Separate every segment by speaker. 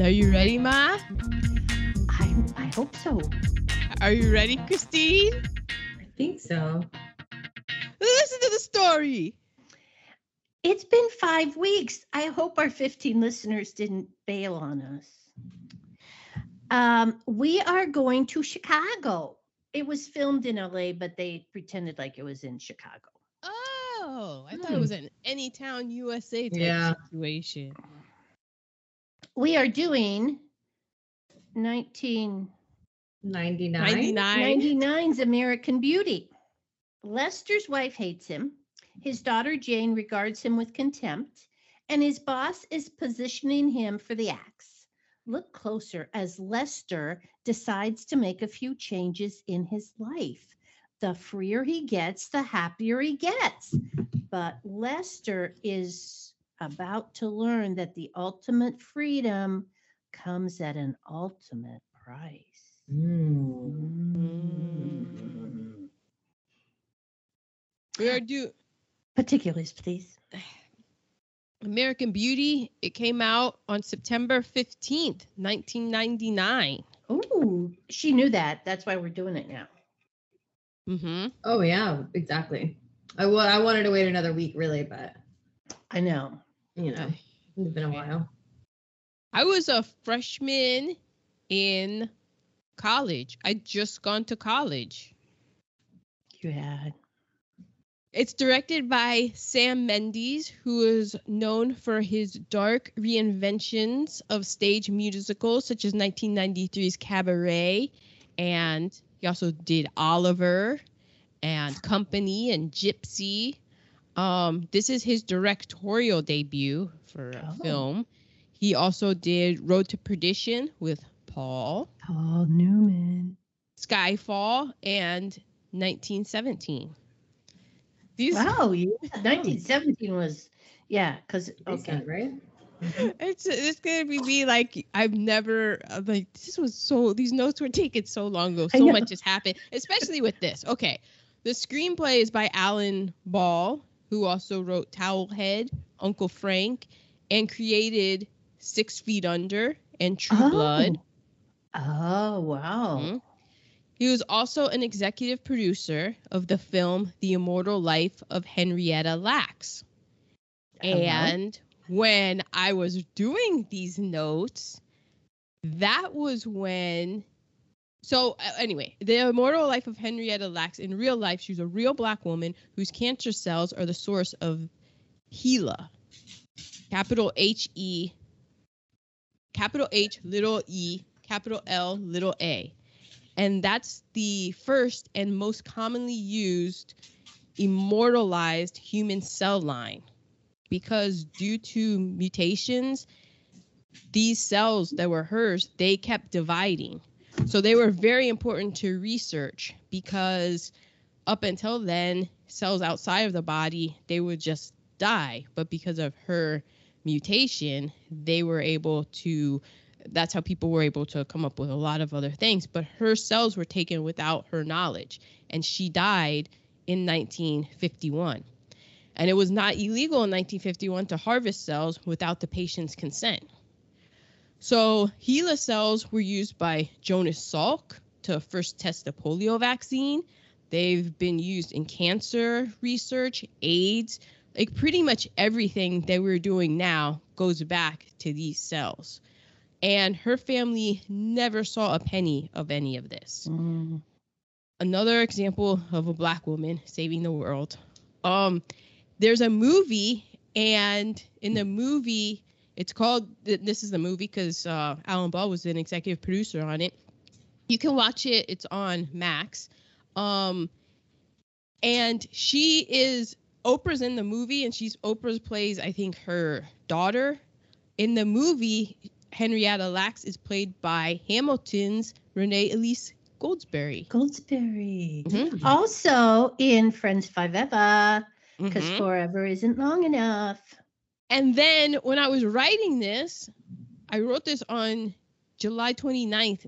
Speaker 1: Are you ready, Ma?
Speaker 2: I I hope so.
Speaker 1: Are you ready, Christine?
Speaker 3: I think so.
Speaker 1: Listen to the story.
Speaker 2: It's been five weeks. I hope our 15 listeners didn't bail on us. Um, we are going to Chicago. It was filmed in LA, but they pretended like it was in Chicago.
Speaker 1: Oh, I thought
Speaker 3: Hmm.
Speaker 1: it was an Anytown USA type
Speaker 3: Yeah.
Speaker 1: situation.
Speaker 2: We are doing 1999's
Speaker 3: 99.
Speaker 1: 99.
Speaker 2: American Beauty. Lester's wife hates him. His daughter Jane regards him with contempt, and his boss is positioning him for the axe. Look closer as Lester decides to make a few changes in his life. The freer he gets, the happier he gets. But Lester is about to learn that the ultimate freedom comes at an ultimate price.
Speaker 3: Mm.
Speaker 1: We are do
Speaker 2: Particulars, please.
Speaker 1: American Beauty. It came out on September 15th, 1999.
Speaker 2: Oh, she knew that. That's why we're doing it now.
Speaker 1: Mm-hmm.
Speaker 3: Oh yeah, exactly. I wa- I wanted to wait another week really, but
Speaker 2: I know.
Speaker 3: You know, it's been a while.
Speaker 1: I was a freshman in college. I'd just gone to college.
Speaker 2: You had.
Speaker 1: It's directed by Sam Mendes, who is known for his dark reinventions of stage musicals, such as 1993's Cabaret, and he also did Oliver and Company and Gypsy. Um, this is his directorial debut for a
Speaker 2: Oh.
Speaker 1: film. He also did Road to Perdition with Paul,
Speaker 2: Paul Newman.
Speaker 1: Skyfall, and 1917. These
Speaker 2: Wow, yeah. 1917 was, yeah, because, okay.
Speaker 3: Right?
Speaker 1: It's it's gonna be me like I've never I'm like this was so these notes were taken so long ago. So much has happened, especially with this. Okay, the screenplay is by Alan Ball, who also wrote Towelhead, Uncle Frank, and created Six Feet Under and True Blood.
Speaker 2: Oh, wow.
Speaker 1: Mhm. He was also an executive producer of the film The Immortal Life of Henrietta Lacks. And when I was doing these notes, that was when. So, anyway, The Immortal Life of Henrietta Lacks, in real life, she was a real black woman whose cancer cells are the source of HeLa. Capital H E, capital H, little e, capital L, little a. And that's the first and most commonly used immortalized human cell line because due to mutations these cells that were hers they kept dividing so they were very important to research because up until then cells outside of the body they would just die. But because of her mutation they were able to that's how people were able to come up with a lot of other things. But her cells were taken without her knowledge and she died in 1951 and it was not illegal in 1951 to harvest cells without the patient's consent. So HeLa cells were used by Jonas Salk to first test the polio vaccine. They've been used in cancer research, AIDS, like pretty much everything that we're doing now goes back to these cells. And her family never saw a penny of any of this
Speaker 2: Mm.
Speaker 1: another example of a black woman saving the world. Um, there's a movie, and in the movie, it's called. This is the movie because uh, Alan Ball was an executive producer on it. You can watch it. It's on Max. Um, and she is Oprah's in the movie, and she's Oprah's plays I think her daughter. In the movie, Henrietta Lacks is played by Hamilton's Renee Elise Goldsberry.
Speaker 2: Goldsberry.
Speaker 1: Mhm.
Speaker 2: Also in Friends Forever, because
Speaker 1: Mhm.
Speaker 2: forever isn't long enough.
Speaker 1: And then when I was writing this, I wrote this on July 29th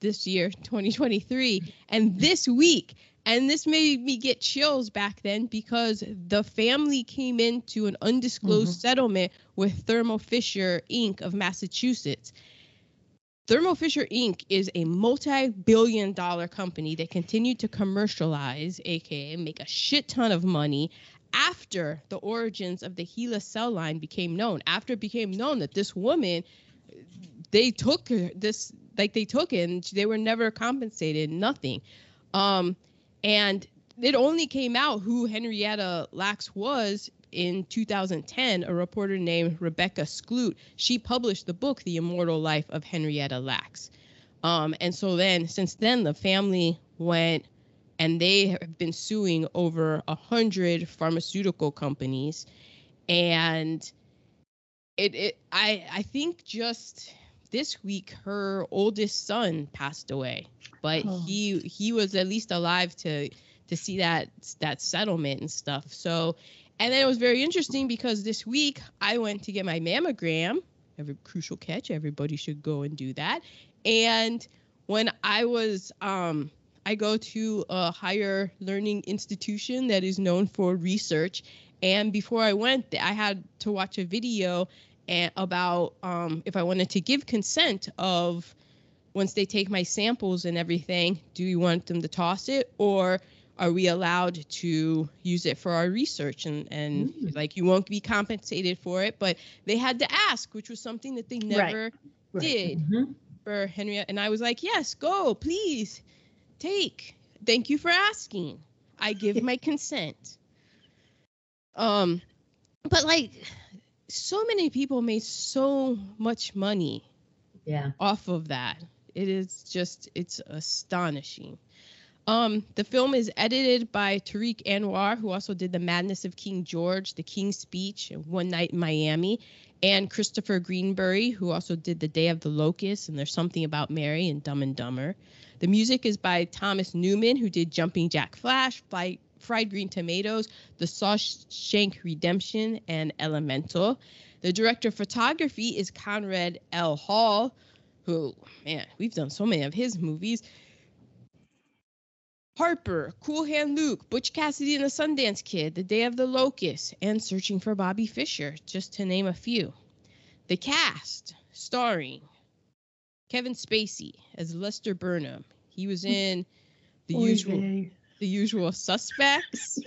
Speaker 1: this year, 2023. And this week, And this made me get chills back then because the family came into an undisclosed
Speaker 2: Mhm.
Speaker 1: settlement with Thermo Fisher Inc. of Massachusetts. Thermo Fisher Inc. is a multi billion dollar company that continued to commercialize, aka make a shit ton of money after the origins of the HeLa cell line became known. After it became known that this woman, they took this, like they took it and they were never compensated, nothing. Um, and it only came out who Henrietta Lacks was in 2010. A reporter named Rebecca Skloot, she published the book The Immortal Life of Henrietta Lacks. Um, and so then, since then, the family went and they have been suing over a hundred pharmaceutical companies, and it, it I I think just this week her oldest son passed away, but
Speaker 2: Oh.
Speaker 1: he he was at least alive to to see that that settlement and stuff. So, and then it was very interesting because this week I went to get my mammogram. Every crucial catch, everybody should go and do that. And when I was um I go to a higher learning institution that is known for research. And before I went, I had to watch a video and about um, if I wanted to give consent of once they take my samples and everything, do you want them to toss it or are we allowed to use it for our research and and
Speaker 2: Mm.
Speaker 1: like you won't be compensated for it but they had to ask which was something that they never
Speaker 2: Right.
Speaker 1: did
Speaker 3: Mhm.
Speaker 1: for Henriette, and I was like, "Yes, go, please, take. Thank you for asking. I give my consent." Um, but like, so many people made so much money
Speaker 3: Yeah.
Speaker 1: off of that. It is just, it's astonishing. Um, the film is edited by Tariq Anwar, who also did The Madness of King George, The King's Speech, and One Night in Miami, and Christopher Greenbury, who also did The Day of the Locust and There's Something About Mary and Dumb and Dumber. The music is by Thomas Newman, who did Jumping Jack Flash, Fly, Fried Green Tomatoes, The Shawshank Redemption, and Elemental. The director of photography is Conrad L. Hall, who, man, we've done so many of his movies. Harper, Cool Hand Luke, Butch Cassidy and the Sundance Kid, The Day of the Locust, and Searching for Bobby Fischer, just to name a few. The cast, starring Kevin Spacey as Lester Burnham. He was in the
Speaker 2: Oy
Speaker 1: usual
Speaker 2: vey.
Speaker 1: the usual suspects.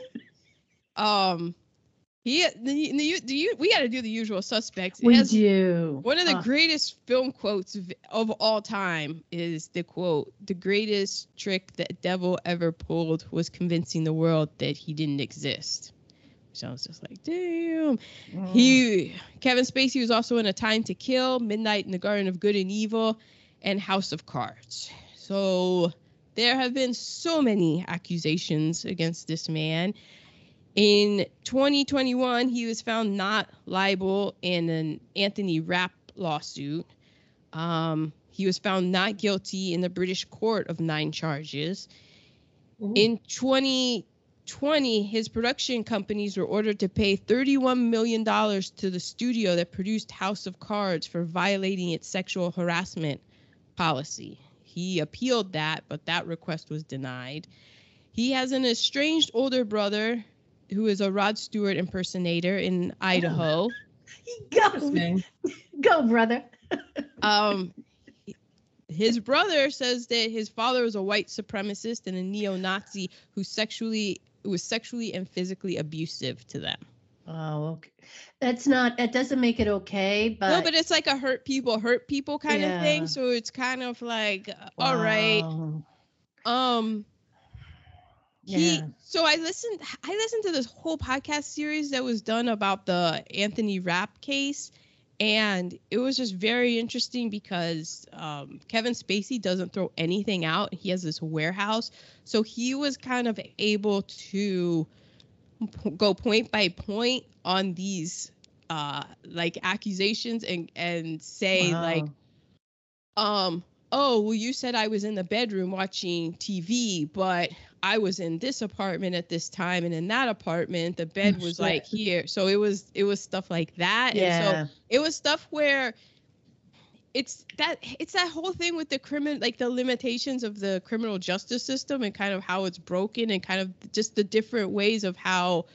Speaker 1: um, he the, the, the, you we got to do the usual suspects. It
Speaker 2: We
Speaker 1: has-
Speaker 2: do.
Speaker 1: one of the
Speaker 2: Uh,
Speaker 1: greatest film quotes of, of all time is the quote: "The greatest trick that devil ever pulled was convincing the world that he didn't exist." So I was just like, "Damn."
Speaker 2: mm.
Speaker 1: He Kevin Spacey was also in A Time to Kill, Midnight in the Garden of Good and Evil, and House of Cards. So there have been so many accusations against this man. In 2021, he was found not liable in an Anthony Rapp lawsuit. Um, he was found not guilty in the British court of nine charges.
Speaker 3: Ooh.
Speaker 1: In 2020, his production companies were ordered to pay $31 million to the studio that produced House of Cards for violating its sexual harassment policy. He appealed that, but that request was denied. He has an estranged older brother who is a Rod Stewart impersonator in Idaho.
Speaker 2: Go, go, brother.
Speaker 1: Um, his brother says that his father was a white supremacist and a neo-Nazi who sexually who was sexually and physically abusive to them.
Speaker 2: Oh, okay. That's not. That doesn't make it okay. But
Speaker 1: no, but it's like a hurt people hurt people kind of thing. So it's kind of like, uh, all right.
Speaker 2: Wow.
Speaker 1: He.
Speaker 2: Yeah.
Speaker 1: So I listened. I listened to this whole podcast series that was done about the Anthony Rapp case, and it was just very interesting because um, Kevin Spacey doesn't throw anything out. He has this warehouse, so he was kind of able to p- go point by point on these uh like accusations and and say
Speaker 2: Wow.
Speaker 1: like um oh well you said i was in the bedroom watching tv but i was in this apartment at this time and in that apartment the bed
Speaker 2: Oh,
Speaker 1: was
Speaker 2: shit.
Speaker 1: like here so it was it was stuff like that and
Speaker 2: yeah.
Speaker 1: so it was stuff where it's that it's that whole thing with the criminal like the limitations of the criminal justice system and kind of how it's broken and kind of just the different ways of how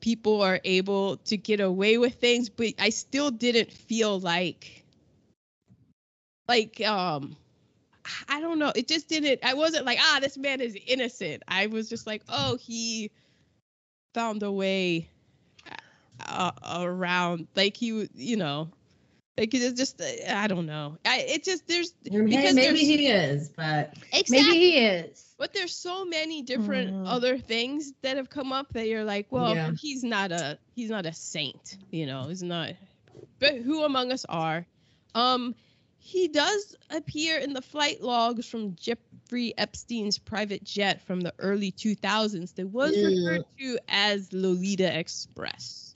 Speaker 1: people are able to get away with things but i still didn't feel like like um i don't know it just didn't i wasn't like ah this man is innocent i was just like oh he found a way uh, around like he you know like it's just uh, i don't know I, it just there's
Speaker 3: Maybe,
Speaker 1: because
Speaker 3: maybe
Speaker 1: there's-
Speaker 3: he is, but
Speaker 1: exactly
Speaker 2: Maybe he is.
Speaker 1: but there's so many different
Speaker 2: Mhm.
Speaker 1: other things that have come up that you're like, well,
Speaker 3: Yeah.
Speaker 1: he's not a he's not a saint, you know, he's not. But who among us are? Um, he does appear in the flight logs from Jeffrey Epstein's private jet from the early 2000s that was
Speaker 3: Ew.
Speaker 1: referred to as Lolita Express.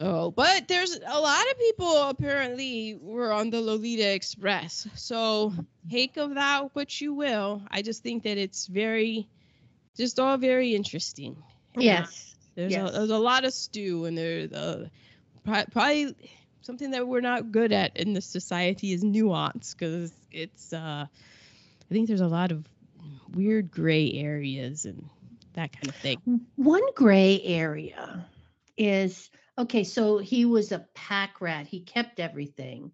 Speaker 1: Oh, but there's a lot of people apparently were on the Lolita Express. So take of that what you will. I just think that it's very, just all very interesting.
Speaker 2: Yes.
Speaker 1: There's,
Speaker 2: Yes.
Speaker 1: a, there's a lot of stew, and there's uh, probably something that we're not good at in this society is nuance, because it's. Uh, I think there's a lot of weird gray areas and that kind of thing.
Speaker 2: One gray area is okay, so he was a pack rat. He kept everything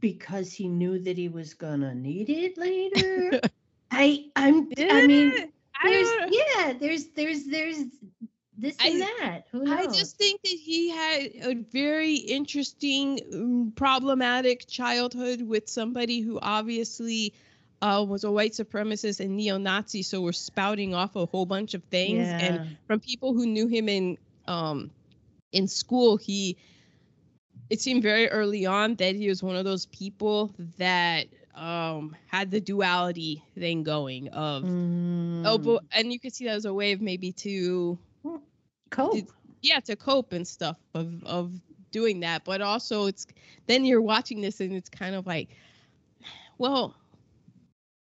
Speaker 2: because he knew that he was gonna need it later. I I'm I mean there's yeah, there's there's there's this and that. Who knows?
Speaker 1: I just think that he had a very interesting, um, problematic childhood with somebody who obviously uh, was a white supremacist and neo-Nazi, so we're spouting off a whole bunch of things. And from people who knew him in um, in school, he it seemed very early on that he was one of those people that um, had the duality thing going of oh,
Speaker 2: Mm,
Speaker 1: but, and you could see that as a way of maybe to
Speaker 2: cope.
Speaker 1: yeah to cope and stuff of of doing that. But also it's then you're watching this and it's kind of like well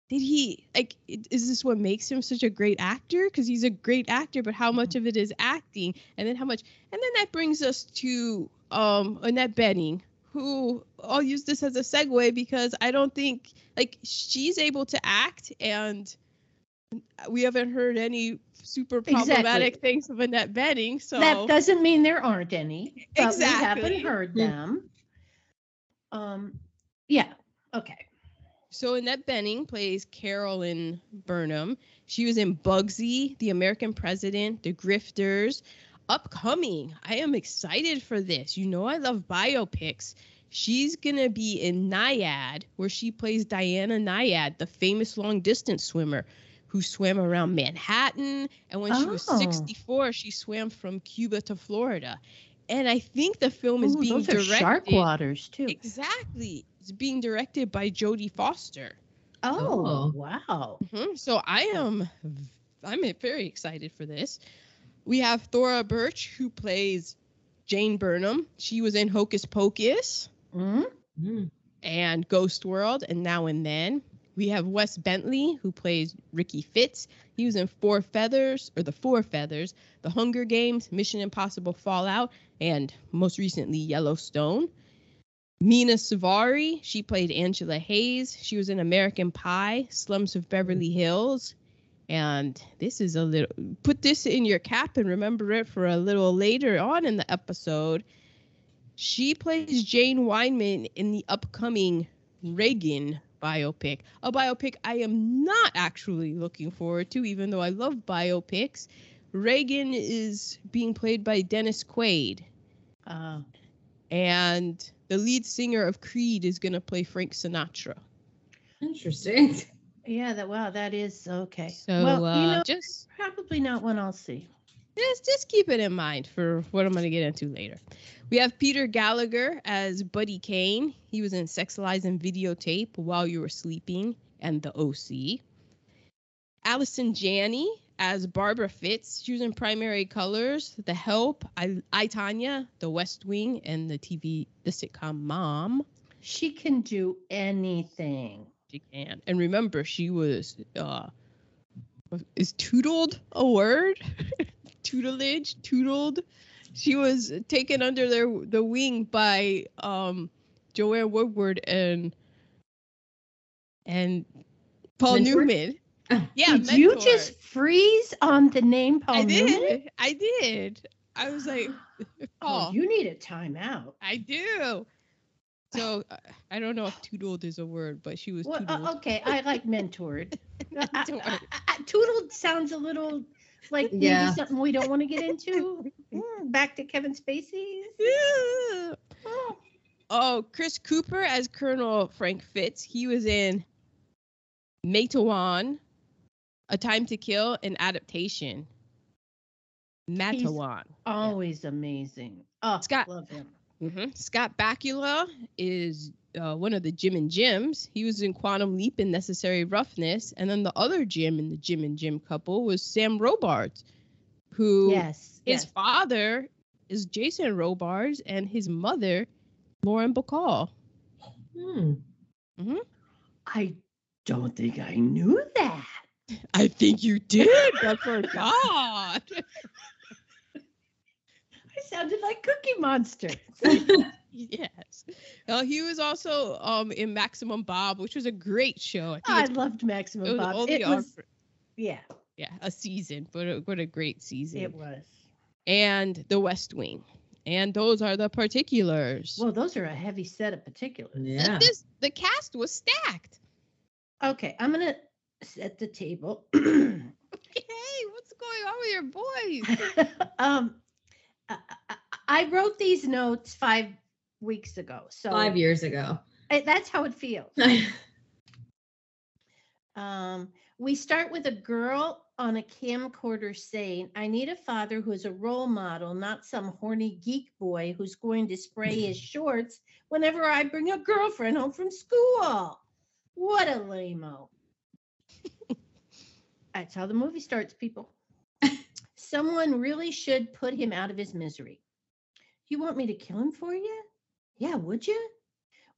Speaker 1: did he like is this what makes him such a great actor? Because he's a great actor but how much of it is acting? And then how much and then that brings us to um annette bening who i'll use this as a segue because i don't think like she's able to act and we haven't heard any super
Speaker 2: Exactly.
Speaker 1: problematic things of Annette Bening. So
Speaker 2: that doesn't mean there aren't any. But We haven't heard
Speaker 3: Mm.
Speaker 2: them. Um yeah. Okay.
Speaker 1: So Annette Bening plays Carolyn Burnham. She was in Bugsy, The American President, The Grifters. Upcoming, I am excited for this. You know I love biopics. She's gonna be in Nyad, where she plays Diana Nyad, the famous long distance swimmer who swam around Manhattan. And when she was
Speaker 2: Oh.
Speaker 1: 64, she swam from Cuba to Florida. And I think the film is
Speaker 2: Ooh,
Speaker 1: being
Speaker 2: those are
Speaker 1: directed.
Speaker 2: shark waters too.
Speaker 1: Exactly. It's being directed by Jodie Foster.
Speaker 2: Oh,
Speaker 3: Oh.
Speaker 2: wow.
Speaker 1: Mhm. So I am I'm very excited for this. We have Thora Birch who plays Jane Burnham. She was in Hocus Pocus
Speaker 2: Mm?
Speaker 3: Mm.
Speaker 1: and Ghost World and Now and Then. We have Wes Bentley who plays Ricky Fitz. He was in Four Feathers or The Four Feathers, The Hunger Games, Mission Impossible Fallout, and most recently Yellowstone. Mena Suvari, she played Angela Hayes. She was in American Pie, Slums of Beverly Hills. And this is a little, put this in your cap and remember it for a little later on in the episode. She plays Jane Wyman in the upcoming Reagan biopic, a biopic I am not actually looking forward to, even though I love biopics. Reagan is being played by Dennis Quaid
Speaker 2: Uh,
Speaker 1: and the lead singer of Creed is going to play Frank Sinatra.
Speaker 3: Interesting.
Speaker 2: yeah, that wow, that is okay.
Speaker 1: So
Speaker 2: well,
Speaker 1: uh,
Speaker 2: you know,
Speaker 1: just
Speaker 2: probably not one I'll see.
Speaker 1: just just keep it in mind for what I'm going to get into later. We have Peter Gallagher as Buddy Kane. He was in Sex Lies and Videotape While You Were Sleeping and The OC. Allison Janney as Barbara Fitz. She was in Primary Colors, The Help, I, I Tanya, The West Wing, and the TV the sitcom Mom.
Speaker 2: She can do anything.
Speaker 1: She can. And remember, she was uh is tootled a word? Tutelage, tootled she was taken under their the wing by um Joanne Woodward and and Paul
Speaker 3: Mentor?
Speaker 1: Newman.
Speaker 3: Oh.
Speaker 1: Yeah,
Speaker 2: Did you just freeze on the name Paul
Speaker 1: I
Speaker 2: Newman?
Speaker 1: did. I did. I was like,
Speaker 2: Oh, you need a timeout.
Speaker 1: I do. So I don't know if toodled is a word, but she was
Speaker 2: Well, uh, okay, I like mentored.
Speaker 1: Mentored.
Speaker 2: uh, uh, Toodled sounds a little like maybe something we don't want to get into. Mm, Back to Kevin Spacey.
Speaker 1: Yeah. Oh, Chris Cooper as Colonel Frank Fitz. He was in Matewan, A Time to Kill, and Adaptation. Matewan.
Speaker 2: Always amazing. Oh,
Speaker 1: Scott.
Speaker 2: love him.
Speaker 1: Hmm Scott Bakula is uh, one of the Jim and Jims. He was in Quantum Leap and Necessary Roughness. And then the other Jim in the Jim and Jim couple was Sam Robards, who
Speaker 2: Yes.
Speaker 1: his
Speaker 2: yes.
Speaker 1: father is Jason Robards and his mother, Lauren Bacall.
Speaker 3: Hmm. Hmm.
Speaker 2: I don't think I knew that.
Speaker 1: I think you did. I forgot.
Speaker 2: I sounded like Cookie Monster.
Speaker 1: yes. Well, he was also um in Maximum Bob, which was a great show. I think
Speaker 2: I
Speaker 1: it's-
Speaker 2: loved
Speaker 1: it
Speaker 2: Maximum
Speaker 1: was
Speaker 2: Bob.
Speaker 1: only
Speaker 2: It was,
Speaker 1: for-
Speaker 2: yeah,
Speaker 1: yeah, a season, but a, what a great season.
Speaker 2: it was.
Speaker 1: and The West Wing. And those are the particulars.
Speaker 2: Well, those are a heavy set of particulars.
Speaker 1: Th-
Speaker 3: Yeah.
Speaker 1: This the cast was stacked.
Speaker 2: Okay, I'm gonna set the table.
Speaker 1: Hey, what's going on with your boys?
Speaker 2: um, I, wrote these notes five weeks ago, so
Speaker 3: Five years ago.
Speaker 2: I- that's how it feels. Um, we start with a girl on a camcorder saying, I need a father who is a role model, not some horny geek boy who's going to spray his shorts whenever I bring a girlfriend home from school. What a lame-o. That's how the movie starts, people. Someone really should put him out of his misery. You want me to kill him for you? Yeah, would you?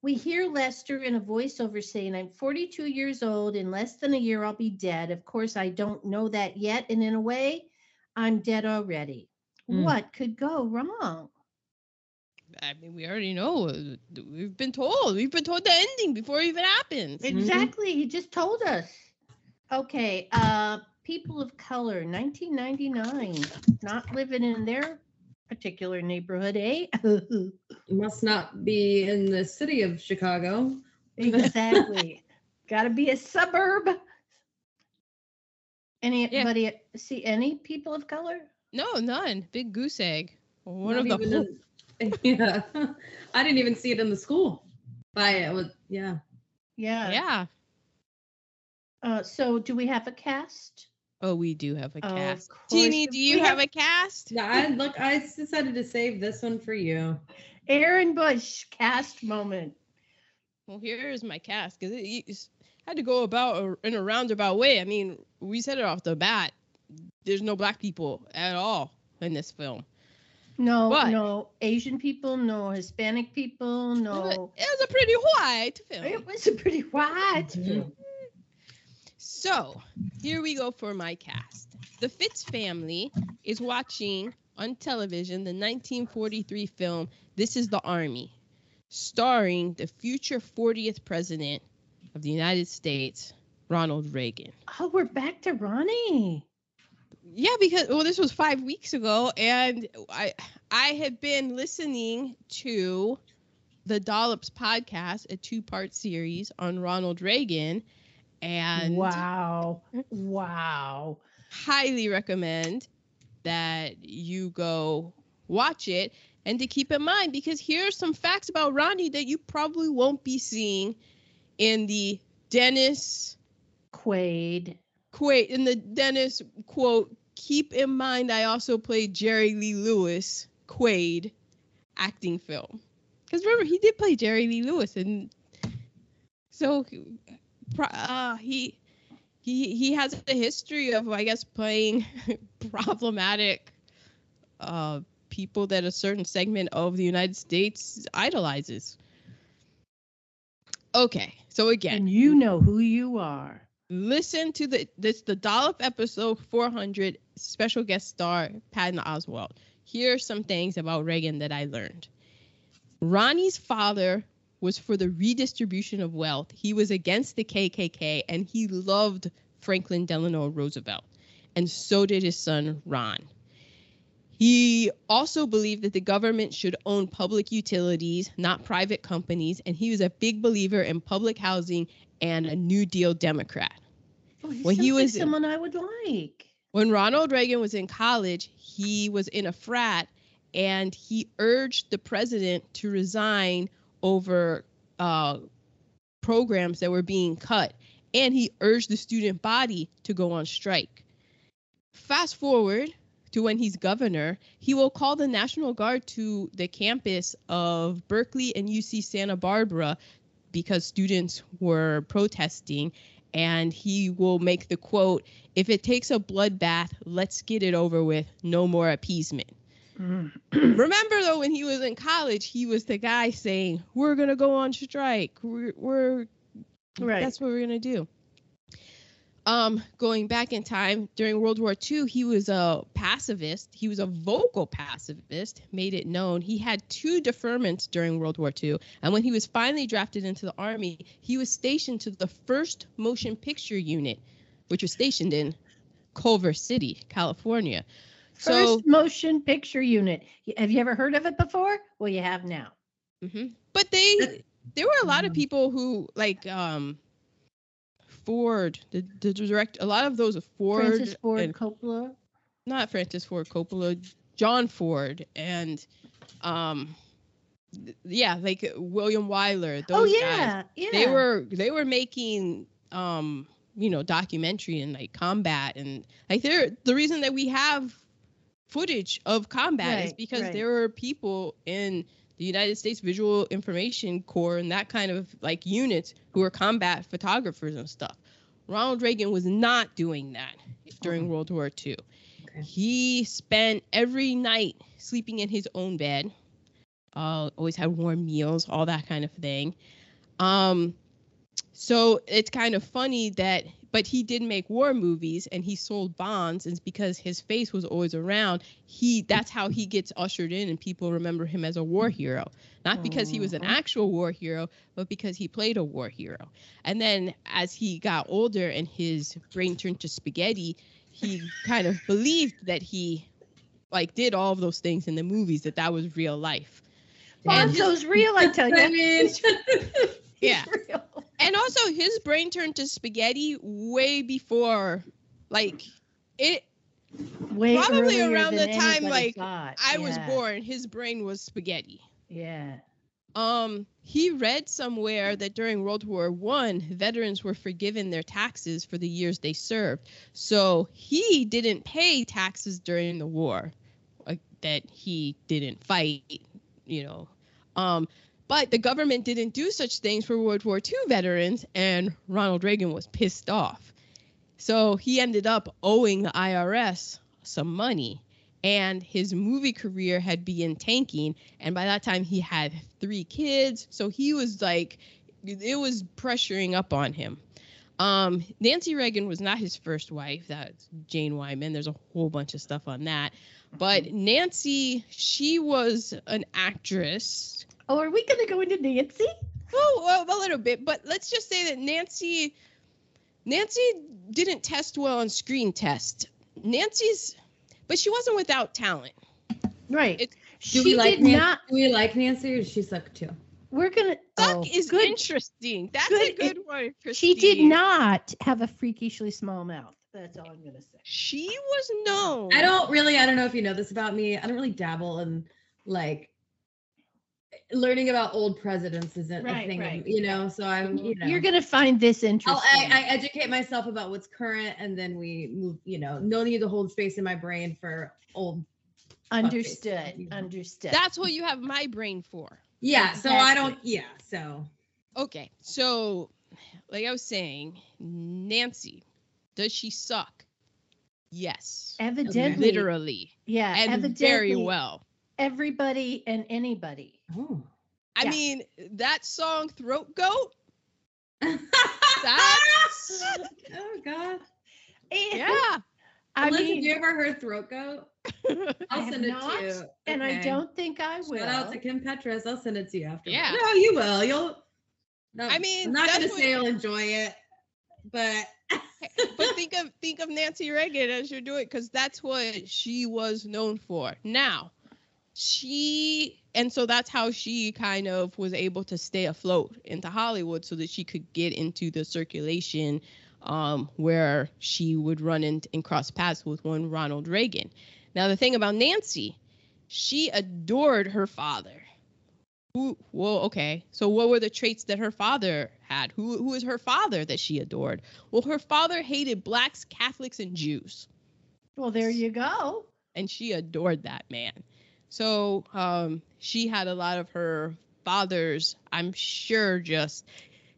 Speaker 2: We hear Lester in a voiceover saying, I'm 42 years old. In less than a year, I'll be dead. Of course, I don't know that yet. And in a way, I'm dead already.
Speaker 3: Mm.
Speaker 2: What could go wrong?
Speaker 1: I mean, we already know. We've been told. We've been told the ending before it even happens.
Speaker 3: Mhm.
Speaker 2: Exactly. He just told us. Okay. Uh, people of color, 1999. Not living in their particular neighborhood, eh?
Speaker 3: Must not be in the city of Chicago.
Speaker 2: exactly. Got to be a suburb. Anybody see any people of color?
Speaker 1: No, none. Big goose egg. One
Speaker 3: Not
Speaker 1: of the. whole-
Speaker 3: in- yeah. I didn't even see it in the school. By it was yeah.
Speaker 2: Yeah.
Speaker 1: yeah.
Speaker 2: Uh, so do we have a cast?
Speaker 1: Oh, we do have a
Speaker 2: Of
Speaker 1: cast.
Speaker 2: course.
Speaker 1: Teeny, do you have
Speaker 2: have-
Speaker 1: a cast?
Speaker 3: Yeah, I look I decided to save this one for you.
Speaker 2: Aaron Bush cast moment.
Speaker 1: Well, here's my cast because it, it's- had to go about in a roundabout way. I mean, we said it off the bat. There's no black people at all in this film.
Speaker 2: No,
Speaker 1: But-
Speaker 2: no Asian people, no Hispanic people, no.
Speaker 1: It was a pretty white film.
Speaker 2: It was a pretty white
Speaker 3: Mhm.
Speaker 2: film.
Speaker 1: So here we go for my cast. The Fitz family is watching on television the 1943 film This is the Army, starring the future 40th president of the United States, Ronald Reagan.
Speaker 2: Oh, we're back to Ronnie.
Speaker 1: Yeah, because well, this was five weeks ago, and I I had been listening to the Dollops podcast, a two-part series on Ronald Reagan, and
Speaker 2: wow. Wow.
Speaker 1: highly recommend that you go watch it and to keep in mind because here are some facts about Ronnie that you probably won't be seeing in the Dennis
Speaker 2: Quaid.
Speaker 1: quote in the Dennis quote keep in mind I also played Jerry Lee Lewis Quaid acting film because remember he did play Jerry Lee Lewis and so uh, he he he has a history of I guess playing problematic uh people that a certain segment of the United States idolizes. Okay, so again,
Speaker 2: And you know who you are.
Speaker 1: listen to the this the Dollop episode 400 special guest star Patton Oswalt. here are some things about Reagan that I learned. Ronnie's father was for the redistribution of wealth. He was against the KKK and he loved Franklin Delano Roosevelt. And so did his son, Ron. He also believed that the government should own public utilities, not private companies. And he was a big believer in public housing and a New Deal Democrat.
Speaker 2: Oh, he
Speaker 1: When he
Speaker 2: sounds like
Speaker 1: was-
Speaker 2: someone I would like.
Speaker 1: When Ronald Reagan was in college, he was in a frat and he urged the president to resign over uh, programs that were being cut. And he urged the student body to go on strike. Fast forward to when he's governor, he will call the National Guard to the campus of Berkeley and UC Santa Barbara because students were protesting. And he will make the quote, if it takes a bloodbath, let's get it over with. No more appeasement.
Speaker 2: Mm.
Speaker 1: Remember though, when he was in college, he was the guy saying, "We're gonna go on strike. We're, we're
Speaker 2: Right.
Speaker 1: that's what we're gonna do." Um, going back in time during World War II, he was a pacifist. He was a vocal pacifist, made it known. He had two deferments during World War II, and when he was finally drafted into the army, he was stationed to the first motion picture unit, which was stationed in Culver City, California. So
Speaker 2: First motion picture unit. Have you ever heard of it before? Well, you have now.
Speaker 1: hmm But they, there were a lot of
Speaker 3: Mhm.
Speaker 1: people who like um, Ford, the, the direct, a lot of those Ford,
Speaker 2: Francis Ford
Speaker 1: and
Speaker 2: Coppola.
Speaker 1: not Francis Ford Coppola, John Ford, and um, th- yeah, like William Wyler. Those
Speaker 2: Oh
Speaker 1: guys.
Speaker 2: yeah, yeah.
Speaker 1: They were they were making um, you know, documentary and like combat and like they're the reason that we have footage of combat is because
Speaker 2: right.
Speaker 1: there were people in the United States Visual Information Corps and that kind of like units who were combat photographers and stuff. Ronald Reagan was not doing that during World War II.
Speaker 3: Okay.
Speaker 1: He spent every night sleeping in his own bed. Uh, always had warm meals, all that kind of thing. Um, so it's kind of funny that, but he did make war movies and he sold bonds, and it's because his face was always around. He that's how he gets ushered in, and people remember him as a war hero, not because he was an actual war hero, but because he played a war hero. And then as he got older and his brain turned to spaghetti, he kind of believed that he like did all of those things in the movies that that was real life. And his-
Speaker 2: Bonzo's real, I tell you.
Speaker 1: Yeah. And also his brain turned to spaghetti way before like it
Speaker 2: Way
Speaker 1: Probably around the time, like,
Speaker 2: thought.
Speaker 1: i was born his brain was spaghetti
Speaker 2: Yeah.
Speaker 1: um he read somewhere that during world war one veterans were forgiven their taxes for the years they served so he didn't pay taxes during the war like, that he didn't fight you know um but the government didn't do such things for World War II veterans, and Ronald Reagan was pissed off. So he ended up owing the IRS some money, and his movie career had begun tanking. And by that time, he had three kids, so he was like, it was pressuring up on him. Um, Nancy Reagan was not his first wife. That's Jane Wyman. There's a whole bunch of stuff on that. But Nancy, she was an actress
Speaker 2: Oh, are we going to go into Nancy?
Speaker 1: Oh, well, a little bit, but let's just say that Nancy, Nancy didn't test well on screen test. Nancy's, but she wasn't without talent.
Speaker 2: Right.
Speaker 1: It-
Speaker 2: she
Speaker 3: do we like
Speaker 2: did
Speaker 3: Nancy?
Speaker 2: not.
Speaker 3: Do we like Nancy or does she suck too?
Speaker 2: We're gonna.
Speaker 1: Suck
Speaker 2: oh,
Speaker 1: is
Speaker 2: good.
Speaker 1: interesting. That's
Speaker 2: good.
Speaker 1: a good one.
Speaker 2: She did not have a freakishly small mouth. That's all I'm gonna say.
Speaker 1: She was known.
Speaker 3: I don't really. I don't know if you know this about me. I don't really dabble in like learning about old presidents isn't
Speaker 2: Right,
Speaker 3: a thing,
Speaker 2: right.
Speaker 3: you know. So I'm, you know,
Speaker 2: You're gonna find this interesting.
Speaker 3: I, I educate myself about what's current, and then we move. You know, no need to hold space in my brain for old.
Speaker 2: understood.
Speaker 3: Yeah.
Speaker 2: Understood.
Speaker 1: That's what you have my brain for.
Speaker 3: Yeah. So I don't. Yeah. So
Speaker 1: Okay, so like I was saying, Nancy, does she suck? Yes,
Speaker 2: evidently.
Speaker 1: literally,
Speaker 2: Yeah.
Speaker 1: and
Speaker 2: evidently,
Speaker 1: very well.
Speaker 2: Everybody and anybody.
Speaker 3: Oh.
Speaker 1: I
Speaker 2: Yeah.
Speaker 1: mean, that song "Throat Goat."
Speaker 3: That's. oh God.
Speaker 2: And
Speaker 1: Yeah,
Speaker 2: I
Speaker 3: Alyssa,
Speaker 2: mean,
Speaker 3: have you ever heard throat goat?
Speaker 2: I
Speaker 3: I'll send it
Speaker 2: not,
Speaker 3: to you.
Speaker 2: and I don't think I will.
Speaker 3: Shout out to Kim Petras. I'll send it to you after.
Speaker 1: Yeah.
Speaker 3: No, you will. You'll. No,
Speaker 1: I mean,
Speaker 3: I'm not gonna
Speaker 1: what-
Speaker 3: say you'll enjoy it, but
Speaker 1: but think of think of Nancy Reagan as you're doing because that's what she was known for. Now, she and so that's how she kind of was able to stay afloat into Hollywood so that she could get into the circulation um, where she would run in and cross paths with one Ronald Reagan. Now the thing about Nancy, she adored her father. Who? Well, okay. So what were the traits that her father had? Who? Who is her father that she adored? Well, her father hated blacks, Catholics, and Jews,
Speaker 2: Well, there you go.
Speaker 1: and she adored that man. So um, she had a lot of her father's, I'm sure, just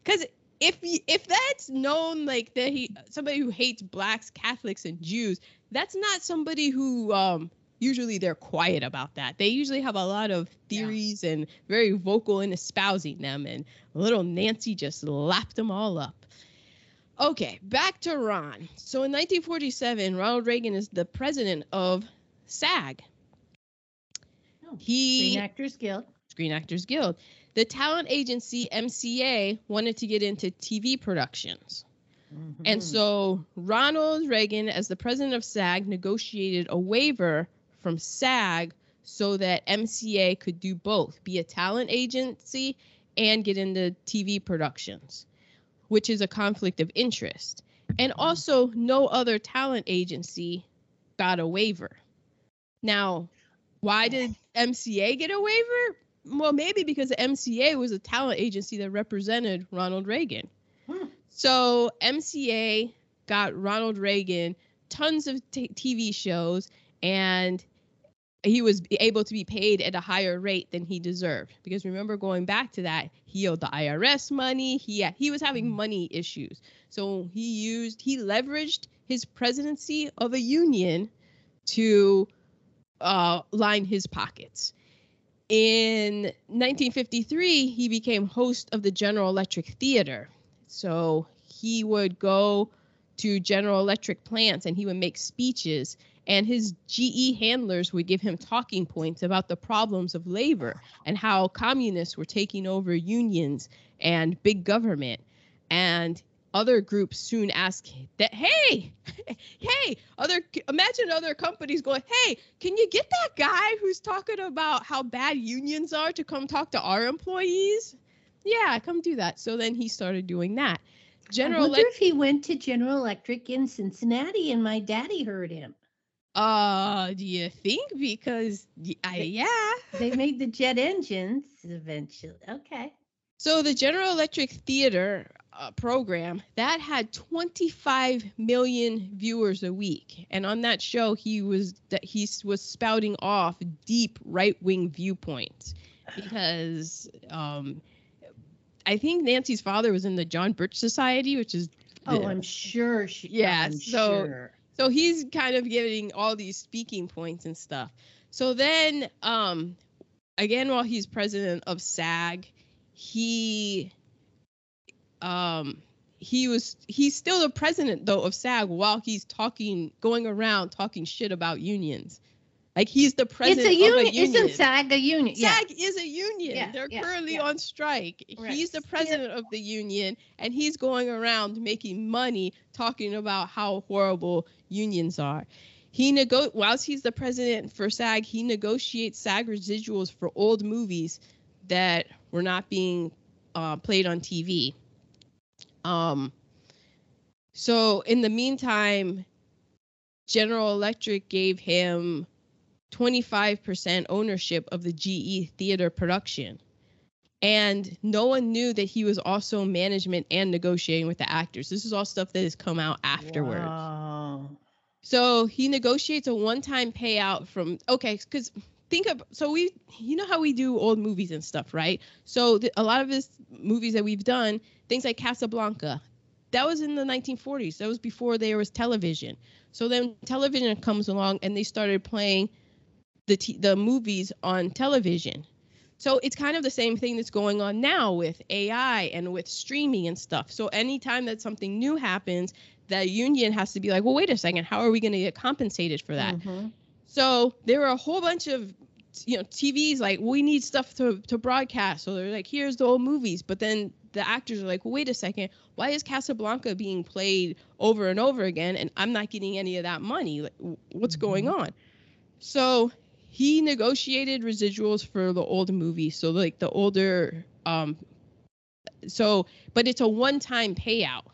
Speaker 1: because if if that's known like that he somebody who hates blacks, Catholics, and Jews, that's not somebody who um, usually they're quiet about that. They usually have a lot of
Speaker 2: Yeah.
Speaker 1: theories and very vocal in espousing them. And little Nancy just lapped them all up. Okay, back to Ron. So in 1947, Ronald Reagan is the president of SAG.
Speaker 2: Oh,
Speaker 1: He
Speaker 2: Screen Actors Guild.
Speaker 1: Screen Actors Guild. The talent agency MCA wanted to get into TV productions. And
Speaker 2: Mhm.
Speaker 1: so Ronald Reagan, as the president of SAG, negotiated a waiver from SAG so that MCA could do both, be a talent agency and get into TV productions, which is a conflict of interest. And also, no other talent agency got a waiver. Now, why did MCA get a waiver? Well, maybe because the MCA was a talent agency that represented Ronald Reagan.
Speaker 2: Hmm.
Speaker 1: So MCA got Ronald Reagan tons of t- TV shows, and he was able to be paid at a higher rate than he deserved. Because remember, going back to that, he owed the IRS money. He he was having money issues, so he used he leveraged his presidency of a union to uh, line his pockets. In 1953, he became host of the General Electric Theater. So he would go to General Electric plants and he would make speeches, and his GE handlers would give him talking points about the problems of labor and how communists were taking over unions and big government. And other groups soon ask that, hey, hey, other imagine other companies going, hey, can you get that guy who's talking about how bad unions are to come talk to our employees? Yeah, come do that. So then he started doing that. General
Speaker 2: I wonder
Speaker 1: Electric,
Speaker 2: if he went to General Electric in Cincinnati and my daddy heard him.
Speaker 1: uh, do you think? Because I, yeah.
Speaker 2: They made the jet engines eventually. Okay.
Speaker 1: So the General Electric Theater uh, program that had 25 million viewers a week, and on that show he was that he was spouting off deep right-wing viewpoints because um, I think Nancy's father was in the John Birch Society, which is
Speaker 2: Oh,
Speaker 1: the-
Speaker 2: I'm sure she.
Speaker 1: Yeah,
Speaker 2: I'm
Speaker 1: so-
Speaker 2: sure.
Speaker 1: so he's kind of getting all these speaking points and stuff. So then, um, again, while he's president of SAG, he, um, he was he's still the president though of SAG while he's talking, going around talking shit about unions. Like he's the president It's
Speaker 2: a union.
Speaker 1: of a union.
Speaker 2: Isn't SAG a union? Yeah.
Speaker 1: SAG is a union.
Speaker 2: Yeah,
Speaker 1: They're
Speaker 2: yeah,
Speaker 1: currently
Speaker 2: yeah.
Speaker 1: on strike.
Speaker 2: Right.
Speaker 1: He's the
Speaker 2: Yeah.
Speaker 1: president of the union, and he's going around making money talking about how horrible unions are. He nego- whilst he's the president for SAG, he negotiates SAG residuals for old movies that were not being uh, played on TV. Um, so in the meantime, General Electric gave him 25% ownership of the GE theater production. And no one knew that he was also management and negotiating with the actors. This is all stuff that has come out afterwards.
Speaker 2: Wow.
Speaker 1: So he negotiates a one-time payout from okay, because think of so we you know how we do old movies and stuff, right? So the, a lot of his movies that we've done, things like Casablanca, that was in the 1940s. That was before there was television. So then television comes along and they started playing the t- the movies on television. So it's kind of the same thing that's going on now with AI and with streaming and stuff. So anytime that something new happens, the union has to be like, well, wait a second, how are we going to get compensated for that?
Speaker 2: Mhm.
Speaker 1: So there were a whole bunch of you know TVs like we need stuff to to broadcast. So they're like, here's the old movies, but then the actors are like, well, wait a second, why is Casablanca being played over and over again, and I'm not getting any of that money? Like, what's going on? So he negotiated residuals for the old movies. So like the older, um, so but it's a one-time payout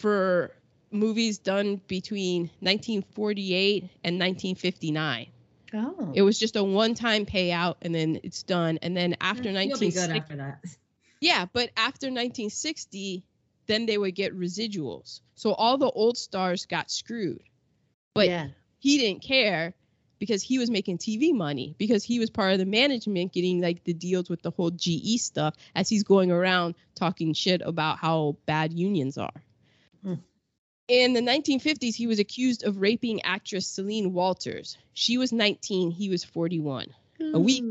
Speaker 1: for movies done between 1948 and 1959.
Speaker 2: Oh.
Speaker 1: It was just a one-time payout, and then it's done. And then after
Speaker 3: You'll be good
Speaker 1: 1960,
Speaker 3: after that.
Speaker 1: yeah, but after 1960, then they would get residuals. So all the old stars got screwed, but
Speaker 2: yeah.
Speaker 1: he didn't care because he was making TV money because he was part of the management getting like the deals with the whole GE stuff as he's going around talking shit about how bad unions are.
Speaker 2: Hmm.
Speaker 1: In the 1950s, he was accused of raping actress Selene Walters. She was 19, he was 41. A week-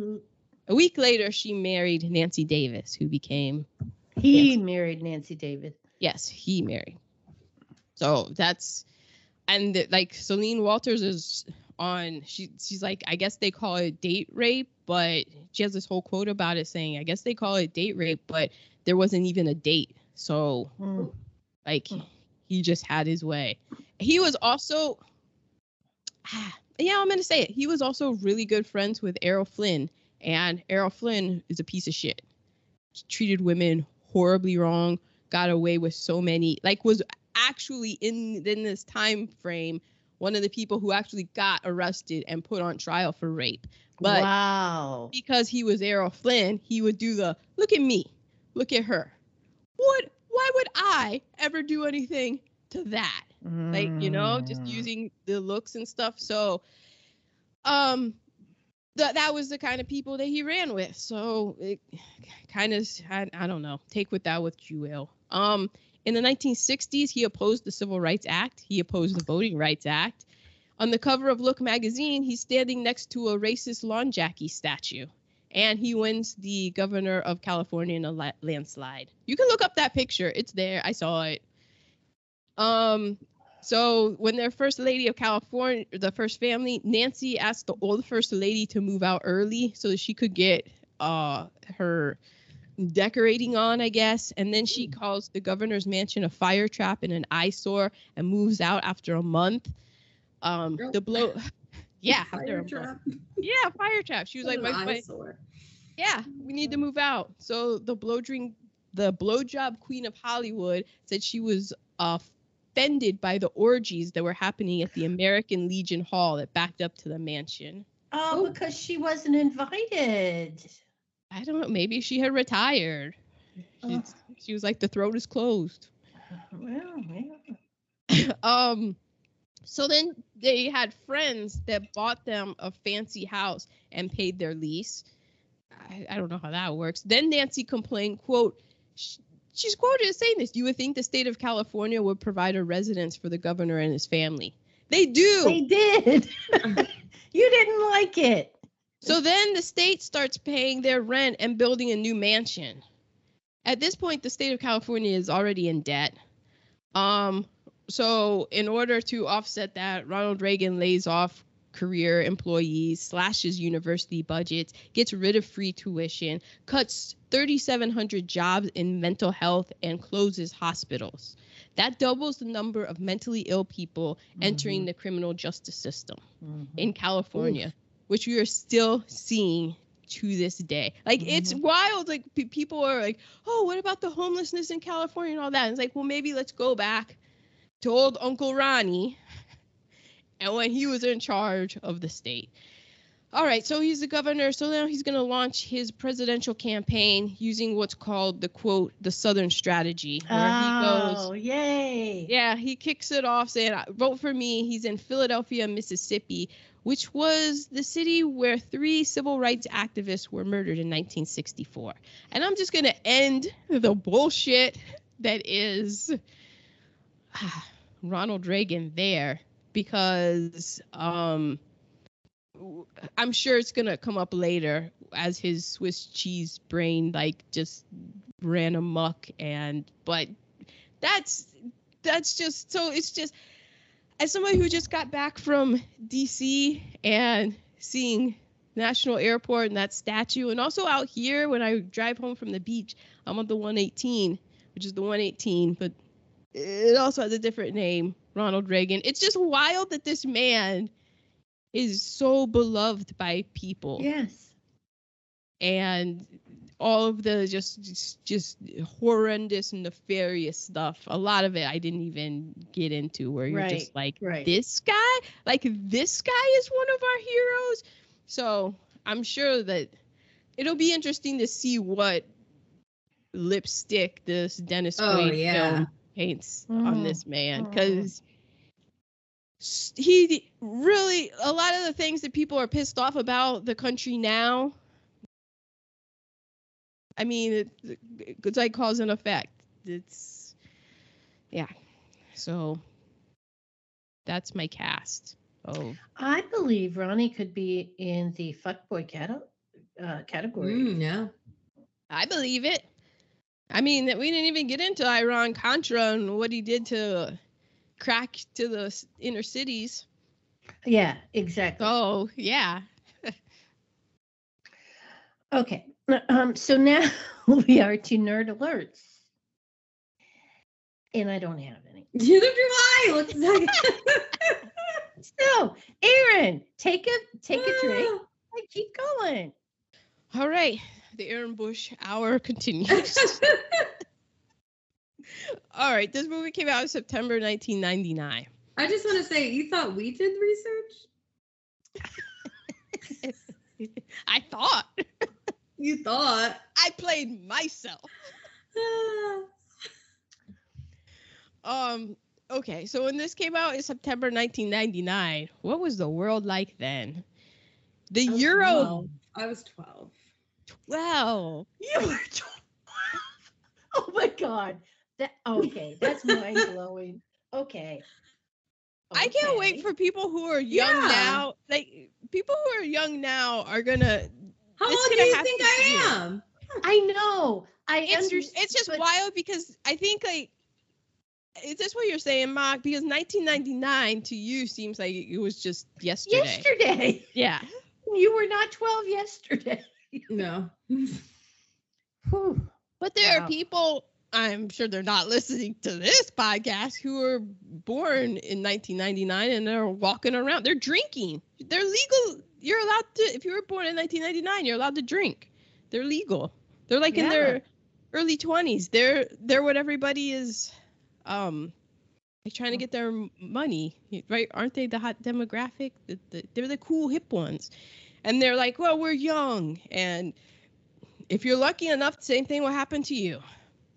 Speaker 1: A week later, she married Nancy Davis, who became
Speaker 2: He married Nancy Davis.
Speaker 1: Yes, he married. So that's and the- like Selene Walters is on she she's like I guess they call it date rape, but she has this whole quote about it saying I guess they call it date rape, but there wasn't even a date. So
Speaker 2: Mm.
Speaker 1: like he just had his way. He was also yeah, I'm gonna say it. He was also really good friends with Errol Flynn, and Errol Flynn is a piece of shit. Treated women horribly wrong, got away with so many, like was actually in in this time frame one of the people who actually got arrested and put on trial for rape. But
Speaker 2: wow.
Speaker 1: because he was Errol Flynn, he would do the look at me, look at her. What? Why would I ever do anything to that? Like you know, just
Speaker 2: Mm.
Speaker 1: using the looks and stuff. So, um, that that was the kind of people that he ran with. So it kind of I, I don't know. Take with that what you will. Um, in the 1960s, he opposed the Civil Rights Act. He opposed the Voting Rights Act. On the cover of Look magazine, he's standing next to a racist lawn jockey statue. And he wins the governor of California in a la- landslide. You can look up that picture. It's there. I saw it. Um, so when their first lady of California, the first family, Nancy asked the old first lady to move out early so that she could get uh her decorating on, I guess. And then she calls the governor's mansion a fire trap and an eyesore and moves out after a month. Um, the blow, yeah,
Speaker 3: Fire
Speaker 1: a
Speaker 3: trap.
Speaker 1: yeah, fire trap. She was like, my, my, yeah, we need to move out. So the blow drink, the blowjob queen of Hollywood said she was offended by the orgies that were happening at the American Legion Hall that backed up to the mansion.
Speaker 2: Oh,
Speaker 3: Oh.
Speaker 2: because she wasn't invited.
Speaker 1: I don't know. Maybe she had retired. She, she was like, the throat is closed.
Speaker 2: Well, yeah.
Speaker 1: um, so then they had friends that bought them a fancy house and paid their lease. I, I don't know how that works. Then Nancy complained, quote, sh- she's quoted as saying this, you would think the state of California would provide a residence for the governor and his family. They do.
Speaker 2: They did. you didn't like it.
Speaker 1: So then the state starts paying their rent and building a new mansion. At this point, the state of California is already in debt. Um, so in order to offset that, Ronald Reagan lays off career employees, slashes university budgets, gets rid of free tuition, cuts 3,700 jobs in mental health, and closes hospitals. That doubles the number of mentally ill people entering mm-hmm. the criminal justice system mm-hmm. in California, which we are still seeing to this day. Like it's mm-hmm. wild. Like pe- people are like, "Oh, what about the homelessness in California and all that?" And it's like, well, maybe let's go back to old Uncle Ronnie, and when he was in charge of the state. All right, so he's the governor. So now he's going to launch his presidential campaign using what's called the quote the Southern Strategy, where he oh, goes.
Speaker 2: Oh, yay.
Speaker 1: Yeah, he kicks it off saying, "Vote for me." He's in Philadelphia, Mississippi, which was the city where three civil rights activists were murdered in 1964. And I'm just gonna end the bullshit that is Ronald Reagan there because um, I'm sure it's gonna come up later as his Swiss cheese brain like just ran amok and but that's that's just so it's just as somebody who just got back from DC and seeing National Airport and that statue and also out here when I drive home from the beach I'm on the 118 which is the 118 but it also has a different name Ronald Reagan it's just wild that this man is so beloved by people
Speaker 2: Yes.
Speaker 1: and all of the just just, just horrendous nefarious stuff a lot of it i didn't even get into where you're just like
Speaker 2: Right.
Speaker 1: this guy like this guy is one of our heroes so i'm sure that it'll be interesting to see what lipstick this dennis
Speaker 3: Oh,
Speaker 1: quaid
Speaker 3: yeah.
Speaker 1: film paints on
Speaker 2: Mm.
Speaker 1: this man
Speaker 2: Mm.
Speaker 1: because he really a lot of the things that people are pissed off about the country now i mean it, it's like cause and effect it's yeah so that's my cast oh
Speaker 2: I believe Ronnie could be in the fuckboy cate- uh, category.
Speaker 3: Mm, yeah.
Speaker 1: i believe it i mean that we didn't even get into iran contra and what he did to crack to the inner cities
Speaker 2: Yeah, exactly.
Speaker 1: oh yeah
Speaker 2: Okay. Um, so now we are to nerd alerts. And I don't have any.
Speaker 3: Neither do I. Let's
Speaker 2: So, Aaron, take a take a drink and keep going.
Speaker 1: All right, the Aaron Bush hour continues. All right, this movie came out in September 1999.
Speaker 3: I just want to say, you thought we did research?
Speaker 1: I thought
Speaker 3: You thought.
Speaker 1: I played myself. Um, okay, so when this came out in September 1999, what was the world like then? The
Speaker 3: I
Speaker 1: Euro
Speaker 3: 12. I was 12.
Speaker 1: 12.
Speaker 2: You were 12. Oh my god. That okay, that's mind blowing. Okay.
Speaker 1: I can't wait for people who are young
Speaker 3: Yeah.
Speaker 1: now. Like people who are young now are gonna
Speaker 3: How old do you think I am?
Speaker 2: I know. I
Speaker 1: it's
Speaker 2: under-
Speaker 1: it's just
Speaker 2: but-
Speaker 1: wild because I think like is this what you're saying, Mark? Because 1999 to you seems like it was just yesterday.
Speaker 2: yesterday.
Speaker 1: Yeah.
Speaker 2: You were not 12 yesterday.
Speaker 3: No.
Speaker 1: But there
Speaker 2: Wow.
Speaker 1: are people, I'm sure they're not listening to this podcast, who were born in 1999 and they're walking around. They're drinking. They're legal. You're allowed to, if you were born in 1999, you're allowed to drink. They're legal. They're like in their early 20s. They're they're what everybody is, um, like trying to get their money, right? Aren't they the hot demographic? The, the, they're the cool hip ones, and they're like, well, we're young, and if you're lucky enough, the same thing will happen to you.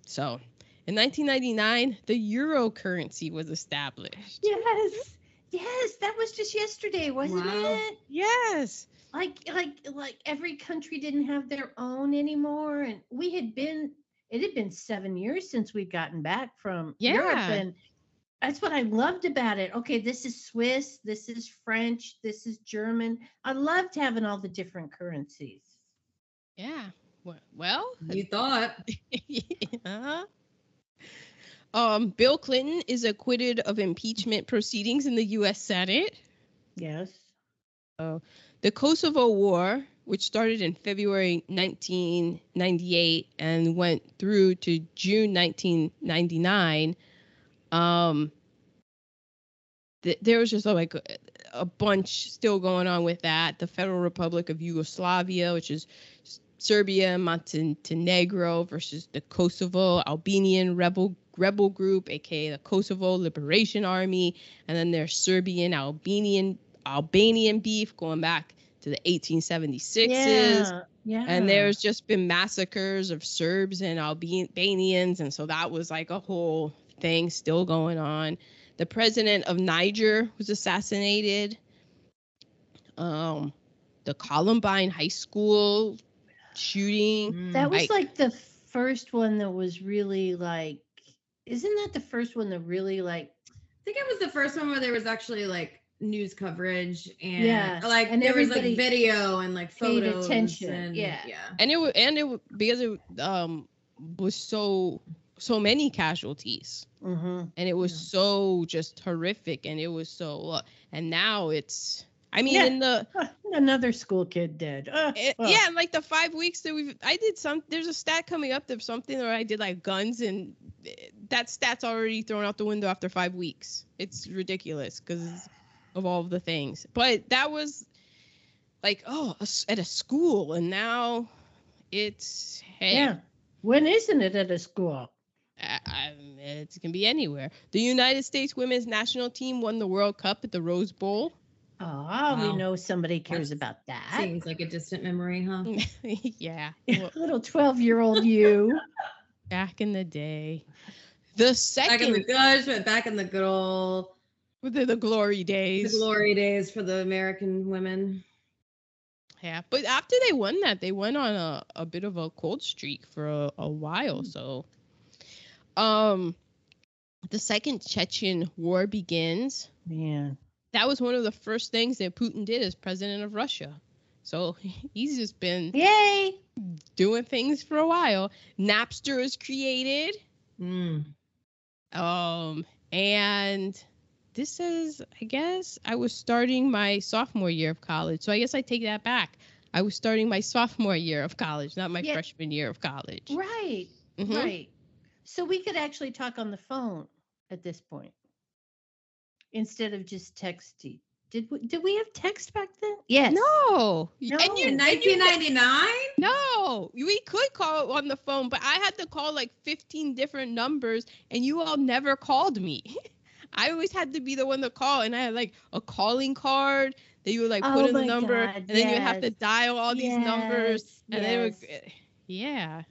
Speaker 1: So, in 1999, the euro currency was established.
Speaker 2: Yes. Yes, that was just yesterday, wasn't
Speaker 3: Wow.
Speaker 2: it?
Speaker 1: Yes.
Speaker 2: Like like like every country didn't have their own anymore and we had been it had been 7 years since we'd gotten back from Europe and that's what I loved about it. Okay, this is Swiss, this is French, this is German. I loved having all the different currencies.
Speaker 1: Yeah. Well, well
Speaker 3: You thought.
Speaker 1: yeah. Um, Bill Clinton is acquitted of impeachment proceedings in the U.S. Senate.
Speaker 2: Yes.
Speaker 1: The Kosovo War, which started in February 1998 and went through to June 1999, um, th- there was just like a, a bunch still going on with that. The Federal Republic of Yugoslavia, which is Serbia Montenegro versus the Kosovo Albanian rebel rebel group, aka the Kosovo Liberation Army, and then there's Serbian Albanian Albanian beef going back to the 1876s.
Speaker 2: Yeah. Yeah.
Speaker 1: And there's just been massacres of Serbs and Albanians. And so that was like a whole thing still going on. The president of Niger was assassinated. Um, the Columbine High School shooting.
Speaker 2: That was
Speaker 1: I-
Speaker 2: like the first one that was really like isn't that the first one that really like
Speaker 3: I think it was the first one where there was actually like news coverage and
Speaker 2: yeah.
Speaker 3: like
Speaker 2: and
Speaker 3: there was like video and like
Speaker 2: paid
Speaker 3: photos
Speaker 2: attention,
Speaker 3: and
Speaker 2: yeah.
Speaker 3: yeah
Speaker 1: and it was and it wa- because it um was so so many casualties
Speaker 2: hmm
Speaker 1: and it was
Speaker 3: Yeah.
Speaker 1: so just horrific and it was so uh, and now it's i mean
Speaker 2: Yeah.
Speaker 1: in the
Speaker 2: Another school kid dead. Uh,
Speaker 1: it,
Speaker 2: uh,
Speaker 1: yeah like the five weeks that we've i did some there's a stat coming up there's something where i did like guns and eh, that stat's already thrown out the window after five weeks it's ridiculous because of all of the things but that was like oh at a school and now it's hey
Speaker 2: Yeah. When isn't it at a school?
Speaker 1: I, I, it can be anywhere. The United States women's national team won the World Cup at the Rose Bowl.
Speaker 2: Oh, we know somebody cares
Speaker 3: That's-
Speaker 2: about that.
Speaker 3: seems like a distant memory huh
Speaker 1: yeah, well,
Speaker 2: Little 12 year old you.
Speaker 1: back in the day. The
Speaker 3: back in the gosh but back in the good old
Speaker 1: the, the glory
Speaker 3: the
Speaker 1: days.
Speaker 3: glory days for the american women
Speaker 1: Yeah, but after they won that, they went on a, a bit of a cold streak for a, a while. So, um, the second Chechen war begins.
Speaker 2: Man.
Speaker 1: That was one of the first things that Putin did as president of Russia. So he's just been
Speaker 2: Yay.
Speaker 1: doing things for a while. Napster was created.
Speaker 3: mm.
Speaker 1: Um, and this is, I guess, I was starting my sophomore year of college. So I guess I take that back. I was starting my sophomore year of college, not my
Speaker 2: Yeah.
Speaker 1: freshman year of college.
Speaker 2: Right.
Speaker 1: Mhm.
Speaker 2: Right. So we could actually talk on the phone at this point instead of just texting. Did we, did we have text back then? Yes.
Speaker 1: No.
Speaker 2: No.
Speaker 1: And you,
Speaker 3: in 1999
Speaker 1: no, we could call on the phone, but I had to call like 15 different numbers and you all never called me. I always had to be the one to call, and I had like a calling card that you would like put
Speaker 2: Oh
Speaker 1: in the number,
Speaker 2: God,
Speaker 1: and then you would have to dial all these numbers, and then it would, yeah.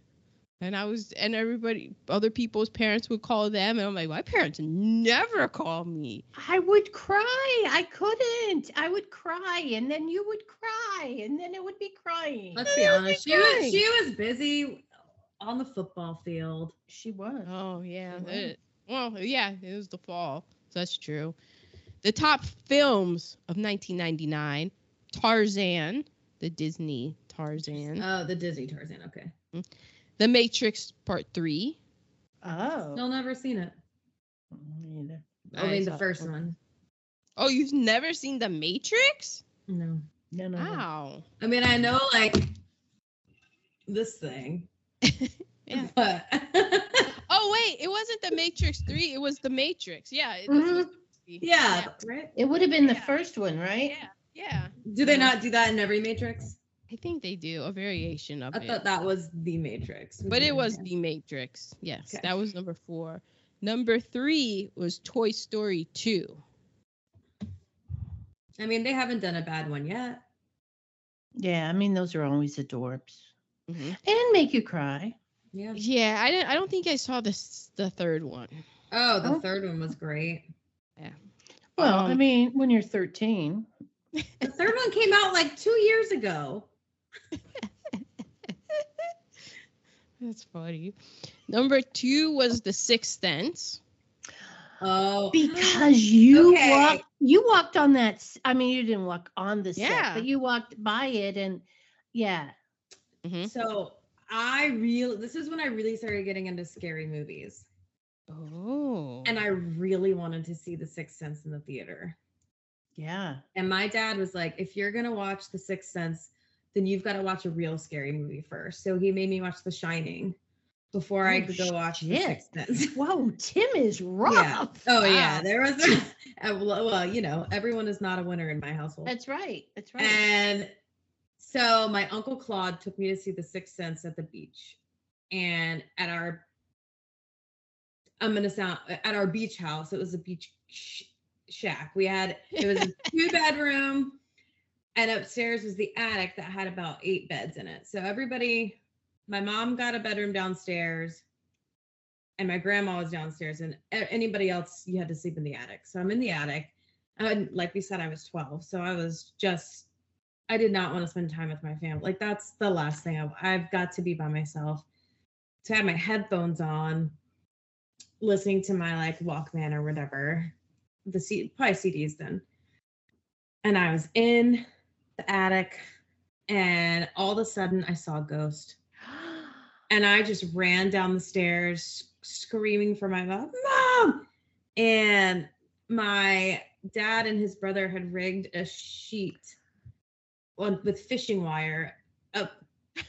Speaker 1: And I was, and everybody, other people's parents would call them, and I'm like, my parents never call me.
Speaker 2: I would cry. I couldn't. I would cry, and then you would cry, and then it would be crying.
Speaker 3: let's be
Speaker 1: Yeah,
Speaker 3: honest she
Speaker 1: fine.
Speaker 3: was she was busy on the football field
Speaker 2: She was.
Speaker 1: Oh yeah.
Speaker 2: Was.
Speaker 1: it- well, yeah, it was the fall. So that's true. The top films of 1999: Tarzan, the Disney Tarzan,
Speaker 3: oh the disney tarzan okay mm.
Speaker 1: The Matrix Part Three.
Speaker 2: Oh.
Speaker 3: still never seen it
Speaker 2: Me either.
Speaker 3: i mean the
Speaker 1: saw-
Speaker 3: first one
Speaker 1: Oh, you've never seen The Matrix?
Speaker 3: no
Speaker 2: No, no, no.
Speaker 1: Wow.
Speaker 3: I mean, I know like this thing.
Speaker 1: Yeah.
Speaker 3: But
Speaker 1: Oh wait, it wasn't The Matrix Three. It was The Matrix. Yeah. It,
Speaker 2: Mhm.
Speaker 3: yeah, right?
Speaker 2: It would have been the
Speaker 1: Yeah.
Speaker 2: first one, right?
Speaker 1: Yeah. Yeah.
Speaker 3: Do they not do that in every Matrix?
Speaker 1: I think they do a variation of
Speaker 3: I
Speaker 1: it.
Speaker 3: thought that was the Matrix.
Speaker 1: But it was
Speaker 3: Yeah.
Speaker 1: The Matrix. Yes,
Speaker 3: Okay.
Speaker 1: that was number four. Number three was Toy Story 2.
Speaker 3: I mean, they haven't done a bad one yet.
Speaker 2: Yeah, I mean those are always adorbs.
Speaker 1: Mhm.
Speaker 2: And make you cry.
Speaker 3: Yeah.
Speaker 1: Yeah, I didn't. I don't think I saw this the third one.
Speaker 3: Oh, the
Speaker 2: Oh.
Speaker 3: third one was great. Yeah.
Speaker 2: Well, I
Speaker 1: Um,
Speaker 2: mean, when you're 13.
Speaker 3: The third one came out like two years ago.
Speaker 1: That's funny. Number two was The Sixth Sense.
Speaker 3: Oh,
Speaker 2: Because you
Speaker 3: Okay.
Speaker 2: walked you walked on that I mean you didn't walk on the set,
Speaker 1: Yeah.
Speaker 2: but you walked by it and yeah.
Speaker 1: hmm
Speaker 3: so I really this is when I really started getting into scary movies,
Speaker 1: Oh.
Speaker 3: and I really wanted to see The Sixth Sense in the theater.
Speaker 2: Yeah.
Speaker 3: And my dad was like, if you're gonna watch The Sixth Sense, then you've got to watch a real scary movie first. So he made me watch The Shining before I
Speaker 2: Oh,
Speaker 3: could go watch The. Sixth Sense.
Speaker 2: Whoa, Tim is rough.
Speaker 3: Yeah. Oh yeah, there was. A, well, well, you know, everyone is not a winner in my household.
Speaker 2: That's right. That's right.
Speaker 3: And so my uncle Claude took me to see The Sixth Sense at the beach, and at our. I'm gonna sound at our beach house. It was a beach sh- shack. We had it was a two bedroom, and upstairs was the attic that had about eight beds in it. So everybody, my mom got a bedroom downstairs, and my grandma was downstairs, and anybody else you had to sleep in the attic. So I'm in the attic. And like we said, I was 12, so I was just I did not want to spend time with my family. Like that's the last thing I, I've got to be by myself. To have my headphones on, listening to my like Walkman or whatever, the C, probably CDs then, and I was in the attic, and all of a sudden I saw a ghost. And I just ran down the stairs screaming for my mom, mom. And my dad and his brother had rigged a sheet on with fishing wire up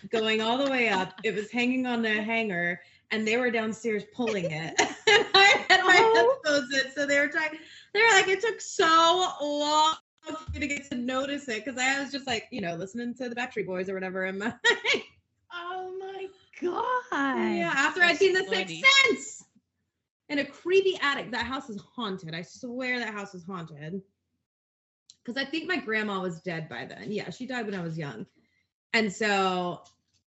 Speaker 3: going all the way up. It was hanging on the hanger and they were downstairs pulling it. and I had my
Speaker 2: Oh.
Speaker 3: headphones in. So they were trying, they were like, it took so long for me to get to notice it because I was just like, you know, listening to the Battery Boys or whatever. And my,
Speaker 2: Oh my god.
Speaker 3: yeah, after I'd seen the Sixth. Sense in a creepy attic. That house is haunted. I swear that house is haunted. Because I think my grandma was dead by then. Yeah, she died when I was young. And so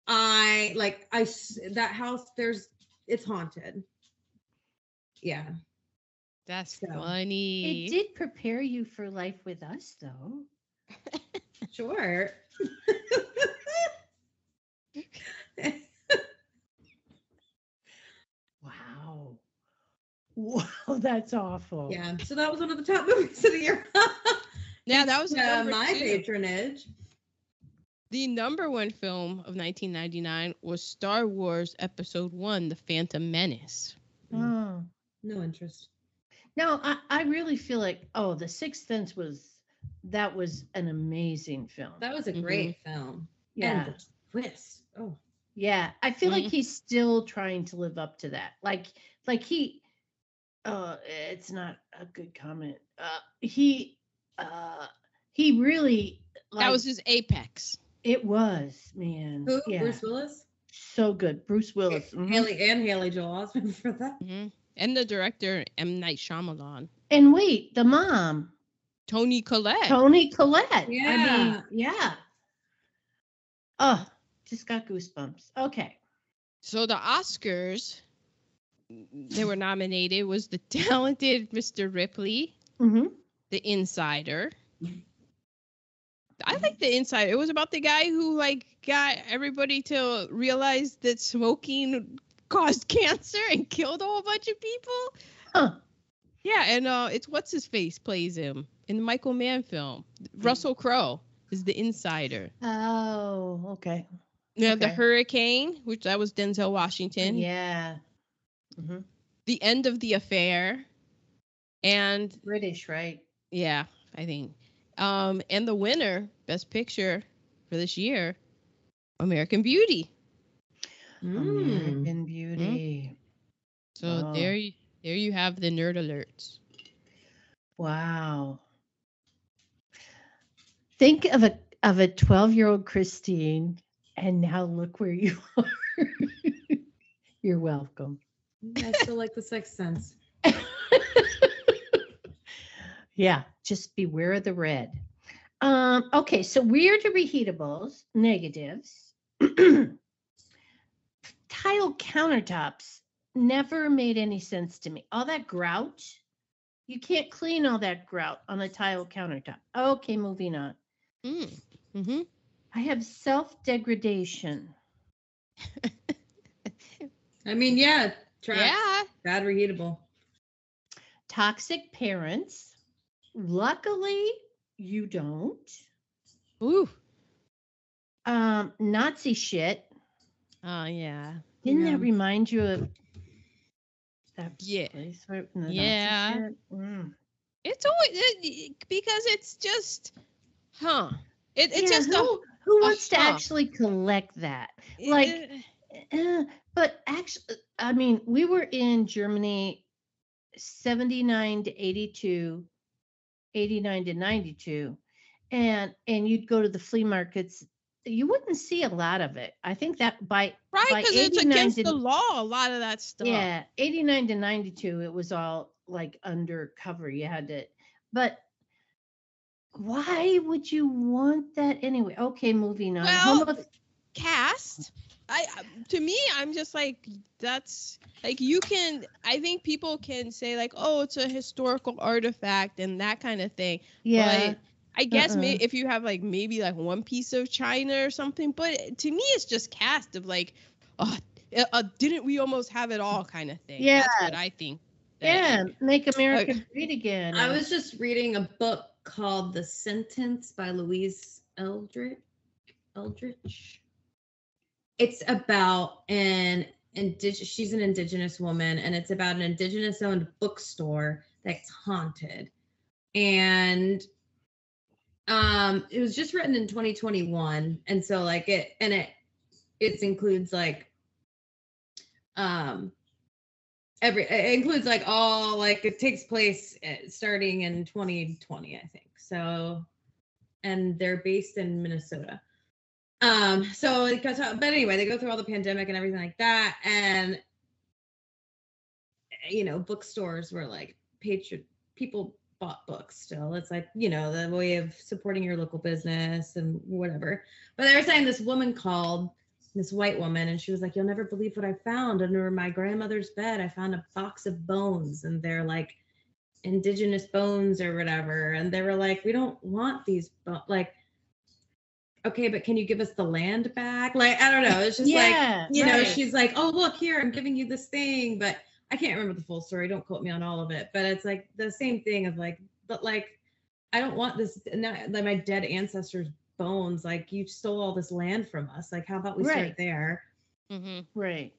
Speaker 3: I like I that house there's it's haunted. Yeah.
Speaker 1: That's
Speaker 3: So,
Speaker 1: funny.
Speaker 2: It did prepare you for life with us though.
Speaker 3: Sure.
Speaker 2: Wow. Wow, that's awful.
Speaker 3: yeah. So that was one of the top movies of the year.
Speaker 1: Yeah, that was
Speaker 3: uh, my
Speaker 1: two.
Speaker 3: patronage.
Speaker 1: The number one film of 1999 was Star Wars Episode One: The Phantom Menace.
Speaker 2: Oh.
Speaker 3: No interest.
Speaker 2: No, I, I really feel like oh, The Sixth Sense was that was an amazing film.
Speaker 3: That was a
Speaker 1: Mhm.
Speaker 3: great film.
Speaker 2: yeah.
Speaker 3: And the twist. Oh.
Speaker 2: Yeah, I feel like
Speaker 1: Mhm.
Speaker 2: he's still trying to live up to that. Like, like he, uh, it's not a good comment. Uh, he, uh, he really, like,
Speaker 1: that was his apex.
Speaker 2: it was, man.
Speaker 3: Who?
Speaker 2: Yeah,
Speaker 3: Bruce Willis?
Speaker 2: so good. Bruce Willis. mhm.
Speaker 3: Haley and Haley Joel Osment for that.
Speaker 1: And the director M Night Shyamalan,
Speaker 2: And wait, the mom,
Speaker 1: Toni Collette.
Speaker 2: Toni Collette. I
Speaker 3: Yeah.
Speaker 2: mean, yeah. Oh, just got goosebumps. Okay.
Speaker 1: So the Oscars, they were nominated was the talented Mr. Ripley,
Speaker 2: Mm-hmm.
Speaker 1: The Insider. I like The Insider. It was about the guy who like got everybody to realize that smoking caused cancer and killed a whole bunch of people.
Speaker 2: Huh.
Speaker 1: Yeah, and uh, it's what's his face plays him in the Michael Mann film. Russell Crowe is the Insider.
Speaker 2: Oh, okay.
Speaker 1: Yeah, the
Speaker 2: Okay.
Speaker 1: Hurricane, which that was Denzel Washington.
Speaker 2: Yeah. hmm
Speaker 1: The End of the Affair, and
Speaker 2: British, right?
Speaker 1: yeah, I think, um, and the winner, Best Picture for this year, American Beauty.
Speaker 3: Mm.
Speaker 2: American Beauty.
Speaker 1: So
Speaker 2: Wow.
Speaker 1: there, you, there you have the nerd alerts.
Speaker 2: Wow. Think of a of a 12-year-old Christine and now look where you are. You're welcome.
Speaker 3: I still like the Sixth Sense.
Speaker 2: yeah, just beware of the red. Um, okay, so weird to reheatables, negatives. Tile countertops never made any sense to me. All that grout, you can't clean all that grout on a tile countertop. Okay, moving on.
Speaker 1: Mm. hmm
Speaker 2: I have self degradation.
Speaker 3: I mean, yeah, trash.
Speaker 1: Yeah.
Speaker 3: Bad reheatable.
Speaker 2: Toxic parents. Luckily, you don't.
Speaker 1: Ooh.
Speaker 2: Um, Nazi shit.
Speaker 1: Oh yeah.
Speaker 2: Didn't
Speaker 3: Yeah.
Speaker 2: that remind you of that
Speaker 1: Yeah.
Speaker 2: place where
Speaker 1: Yeah.
Speaker 2: Mm.
Speaker 1: It's always it, because it's just, huh? It, it's
Speaker 2: Yeah,
Speaker 1: just
Speaker 2: who, who
Speaker 1: a
Speaker 2: wants to
Speaker 1: huh.
Speaker 2: actually collect that?
Speaker 1: a
Speaker 2: like-
Speaker 1: uh,
Speaker 2: but actually, I mean, we were in Germany 79 to 82, 89 to 92. And and you'd go to the flea markets, you wouldn't see a lot of it. I think that by
Speaker 1: right
Speaker 2: by
Speaker 1: because it's
Speaker 2: 89
Speaker 1: against
Speaker 2: to-
Speaker 1: the law. A lot of that stuff.
Speaker 2: yeah, 89 to 92, it was all like undercover. You had to, but why would you want that anyway? Okay, moving on.
Speaker 1: Well,
Speaker 2: Homo-
Speaker 1: cast i I- to me i'm just like that's like you can i think people can say like oh it's a historical artifact and that kind of thing
Speaker 2: yeah.
Speaker 1: but i guess may,
Speaker 2: Uh-uh.
Speaker 1: if you have like maybe like one piece of china or something but to me it's just cast of like oh uh, uh, didn't we almost have it all kind of thing that's
Speaker 2: Yeah.
Speaker 1: what i think that-
Speaker 2: Yeah, make America great again.
Speaker 3: I was just reading a book called The Sentence by Louise Erdrich. Erdrich. It's about an indigenous. She's an indigenous woman, and it's about an indigenous-owned bookstore that's haunted. And um, it was just written in 2021, and so like it, and it, it includes like, um, every it includes like all like it takes place uh, starting in 2020 i think so and they're based in minnesota. Um so it goes but anyway they go through all the pandemic and everything like that and you know bookstores were like patron people bought books still. It's like you know the way of supporting your local business and whatever. But they were saying this woman called this white woman and she was like you'll never believe what i found. Under my grandmother's bed i found a box of bones and they're like indigenous bones or whatever. And they were like we don't want these bo-. like okay but can you give us the land back? Like i don't know. It's just
Speaker 2: Yeah,
Speaker 3: like you know she's like oh look here i'm giving you this thing but i can't remember the full story don't quote me on all of it but it's like the same thing of like but like i don't want this not like my dead ancestors bones like you stole all this land from us like how about we
Speaker 2: Right.
Speaker 3: start there
Speaker 1: Mm-hmm.
Speaker 2: Right.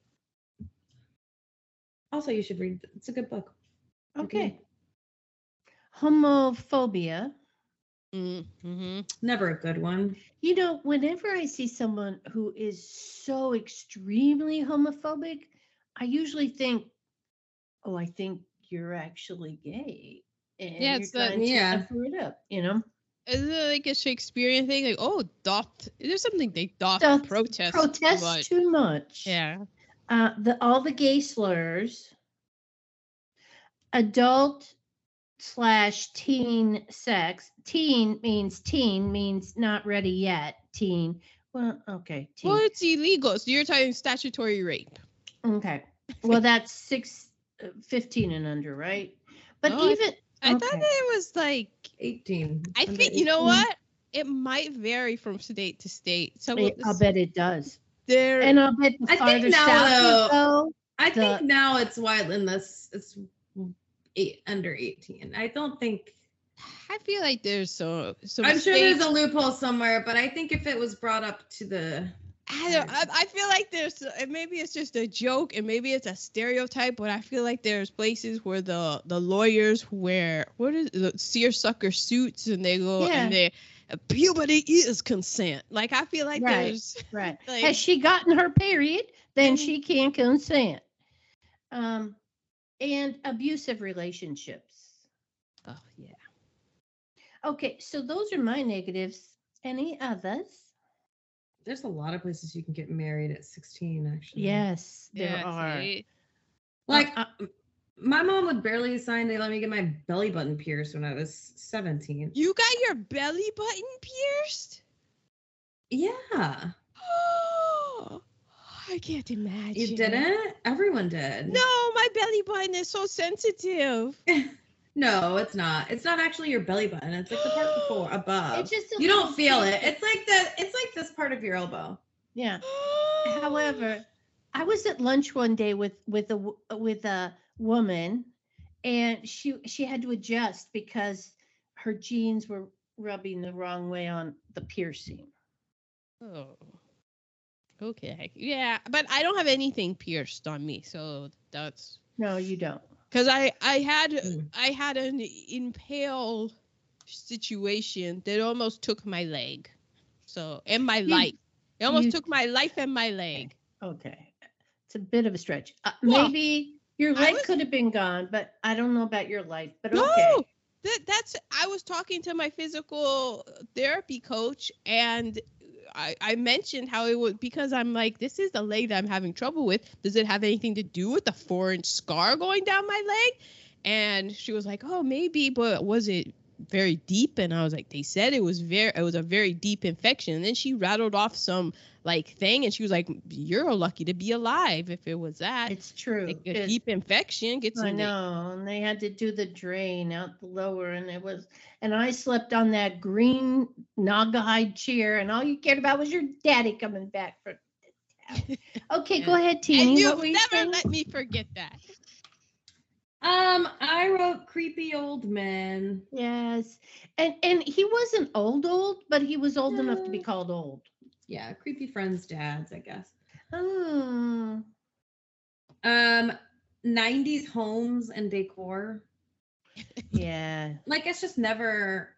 Speaker 3: also you should read it's a good book
Speaker 2: Okay. Homophobia.
Speaker 1: Mm-hmm.
Speaker 3: never a good one
Speaker 2: You know, whenever I see someone who is so extremely homophobic, I usually think, oh, I think you're actually gay. And
Speaker 1: Yeah, it's that-
Speaker 3: yeah.
Speaker 2: it up, you know?
Speaker 1: Is it like a Shakespearean thing? Like, oh, doth there's something they doth
Speaker 2: Doth
Speaker 1: protest. too
Speaker 2: Protest
Speaker 1: much.
Speaker 2: too much.
Speaker 1: Yeah.
Speaker 2: Uh, the all the gay slurs. Adult slash teen sex. Teen means teen means not ready yet. Teen. Well, okay. Teen.
Speaker 1: Well, it's illegal. So you're talking statutory rape.
Speaker 2: Okay. Well, that's six, 15 and under, right? But
Speaker 1: Oh,
Speaker 2: even
Speaker 1: I thought
Speaker 2: Okay.
Speaker 1: that it was like
Speaker 3: 18
Speaker 1: I
Speaker 3: under
Speaker 1: think you know what? It might vary from state to state. So
Speaker 2: it- I'll bet it does.
Speaker 1: there
Speaker 2: And I'll bet the
Speaker 3: I think
Speaker 2: farther
Speaker 3: now,
Speaker 2: south you
Speaker 3: though,
Speaker 2: go,
Speaker 3: I
Speaker 2: the-
Speaker 3: think now it's wild in this it's eight under 18. I don't think
Speaker 1: I feel like there's so some
Speaker 3: I'm sure
Speaker 1: states-
Speaker 3: there's a loophole somewhere, but I think if it was brought up to the
Speaker 1: I don't. I, I feel like there's maybe it's just a joke and maybe it's a stereotype, but I feel like there's places where the the lawyers wear what is the seersucker suits and they go
Speaker 2: Yeah.
Speaker 1: and they puberty is consent. Like I feel like
Speaker 2: Right.
Speaker 1: there's
Speaker 2: right.
Speaker 1: like-
Speaker 2: Has she gotten her period? Then
Speaker 1: Mhm.
Speaker 2: she can consent. Um, and abusive relationships.
Speaker 1: oh yeah.
Speaker 2: Okay, so those are my negatives. Any others?
Speaker 3: There's a lot of places you can get married at 16 actually.
Speaker 2: Yes, there
Speaker 1: yeah,
Speaker 2: are.
Speaker 1: see?
Speaker 3: Like
Speaker 2: Uh,
Speaker 3: my mom would barely sign they let me get my belly button pierced when I was 17.
Speaker 1: You got your belly button pierced?
Speaker 3: Yeah.
Speaker 1: Oh, I can't imagine.
Speaker 3: You didn't? Everyone did.
Speaker 1: No, my belly button is so sensitive.
Speaker 3: No, it's not. It's not actually your belly button. It's like the part before above.
Speaker 2: It's just
Speaker 3: you don't feel
Speaker 2: piece
Speaker 3: it. It's like the it's like this part of your elbow.
Speaker 2: Yeah. However, I was at lunch one day with with a with a woman, and she she had to adjust because her jeans were rubbing the wrong way on the piercing.
Speaker 1: Oh. Okay. Yeah, but I don't have anything pierced on me, so that's
Speaker 2: No, you don't.
Speaker 1: Because I I had
Speaker 3: Mm.
Speaker 1: I had an impale situation that almost took my leg, so and my
Speaker 2: You-
Speaker 1: life. It almost
Speaker 2: you-
Speaker 1: took my life and my leg.
Speaker 2: Okay, it's a bit of a stretch. Uh,
Speaker 1: Well,
Speaker 2: maybe your leg
Speaker 1: was-
Speaker 2: could have been gone, but I don't know about your life. But
Speaker 1: No,
Speaker 2: okay,
Speaker 1: that that's I was talking to my physical therapy coach and I, I mentioned how it would because I'm like, this is the leg that I'm having trouble with. Does it have anything to do with the four inch scar going down my leg? And she was like, Oh, maybe, but was it very deep? And I was like, They said it was very it was a very deep infection. And then she rattled off some like thing and she was like, You're lucky to be alive if it was that.
Speaker 2: it's true.
Speaker 1: like a deep infection gets
Speaker 2: I know, and they had to do the drain out the lower, and it was, and I slept on that green Naugahyde chair, and all you cared about was your daddy coming back from. Okay, go ahead, Teeny.
Speaker 1: and you've never let me forget that.
Speaker 3: Um, I wrote creepy old men.
Speaker 2: Yes. And and he wasn't old old, but he was old enough to be called old.
Speaker 3: Yeah, creepy friends' dads, I guess.
Speaker 2: Oh.
Speaker 3: Um, 90s homes and decor.
Speaker 2: Yeah.
Speaker 3: Like it's just never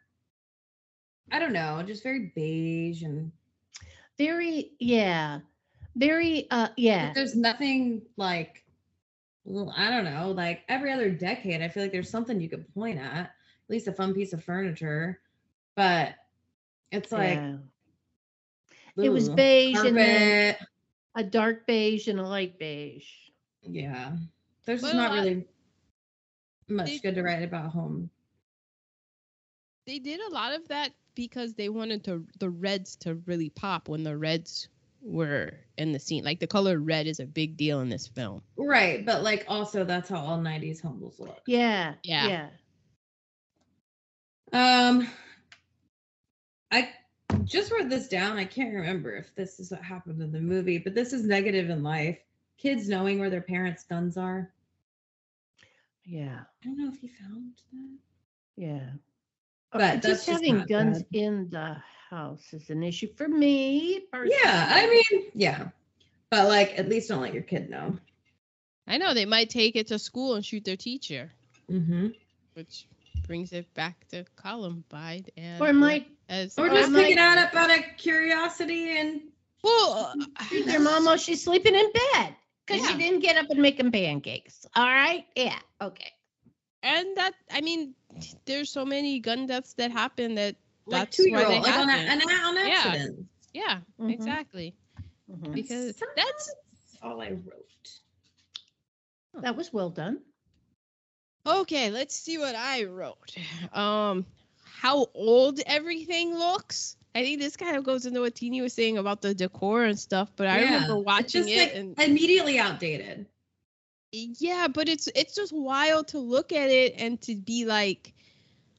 Speaker 3: I don't know, just very beige and
Speaker 2: Very yeah. Very uh yeah.
Speaker 3: there's nothing like I don't know, like every other decade, I feel like there's something you could point at, at least a fun piece of furniture. But it's like
Speaker 2: yeah. It was
Speaker 3: ugh,
Speaker 2: beige and then a dark beige and a light beige.
Speaker 3: Yeah. There's just
Speaker 1: Well,
Speaker 3: not
Speaker 1: I-
Speaker 3: really much
Speaker 1: They-
Speaker 3: good to write about home.
Speaker 1: They did a lot of that because they wanted to the reds to really pop when the reds were in the scene. Like the color red is a big deal in this film.
Speaker 3: Right, but like also that's how all 90s homes look.
Speaker 2: Yeah.
Speaker 1: Yeah.
Speaker 2: Yeah.
Speaker 3: Um I just wrote this down. I can't remember if this is what happened in the movie, but this is negative in life. Kids knowing where their parents' guns are.
Speaker 2: Yeah.
Speaker 3: I don't know if you found that.
Speaker 2: Yeah.
Speaker 3: But that's
Speaker 2: just
Speaker 3: just
Speaker 2: having
Speaker 3: not
Speaker 2: guns
Speaker 3: bad.
Speaker 2: in the house is an issue for me.
Speaker 3: Yeah, I mean, yeah. But like at least don't let your kid know.
Speaker 1: I know they might take it to school and shoot their teacher,
Speaker 3: Mm-hmm.
Speaker 1: which brings it back to Columbine and
Speaker 2: or might
Speaker 1: as
Speaker 3: Or
Speaker 2: Or
Speaker 3: just
Speaker 2: I'm
Speaker 3: pick it out up out of curiosity and
Speaker 1: well,
Speaker 2: shoot their mom while she's sleeping in bed because
Speaker 1: Yeah.
Speaker 2: she didn't get up and make them pancakes. All right. Yeah. Okay.
Speaker 1: And that I mean, there's so many gun deaths that happen that
Speaker 3: like
Speaker 1: That's
Speaker 3: two
Speaker 1: why
Speaker 3: year
Speaker 1: they
Speaker 3: old, like on, a,
Speaker 1: happen.
Speaker 3: an, on
Speaker 1: Yeah.
Speaker 3: accident.
Speaker 1: yeah,
Speaker 2: Mhm.
Speaker 1: exactly
Speaker 2: Mhm.
Speaker 1: because
Speaker 3: So
Speaker 1: that's
Speaker 3: all I wrote.
Speaker 2: That was well done.
Speaker 1: Okay, let's see what I wrote. Um, how old everything looks. I think this kind of goes into what Tini was saying about the decor and stuff. But I
Speaker 3: Yeah,
Speaker 1: remember
Speaker 3: it's
Speaker 1: watching
Speaker 3: just
Speaker 1: it,
Speaker 3: like
Speaker 1: and
Speaker 3: immediately outdated.
Speaker 1: Yeah, but it's it's just wild to look at it and to be like,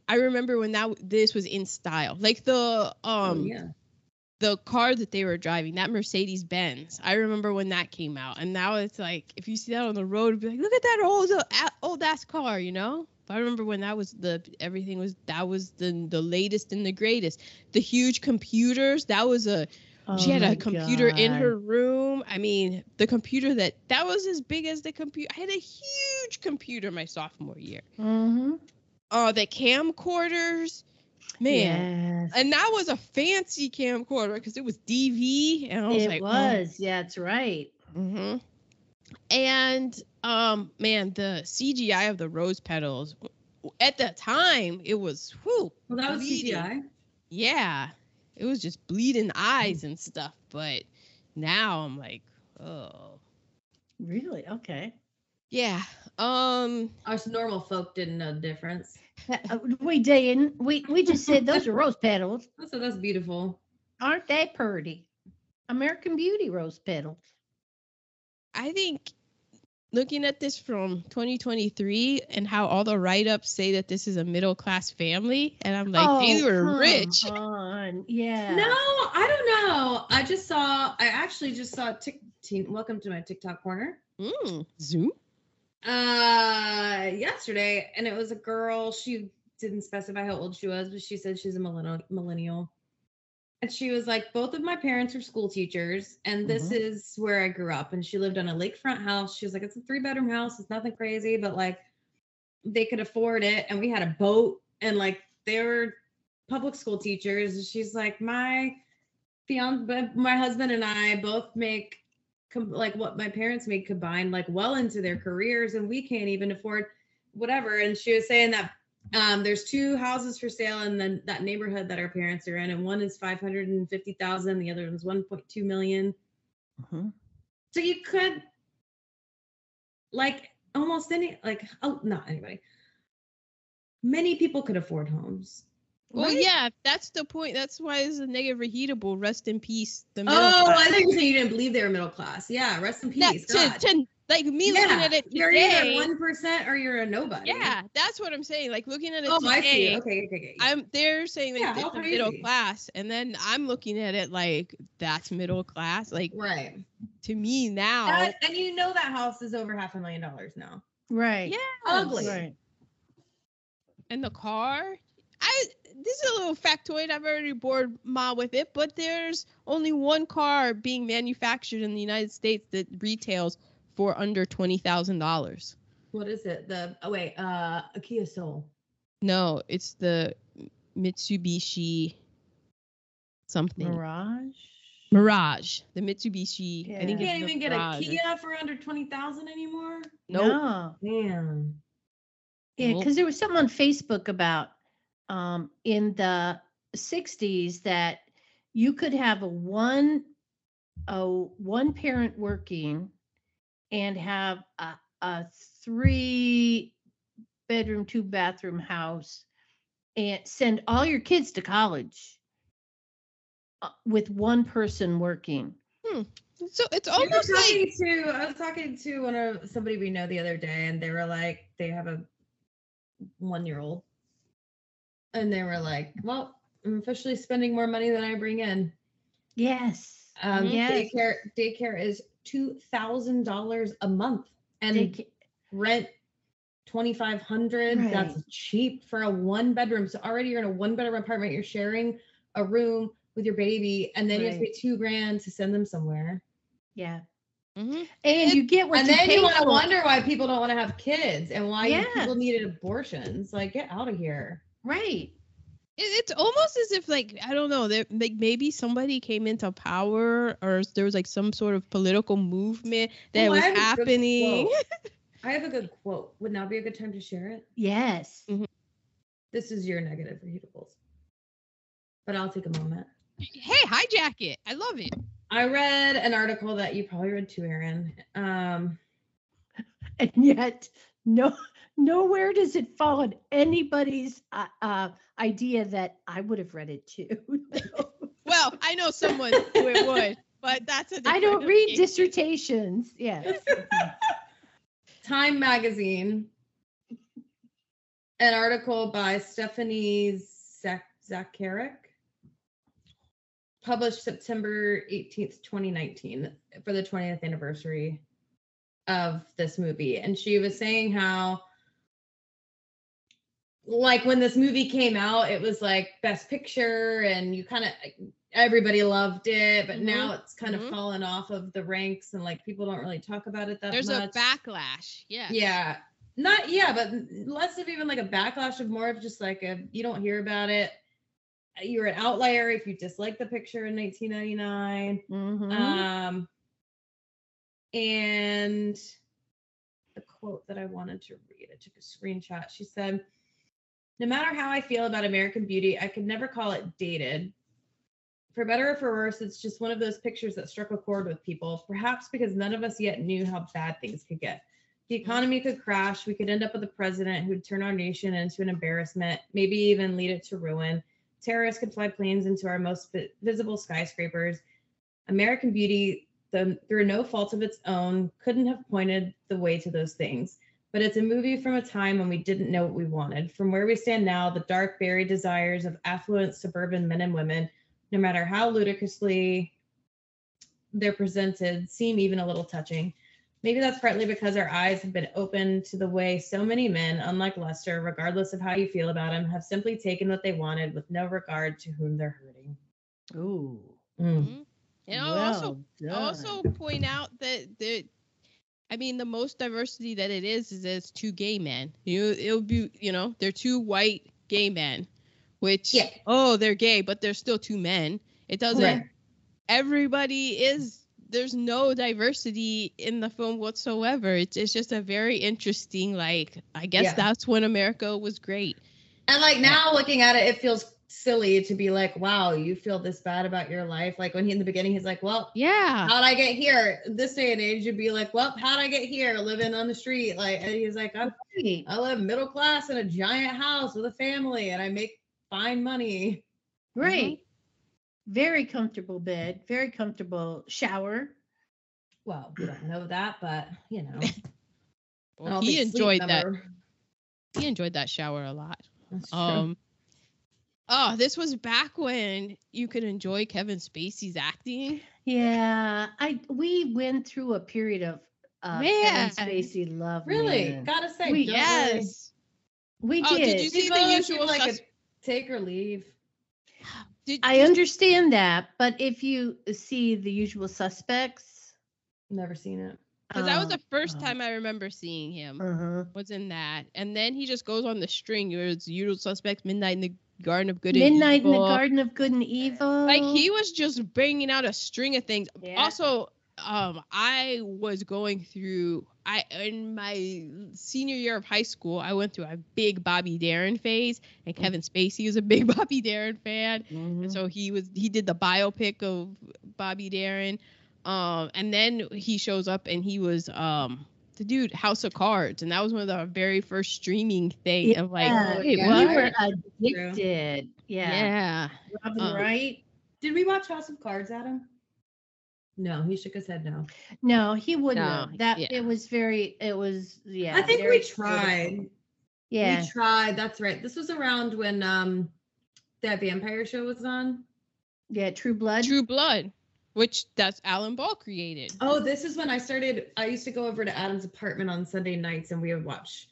Speaker 1: I remember when that this was in style, like the
Speaker 3: Oh,
Speaker 1: um
Speaker 3: yeah.
Speaker 1: the car that they were driving, that Mercedes Benz. I remember when that came out, and now it's like if you see that on the road, be like, look at that old old ass car, you know. But I remember when that was the everything was that was the the latest and the greatest. The huge computers, that was a she
Speaker 2: Oh
Speaker 1: had a computer in her room. I mean, the computer that that was as big as the computer. I had a huge computer my sophomore year.
Speaker 2: Mm-hmm.
Speaker 1: Oh, the camcorders, man.
Speaker 2: Yes.
Speaker 1: And that was a fancy camcorder because it was DV, and I was
Speaker 2: it
Speaker 1: like, oh.
Speaker 2: was. Yeah, that's right.
Speaker 1: hmm And um, man, the CGI of the rose petals at the time it was whew,
Speaker 3: Well, that was
Speaker 1: bleeding.
Speaker 3: CGI.
Speaker 1: Yeah, it was just bleeding eyes and stuff. But now I'm like, oh,
Speaker 2: Really? Okay.
Speaker 1: yeah. Um,
Speaker 3: Us normal folk didn't know the difference.
Speaker 2: Uh, we didn't. We we just said those are rose petals.
Speaker 3: So that's beautiful.
Speaker 2: Aren't they pretty? American Beauty rose petals.
Speaker 1: I think looking at this from 2023 and how all the write-ups say that this is a middle class family, and I'm like, they were
Speaker 2: come
Speaker 1: rich.
Speaker 2: On. Yeah.
Speaker 3: No, I don't know. I just saw. I actually just saw. Tick, teen, welcome to my TikTok corner.
Speaker 1: Mm, Zoom.
Speaker 3: Uh, yesterday, and it was a girl. She didn't specify how old she was, but she said she's a millennial. Millennial. And she was like, both of my parents are school teachers, and this
Speaker 2: Mhm.
Speaker 3: is where I grew up. And she lived on a lakefront house. She was like, it's a three bedroom house. It's nothing crazy, but like they could afford it. And we had a boat, and like they were public school teachers. And she's like, my fiance, my husband and I both make com- like what my parents made combined, like well into their careers, and we can't even afford whatever. And she was saying that um, there's two houses for sale in the, that neighborhood that our parents are in, and one is five hundred and fifty thousand, the other one's one point two million.
Speaker 2: Mhm.
Speaker 3: So you could, like, almost any, like, oh, not anybody. Many people could afford homes.
Speaker 1: Well,
Speaker 3: Right?
Speaker 1: yeah, that's the point. That's why it's a negative reheatable. Rest in peace. The middle
Speaker 3: Oh,
Speaker 1: class.
Speaker 3: I think you saying you didn't believe they were middle class. Yeah, rest in
Speaker 1: That-
Speaker 3: peace.
Speaker 1: to, to, like me looking at it today, you're
Speaker 3: either one percent or you're a nobody.
Speaker 1: yeah, that's what I'm saying. Like looking at it
Speaker 3: Oh,
Speaker 1: today.
Speaker 3: I see. Okay, okay, okay.
Speaker 1: I'm they're saying like
Speaker 3: Yeah,
Speaker 1: the middle class, and then I'm looking at it like that's middle class. Like
Speaker 3: right.
Speaker 1: to me now,
Speaker 3: That- and you know that house is over half a million dollars now.
Speaker 2: Right.
Speaker 1: Yeah.
Speaker 3: Ugly.
Speaker 2: Right.
Speaker 1: And the car. I this is a little factoid. I've already bored Ma with it, but there's only one car being manufactured in the United States that retails for under twenty thousand dollars.
Speaker 3: What is it? The oh wait, uh, a Kia Soul.
Speaker 1: No, it's the Mitsubishi something.
Speaker 2: Mirage.
Speaker 1: Mirage. The Mitsubishi. I think
Speaker 3: You can't even get
Speaker 1: Mirage.
Speaker 3: a Kia for under twenty thousand anymore.
Speaker 1: Nope.
Speaker 2: No.
Speaker 3: Damn.
Speaker 2: Yeah, because there was something on Facebook about um, in the 60s that you could have a one a one parent working and have a, a three bedroom two bathroom house and send all your kids to college uh, with one person working
Speaker 1: So it's
Speaker 3: We were
Speaker 1: almost like
Speaker 3: talking to I was talking to one of somebody we know the other day, and they were like, they have a one year old, and they were like, well, I'm officially spending more money than I bring in.
Speaker 2: yes
Speaker 3: Um,
Speaker 1: Mhm.
Speaker 2: Yes.
Speaker 3: Daycare daycare is two thousand dollars a month, and
Speaker 2: They ca-
Speaker 3: rent twenty five hundred. That's cheap for a one bedroom. So already you're in a one bedroom apartment. You're sharing a room with your baby, and then you have to pay two grand to send them somewhere.
Speaker 2: yeah
Speaker 1: Mhm.
Speaker 2: and
Speaker 1: It-
Speaker 2: you get what
Speaker 3: and
Speaker 2: you
Speaker 3: then
Speaker 2: pay
Speaker 3: you want to wonder why people don't want to have kids and why
Speaker 2: Yeah.
Speaker 3: people needed abortions. Like, get out of here.
Speaker 2: right
Speaker 1: It- it's almost as if like I don't know, there like maybe somebody came into power or there was like some sort of political movement that
Speaker 3: Oh,
Speaker 1: was
Speaker 3: have a good
Speaker 1: happening.
Speaker 3: I have a good quote. Would now be a good time to share it?
Speaker 2: yes
Speaker 3: This is your negative reheatables. But I'll take a moment.
Speaker 1: hey, hijack it. I love it.
Speaker 3: I read an article that you probably read too, Aaron. Um,
Speaker 2: and yet no nowhere does it fall on anybody's uh, uh, idea that I would have read it too.
Speaker 1: Well, I know someone who it would, but that's a
Speaker 2: I don't read
Speaker 1: occasion.
Speaker 2: dissertations. Yes.
Speaker 3: Time Magazine, an article by Stephanie Zak- Zacharek, published September 18th, 2019, for the 20th anniversary of this movie. And she was saying how, like, when this movie came out, it was like Best Picture, and you kind of, everybody loved it, but now it's kind
Speaker 1: Mhm.
Speaker 3: of fallen off of the ranks, and like people don't really talk about it that
Speaker 1: There's
Speaker 3: much.
Speaker 1: a backlash. Yeah.
Speaker 3: Yeah. Not yeah, but less of even like a backlash of more of just like a you don't hear about it. You're an outlier if you dislike the picture in 1999.
Speaker 2: Mhm.
Speaker 3: Um and the quote that I wanted to read, I took a screenshot. She said, No matter how I feel about American Beauty, I could never call it dated. For better or for worse, it's just one of those pictures that struck a chord with people, perhaps because none of us yet knew how bad things could get. The economy could crash. We could end up with a president who'd turn our nation into an embarrassment, maybe even lead it to ruin. Terrorists could fly planes into our most visible skyscrapers. American Beauty, the, through no fault of its own, couldn't have pointed the way to those things. But it's a movie from a time when we didn't know what we wanted. From where we stand now, the dark, buried desires of affluent suburban men and women, no matter how ludicrously they're presented, seem even a little touching. Maybe that's partly because our eyes have been opened to the way so many men, unlike Lester, regardless of how you feel about him, have simply taken what they wanted with no regard to whom they're hurting.
Speaker 2: Ooh.
Speaker 3: Mm.
Speaker 1: Mhm. And I'll also
Speaker 2: well
Speaker 1: I'll also point out that the I mean the most diversity that it is is it's two gay men. You it'll be you know, they're two white gay men, which
Speaker 3: Yeah.
Speaker 1: oh they're gay, but they're still two men. It doesn't
Speaker 3: Right.
Speaker 1: everybody is there's no diversity in the film whatsoever. It's it's just a very interesting like I guess
Speaker 3: Yeah.
Speaker 1: that's when America was great.
Speaker 3: And like now looking at it, it feels silly to be like, wow, you feel this bad about your life. Like when he in the beginning, he's like, well,
Speaker 1: Yeah.
Speaker 3: how'd I get here? This day and age, you'd be like, well, how'd I get here? Living on the street. Like, and he's like, I'm, I live middle class in a giant house with a family and I make fine money.
Speaker 2: Right. Very comfortable bed, very comfortable shower.
Speaker 3: Well, we don't know that, but you know,
Speaker 1: Well, he enjoyed that. He enjoyed that shower a lot.
Speaker 3: That's true.
Speaker 1: Um, oh, this was back when you could enjoy Kevin Spacey's acting.
Speaker 2: Yeah, I we went through a period of uh,
Speaker 1: Man.
Speaker 2: Kevin Spacey love
Speaker 3: Really?
Speaker 2: Man.
Speaker 3: Gotta say,
Speaker 2: We-
Speaker 1: Yes.
Speaker 2: We did.
Speaker 1: Oh,
Speaker 2: did.
Speaker 1: did you see
Speaker 3: He's
Speaker 1: the
Speaker 3: one of those
Speaker 1: usual
Speaker 3: people I could
Speaker 1: sus-
Speaker 3: take or leave.
Speaker 1: Did,
Speaker 2: I understand that, but if you see the usual suspects,
Speaker 3: Never seen it.
Speaker 1: because that was the first
Speaker 2: uh,
Speaker 1: time I remember seeing him.
Speaker 2: uh-huh.
Speaker 1: Was in that, and then he just goes on the string. It was usual suspects, Midnight in the Garden of Good
Speaker 2: Midnight
Speaker 1: and
Speaker 2: in the. Garden of Good and Evil.
Speaker 1: Like he was just bringing out a string of things.
Speaker 2: Yeah.
Speaker 1: Also, um, I was going through. I in my senior year of high school, I went through a big Bobby Darin phase, and
Speaker 2: Mm.
Speaker 1: Kevin Spacey was a big Bobby Darin fan.
Speaker 2: Mhm.
Speaker 1: And so he was he did the biopic of Bobby Darin. Um and then he shows up and he was um the dude House of Cards and that was one of the very first streaming thing of like
Speaker 2: Yeah,
Speaker 1: wait,
Speaker 3: yeah.
Speaker 1: what?
Speaker 2: we were addicted. Yeah.
Speaker 1: Yeah.
Speaker 2: Robin
Speaker 1: Um,
Speaker 2: Wright.
Speaker 3: Did we watch House of Cards, Adam? No, he shook his head no.
Speaker 2: No, he wouldn't.
Speaker 1: No.
Speaker 2: That
Speaker 1: yeah.
Speaker 2: it was very. It was yeah.
Speaker 3: I think we tried.
Speaker 2: Yeah.
Speaker 3: We tried. That's right. This was around when um that vampire show was on.
Speaker 2: Yeah. True Blood.
Speaker 1: True Blood, which that's Alan Ball created.
Speaker 3: Oh, this is when I started. I used to go over to Adam's apartment on Sunday nights and we would watch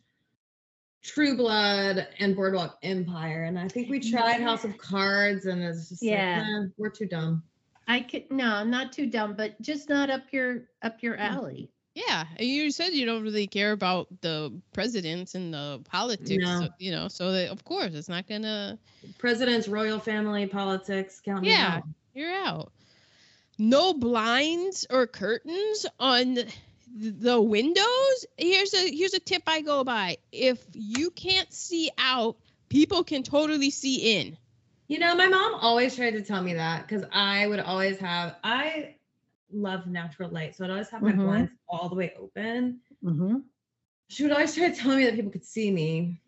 Speaker 3: True Blood and Boardwalk Empire. And I think we tried House of Cards and it's just
Speaker 2: Yeah.
Speaker 3: like, "Nah, we're too dumb.
Speaker 2: I could no, not too dumb, but just not up your up your
Speaker 1: Mm.
Speaker 2: alley.
Speaker 1: Yeah, and you said you don't really care about the presidents and the politics,
Speaker 3: No.
Speaker 1: so, you know. So that, of course, it's not gonna.
Speaker 3: Presidents, royal family, politics, count me
Speaker 1: Yeah.
Speaker 3: out.
Speaker 1: You're out. No blinds or curtains on the windows. Here's a here's a tip I go by. If you can't see out, people can totally see in.
Speaker 3: You know, my mom always tried to tell me that because I would always have, I love natural light. So I'd always have my
Speaker 2: Mhm.
Speaker 3: blinds all the way open.
Speaker 2: Mm-hmm.
Speaker 3: She would always try to tell me that people could see me.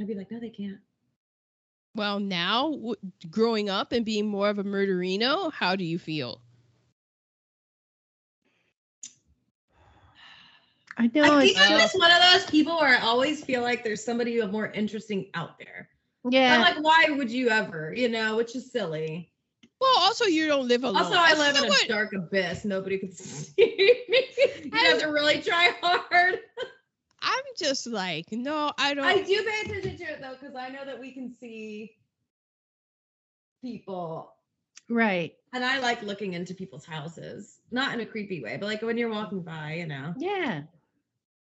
Speaker 3: I'd be like, no, they can't.
Speaker 1: Well, now w- growing up and being more of a murderino, how do you feel?
Speaker 2: I know.
Speaker 3: I
Speaker 2: it's
Speaker 3: think I'm
Speaker 2: just-
Speaker 3: just one of those people where I always feel like there's somebody more interesting out there.
Speaker 2: yeah.
Speaker 3: I'm like, why would you ever? You know, which is silly.
Speaker 1: Well, also you don't live alone.
Speaker 3: Also, I live in a
Speaker 1: Someone-
Speaker 3: dark abyss. Nobody could see me. You have to really try hard.
Speaker 1: I'm just like, no, I don't.
Speaker 3: I do pay attention to it though, because I know that we can see people.
Speaker 2: right.
Speaker 3: And I like looking into people's houses. Not in a creepy way, but like when you're walking by, you know.
Speaker 2: Yeah.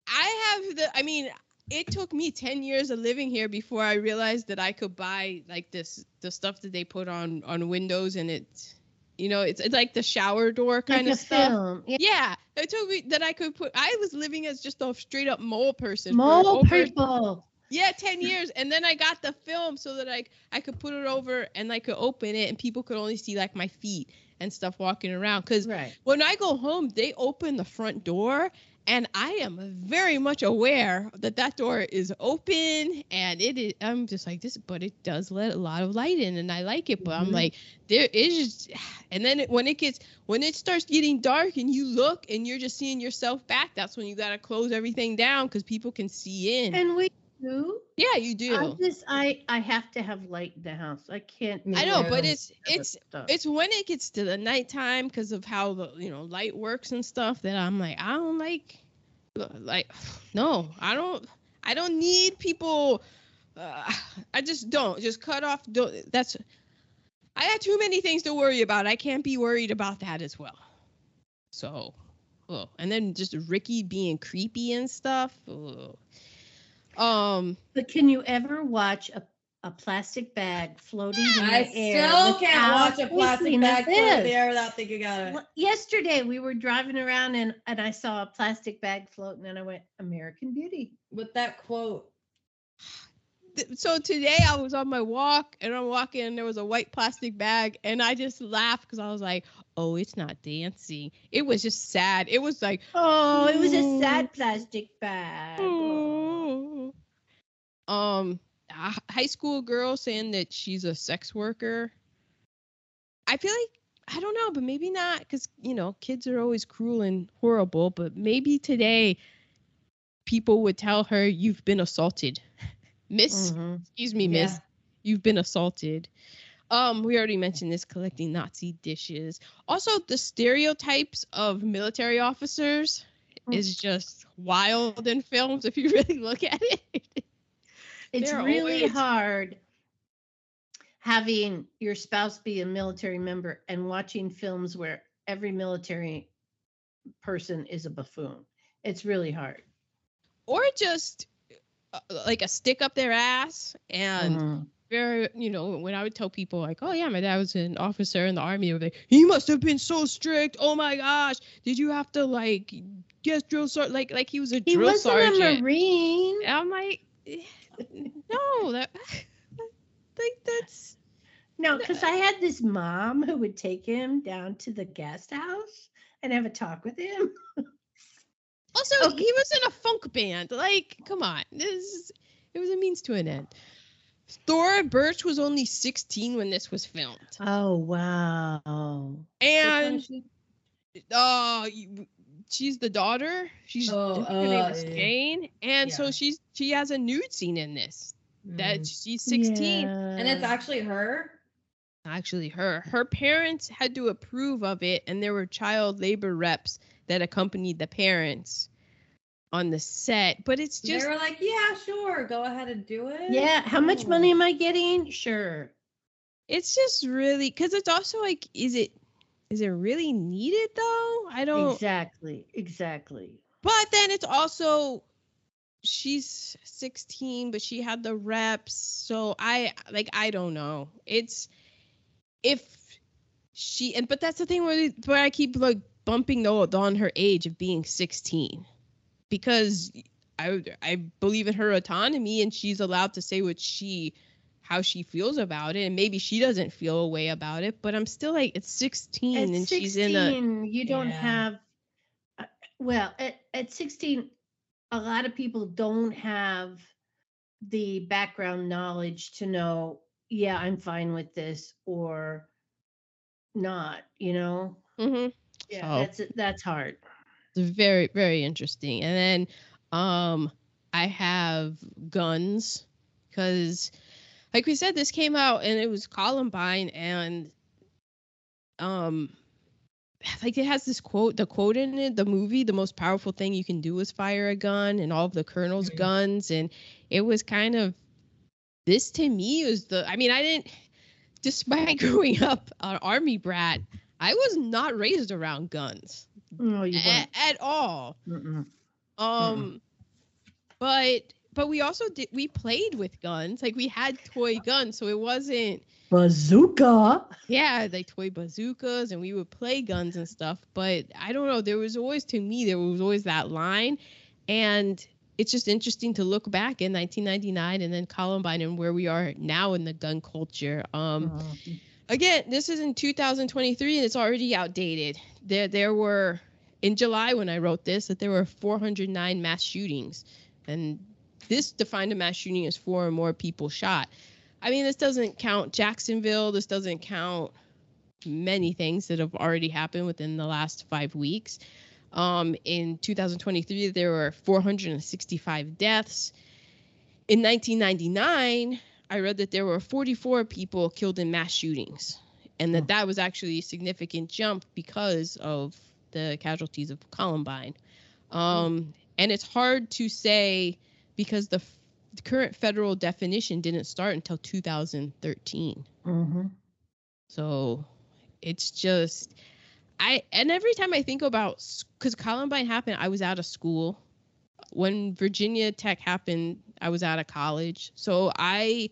Speaker 1: I have the. I mean, it took me ten years of living here before I realized that I could buy like this the stuff that they put on on windows, and it's, you know, it's, it's like the shower door kind
Speaker 2: like
Speaker 1: of stuff.
Speaker 2: film. Yeah.
Speaker 1: Yeah, it took me that I could put. I was living as just a straight up mole person.
Speaker 2: Mole people.
Speaker 1: Yeah, ten years, and then I got the film so that I I could put it over and I could open it, and people could only see like my feet and stuff walking around. Cause
Speaker 2: Right.
Speaker 1: when I go home, they open the front door, and I am very much aware that that door is open, and it is. I'm just like this, but it does let a lot of light in, and I like it. But I'm
Speaker 2: Mhm.
Speaker 1: like, there is and then it, when it gets when it starts getting dark, and you look, and you're just seeing yourself back. That's when you gotta close everything down because people can see in.
Speaker 2: And we do.
Speaker 1: yeah, you do.
Speaker 2: I just I I have to have light in the house. I can't.
Speaker 1: I know, but it's it's it's when it gets to the nighttime because of how the you know light works and stuff that I'm like I don't like like no I don't I don't need people uh, I just don't just cut off don't that's I got too many things to worry about I can't be worried about that as well so oh and then just Ricky being creepy and stuff oh. Um
Speaker 2: But can you ever watch a, a plastic bag floating in
Speaker 3: I
Speaker 2: the air?
Speaker 3: I still can't watch a plastic bag float in the air without thinking about it.
Speaker 2: Well, Yesterday we were driving around and, and I saw a plastic bag floating and then I went, American Beauty.
Speaker 3: With that quote,
Speaker 1: so today I was on my walk and I'm walking and there was a white plastic bag and I just laughed because I was like, oh, it's not dancing. It was just sad. It was like,
Speaker 2: Oh, it was a sad plastic bag.
Speaker 1: oh. Um, a high school girl saying that she's a sex worker. I feel like I don't know, but maybe not because you know kids are always cruel and horrible. But maybe today people would tell her you've been assaulted, Miss
Speaker 2: Mhm.
Speaker 1: excuse me, miss,
Speaker 3: Yeah.
Speaker 1: you've been assaulted. Um, we already mentioned this collecting Nazi dishes. Also, the stereotypes of military officers
Speaker 2: Mm.
Speaker 1: is just wild in films if you really look at it.
Speaker 2: It's
Speaker 1: They're
Speaker 2: really
Speaker 1: always-
Speaker 2: hard having your spouse be a military member and watching films where every military person is a buffoon. It's really hard.
Speaker 1: or just uh, like a stick up their ass and
Speaker 2: Mhm.
Speaker 1: very you know when i would tell people like oh yeah my dad was an officer in the army they like he must have been so strict oh my gosh did you have to like get drill sergeant like like he was a
Speaker 2: He
Speaker 1: drill
Speaker 2: wasn't a marine.
Speaker 1: And i'm like eh, no that like that's
Speaker 2: No, because I had this mom who would take him down to the guest house and have a talk with him.
Speaker 1: also
Speaker 2: Okay.
Speaker 1: he was in a funk band like come on this is, it was a means to an end Thora Birch was only 16 when this was filmed.
Speaker 2: Oh wow.
Speaker 1: And uh you- she's the daughter she's
Speaker 3: Oh,
Speaker 1: her name
Speaker 3: uh,
Speaker 1: is jane and
Speaker 3: Yeah.
Speaker 1: so she's she has a nude scene in this that
Speaker 3: Mm.
Speaker 1: she's 16
Speaker 3: and it's actually her.
Speaker 1: actually her her parents had to approve of it and there were child labor reps that accompanied the parents on the set but it's just They
Speaker 3: were like, yeah, sure, go ahead and do it.
Speaker 2: Yeah, how much
Speaker 3: Oh.
Speaker 2: money am I getting? Sure.
Speaker 1: it's just really because it's also like is it is it really needed though i don't
Speaker 2: Exactly. Exactly.
Speaker 1: But then it's also she's 16, but she had the reps. So I like I don't know. It's if she and but that's the thing where where I keep like bumping the on her age of being 16 because I I believe in her autonomy and she's allowed to say what she how she feels about it and maybe she doesn't feel a way about it but I'm still like it's 16
Speaker 2: At
Speaker 1: and
Speaker 2: 16,
Speaker 1: she's in a
Speaker 2: you don't
Speaker 3: Yeah.
Speaker 2: have uh, well, at, at 16 a lot of people don't have the background knowledge to know, yeah, I'm fine with this or not, you know?
Speaker 1: Mhm.
Speaker 2: Yeah,
Speaker 1: Oh.
Speaker 2: that's that's hard.
Speaker 1: It's very very interesting and then um i have guns because like we said this came out and it was columbine and um like it has this quote the quote in it the movie the most powerful thing you can do is fire a gun and all of the colonel's
Speaker 3: Mhm.
Speaker 1: guns and it was kind of this to me was the i mean i didn't despite growing up an army brat i was not raised around guns
Speaker 2: No, you
Speaker 1: a-
Speaker 2: won't.
Speaker 1: at all.
Speaker 2: Mm-mm.
Speaker 1: Um, but but we also did we played with guns. Like we had toy guns, so it wasn't
Speaker 2: Bazooka.
Speaker 1: yeah like toy bazookas, and we would play guns and stuff. But I don't know. There was always to me there was always that line, and it's just interesting to look back in 1999 and then Columbine and where we are now in the gun culture. Um
Speaker 2: Oh.
Speaker 1: again, this is in 2023 and it's already outdated. There there were in July when I wrote this that there were 409 mass shootings and this defined a mass shooting as four or more people shot. I mean, this doesn't count Jacksonville, this doesn't count many things that have already happened within the last 5 weeks. Um, in 2023 there were 465 deaths. In 1999, I read that there were 44 people killed in mass shootings, and that
Speaker 2: Hmm.
Speaker 1: that was actually a significant jump because of the casualties of Columbine. Um, and it's hard to say because the, f- the current federal definition didn't start until 2013.
Speaker 2: Mm-hmm.
Speaker 1: So it's just I and every time I think about because Columbine happened, I was out of school. When Virginia Tech happened, I was out of college. So I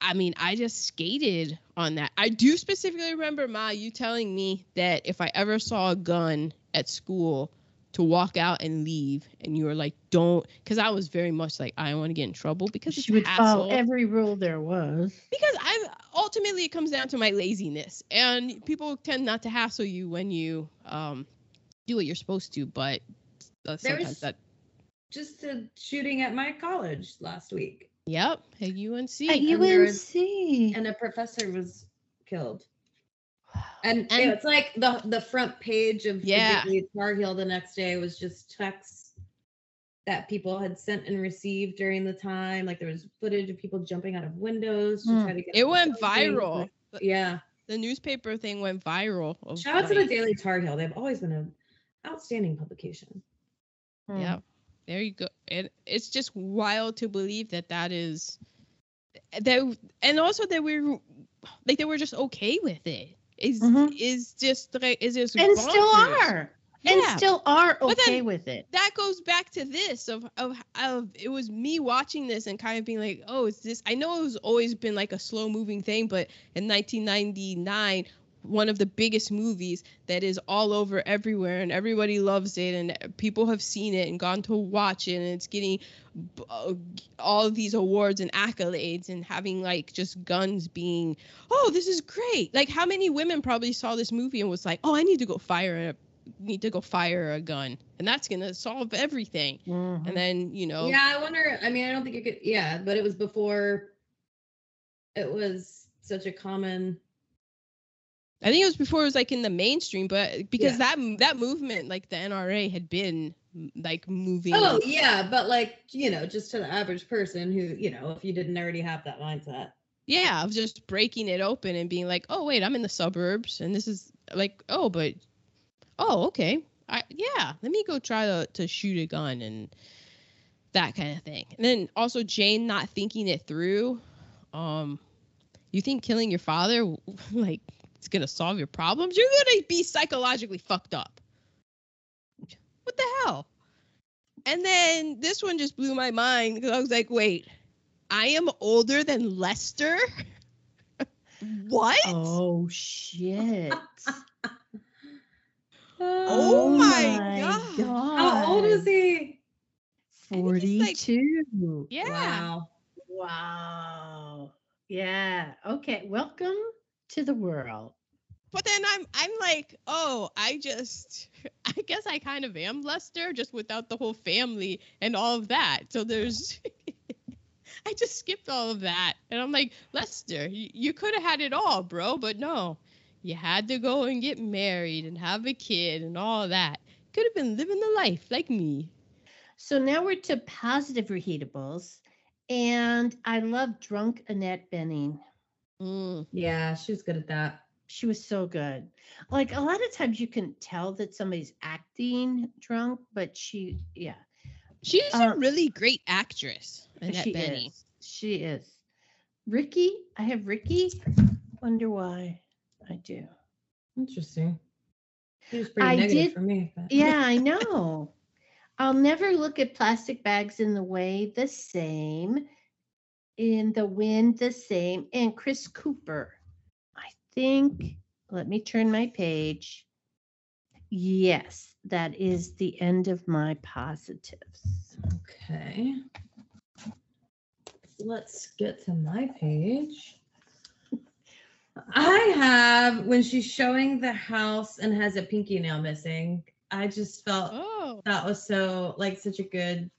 Speaker 1: I mean, I just skated on that. I do specifically remember Ma you telling me that if I ever saw a gun at school to walk out and leave and you were like don't because I was very much like I don't want to get in trouble because it's
Speaker 2: She
Speaker 1: a
Speaker 2: would follow every rule there was.
Speaker 1: because I'm ultimately it comes down to my laziness, and people tend not to hassle you when you um do what you're supposed to, but uh,
Speaker 3: There
Speaker 1: sometimes
Speaker 3: was-
Speaker 1: that.
Speaker 3: Just a shooting at my college last week,
Speaker 1: Yep, at UNC.
Speaker 2: At
Speaker 3: and there was-
Speaker 2: UNC.
Speaker 3: and a professor was killed. And,
Speaker 1: And-
Speaker 3: it's like the the front page of
Speaker 1: Yeah.
Speaker 3: the Daily Tar Heel the next day was just texts that people had sent and received during the time. Like there was footage of people jumping out of windows to
Speaker 2: Hmm.
Speaker 3: try to get.
Speaker 1: it went viral.
Speaker 3: like- Yeah.
Speaker 1: The newspaper thing went viral. of,
Speaker 3: Shout out to the Daily Tar Heel. They've always been an outstanding publication.
Speaker 2: Hmm.
Speaker 1: Yeah, there you go. And it's just wild to believe that that is that, and also that we're like they we're just okay with it. Is
Speaker 2: Mhm.
Speaker 1: is just is just
Speaker 2: And still are. And still are okay with it.
Speaker 1: that goes back to this of, of of it was me watching this and kind of being like, oh, is this? I know it's always been like a slow moving thing, but in 1999, one of the biggest movies that is all over everywhere and everybody loves it and people have seen it and gone to watch it and it's getting uh, all of these awards and accolades and having like just guns being, oh, this is great. Like how many women probably saw this movie and was like, oh, I need to go fire a need to go fire a gun and that's gonna solve everything
Speaker 2: Mhm.
Speaker 1: and then you know
Speaker 3: Yeah, I wonder. I mean, I don't think it could. Yeah, but it was before. It was such a common.
Speaker 1: I think it was before it was like in the mainstream but because
Speaker 3: Yeah.
Speaker 1: that that movement like the nra had been like moving
Speaker 3: Oh yeah, but like you know, just to the average person who you know, if you didn't already have that mindset.
Speaker 1: yeah of just breaking it open and being like oh wait i'm in the suburbs and this is like oh but oh okay I, yeah let me go try to, to shoot a gun and that kind of thing and then also jane not thinking it through um you think killing your father like it's gonna solve your problems you're gonna be psychologically fucked up what the hell and then this one just blew my mind because i was like wait i am older than lester what
Speaker 2: Oh shit.
Speaker 1: Oh, oh my God.
Speaker 3: How old is he?
Speaker 1: I think he's like-
Speaker 2: 42.
Speaker 1: yeah
Speaker 3: Wow.
Speaker 2: Wow. Yeah. Okay. Welcome to the world.
Speaker 1: But then I'm I'm like, oh, I just I guess I kind of am Lester, just without the whole family and all of that. So there's I just skipped all of that. And I'm like, Lester, you, you could have had it all, bro, but no. You had to go and get married and have a kid and all that. Could have been living the life like me.
Speaker 2: So now we're to positive reheatables. And I love drunk Annette Bening.
Speaker 1: Mm.
Speaker 3: Yeah, she was good at that.
Speaker 2: She was so good. Like a lot of times you can tell that somebody's acting drunk, but she, yeah,
Speaker 1: She's
Speaker 2: Uh,
Speaker 1: a really great actress, Annette
Speaker 2: she
Speaker 1: Benny.
Speaker 2: is. She is. Ricky, I have Ricky. Wonder why I do.
Speaker 3: Interesting. She was pretty
Speaker 2: I
Speaker 3: negative
Speaker 2: did-
Speaker 3: for me. but-
Speaker 2: Yeah, I know. I'll never look at plastic bags in the way the same, in the wind the same, and Chris Cooper. I think, let me turn my page. Yes, that is the end of my positives.
Speaker 3: Okay. Let's get to my page. I have when she's showing the house and has a pinky nail missing. I just felt
Speaker 1: Oh.
Speaker 3: that was so like such a good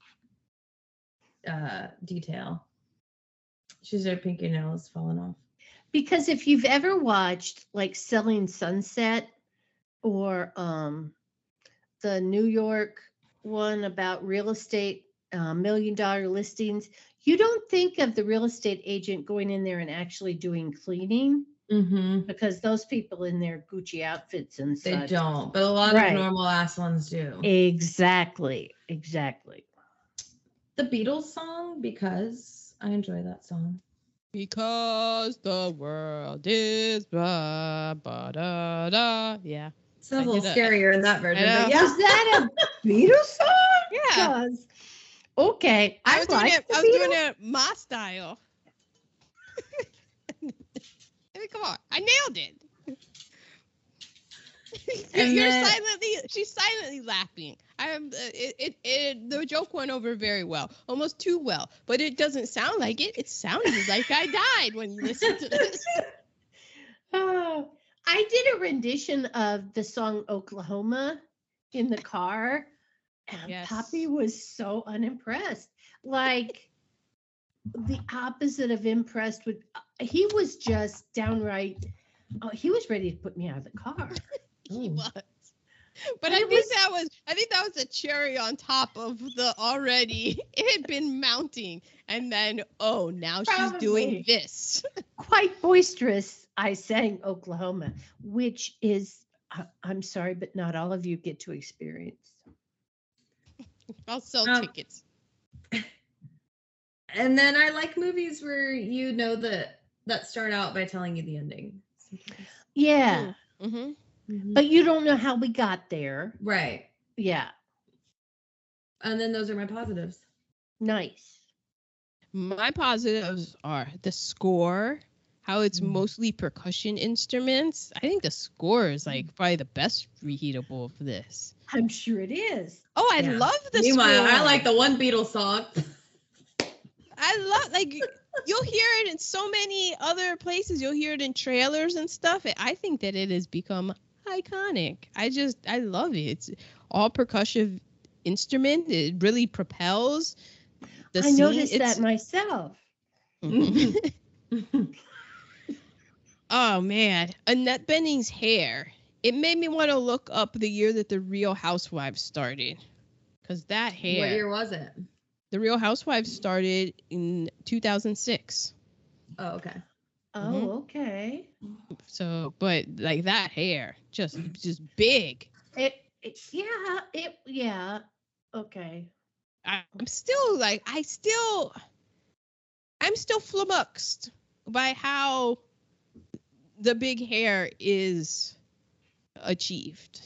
Speaker 3: uh detail. She's her pinky nail is falling off.
Speaker 2: Because if you've ever watched like Selling Sunset or um the New York one about real estate uh, million dollar listings, you don't think of the real estate agent going in there and actually doing cleaning
Speaker 3: Mm-hmm.
Speaker 2: because those people in their Gucci outfits and
Speaker 3: They
Speaker 2: such.
Speaker 3: don't, but a lot
Speaker 2: Right.
Speaker 3: of normal ass ones do.
Speaker 2: Exactly. Exactly.
Speaker 3: the Beatles song because I enjoy that song.
Speaker 1: Because the world is blah, ba, da, da. Yeah.
Speaker 3: It's a
Speaker 1: I
Speaker 3: little scarier in that version.
Speaker 1: know.
Speaker 3: But yeah.
Speaker 2: Is that a Beatles song?
Speaker 1: Yeah.
Speaker 2: Okay,
Speaker 1: I
Speaker 2: I,
Speaker 1: was doing
Speaker 2: like
Speaker 1: it. I was doing it my style. I mean, come on, I nailed it. You're,
Speaker 3: And
Speaker 1: you're
Speaker 3: then-
Speaker 1: silently. She's silently laughing. I am. Uh, it, it. It. The joke went over very well, almost too well. But it doesn't sound like it. It sounded like I died when you listened to this.
Speaker 2: Oh, I did a rendition of the song Oklahoma in the car, and
Speaker 1: Yes.
Speaker 2: Poppy was so unimpressed. Like the opposite of impressed with uh, he was just downright oh, he was ready to put me out of the car.
Speaker 1: He was. But
Speaker 2: And
Speaker 1: I
Speaker 2: it
Speaker 1: think
Speaker 2: was-
Speaker 1: that was I think that was a cherry on top of the already it had been mounting and then oh now she's doing this.
Speaker 2: Quite boisterous, I sang Oklahoma, which is I- I'm sorry, but not all of you get to experience.
Speaker 1: I'll sell
Speaker 3: Um,
Speaker 1: tickets.
Speaker 3: And then I like movies where you know that that start out by telling you the ending.
Speaker 2: Yeah.
Speaker 1: Mm-hmm.
Speaker 2: But you don't know how we got there.
Speaker 3: Right.
Speaker 2: Yeah.
Speaker 3: And then those are my positives.
Speaker 2: Nice.
Speaker 1: My positives are the score, how it's
Speaker 3: Mm.
Speaker 1: mostly percussion instruments. I think the score is like probably the best reheatable for this.
Speaker 2: I'm sure it is.
Speaker 1: Oh, I
Speaker 3: Yeah.
Speaker 1: love the
Speaker 3: Meanwhile,
Speaker 1: score.
Speaker 3: I like the one Beatles song.
Speaker 1: I love like you'll hear it in so many other places. You'll hear it in trailers and stuff. I think that it has become iconic. I just I love it. It's all percussive instrument. It really propels. The
Speaker 2: I
Speaker 1: scene.
Speaker 2: noticed
Speaker 1: It's-
Speaker 2: that myself.
Speaker 1: Oh man, Annette Bening's hair. It made me want to look up the year that the Real Housewives started, because that hair.
Speaker 3: What year was it?
Speaker 1: The Real Housewives started in 2006.
Speaker 3: Oh, okay.
Speaker 2: Oh,
Speaker 1: Mhm.
Speaker 2: okay.
Speaker 1: So, but like that hair, just just big.
Speaker 2: It, it yeah, it yeah. Okay.
Speaker 1: I, I'm still like I still I'm still flummoxed by how the big hair is achieved.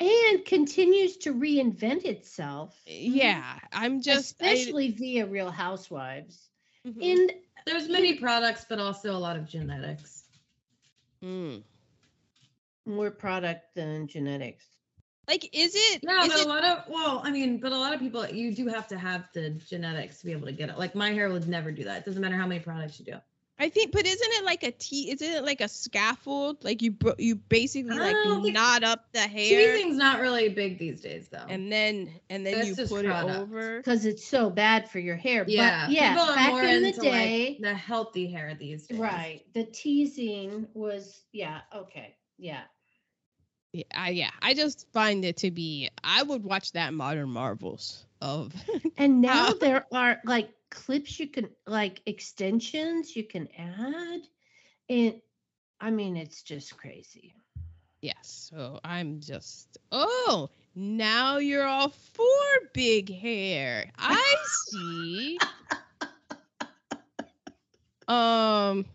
Speaker 2: And continues to reinvent itself.
Speaker 1: Yeah, I'm just I-
Speaker 2: especially via Real Housewives.
Speaker 1: Mhm.
Speaker 2: And
Speaker 3: There's many products, but also a lot of genetics.
Speaker 1: Mm.
Speaker 2: more product than genetics.
Speaker 1: like is it
Speaker 3: No,
Speaker 1: is
Speaker 3: but
Speaker 1: it
Speaker 3: a lot of well, I mean, but a lot of people you do have to have the genetics to be able to get it. Like my hair would never do that. It doesn't matter how many products you do.
Speaker 1: I think but isn't it like a T isn't it like a scaffold like you bro- you basically like
Speaker 3: I don't think-
Speaker 1: knot up the hair
Speaker 3: Teasing's not really big these days, though.
Speaker 1: and then and then
Speaker 3: That's
Speaker 1: you
Speaker 3: just
Speaker 1: put
Speaker 3: product.
Speaker 1: it over.
Speaker 2: Because it's so bad for your hair.
Speaker 3: yeah,
Speaker 2: But yeah,
Speaker 3: people are
Speaker 2: back
Speaker 3: more
Speaker 2: in the day.
Speaker 3: like the healthy hair these days.
Speaker 2: right. The teasing was yeah, okay. Yeah.
Speaker 1: Yeah, I, yeah, I just find it to be. I would watch that Modern Marvels of.
Speaker 2: And now there are like clips you can like extensions you can add. And I mean it's just crazy.
Speaker 1: yes, so I'm just. Oh, now you're all for big hair. I see. um.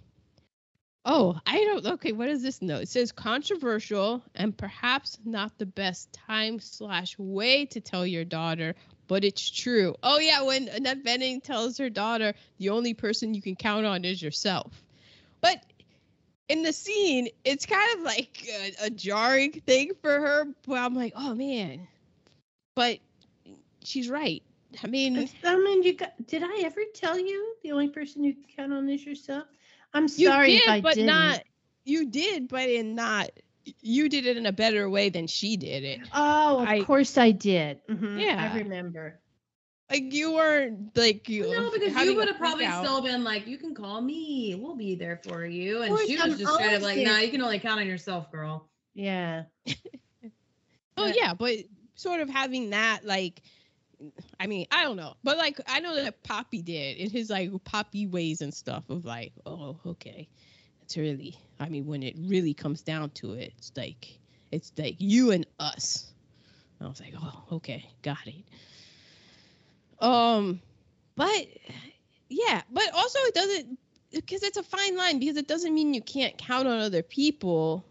Speaker 1: Oh, I don't. Okay, what is this note? It says controversial and perhaps not the best time slash way to tell your daughter, but it's true. Oh yeah, when Annette Bening tells her daughter, the only person you can count on is yourself. But in the scene, it's kind of like a, a jarring thing for her. But I'm like, oh man. But she's right. I mean,
Speaker 2: I mean you got did I ever tell you the only person you can count on is yourself? I'm
Speaker 1: you
Speaker 2: sorry
Speaker 1: did,
Speaker 2: if I
Speaker 1: but
Speaker 2: didn't.
Speaker 1: not. You did, but in not. You did it in a better way than she did it.
Speaker 2: Oh, of
Speaker 1: I-
Speaker 2: course I did. Mhm,
Speaker 1: Yeah.
Speaker 2: I remember.
Speaker 1: Like you weren't like you.
Speaker 3: No, because you would have probably
Speaker 1: out.
Speaker 3: still been like, "You can call me. We'll be there for you." And
Speaker 2: course,
Speaker 3: she
Speaker 2: I'm
Speaker 3: was just straight up like,
Speaker 2: "No,
Speaker 3: "Nah, you can only count on yourself, girl."
Speaker 2: Yeah.
Speaker 1: Oh
Speaker 2: But-
Speaker 1: yeah, but sort of having that like I mean, I don't know. But like I know that Poppy did in his like Poppy ways and stuff of like, oh, okay. Really I mean, when it really comes down to it, it's like it's like you and us. I was like, oh, okay, got it. Um, but yeah, but also it doesn't because it's a fine line because it doesn't mean you can't count on other people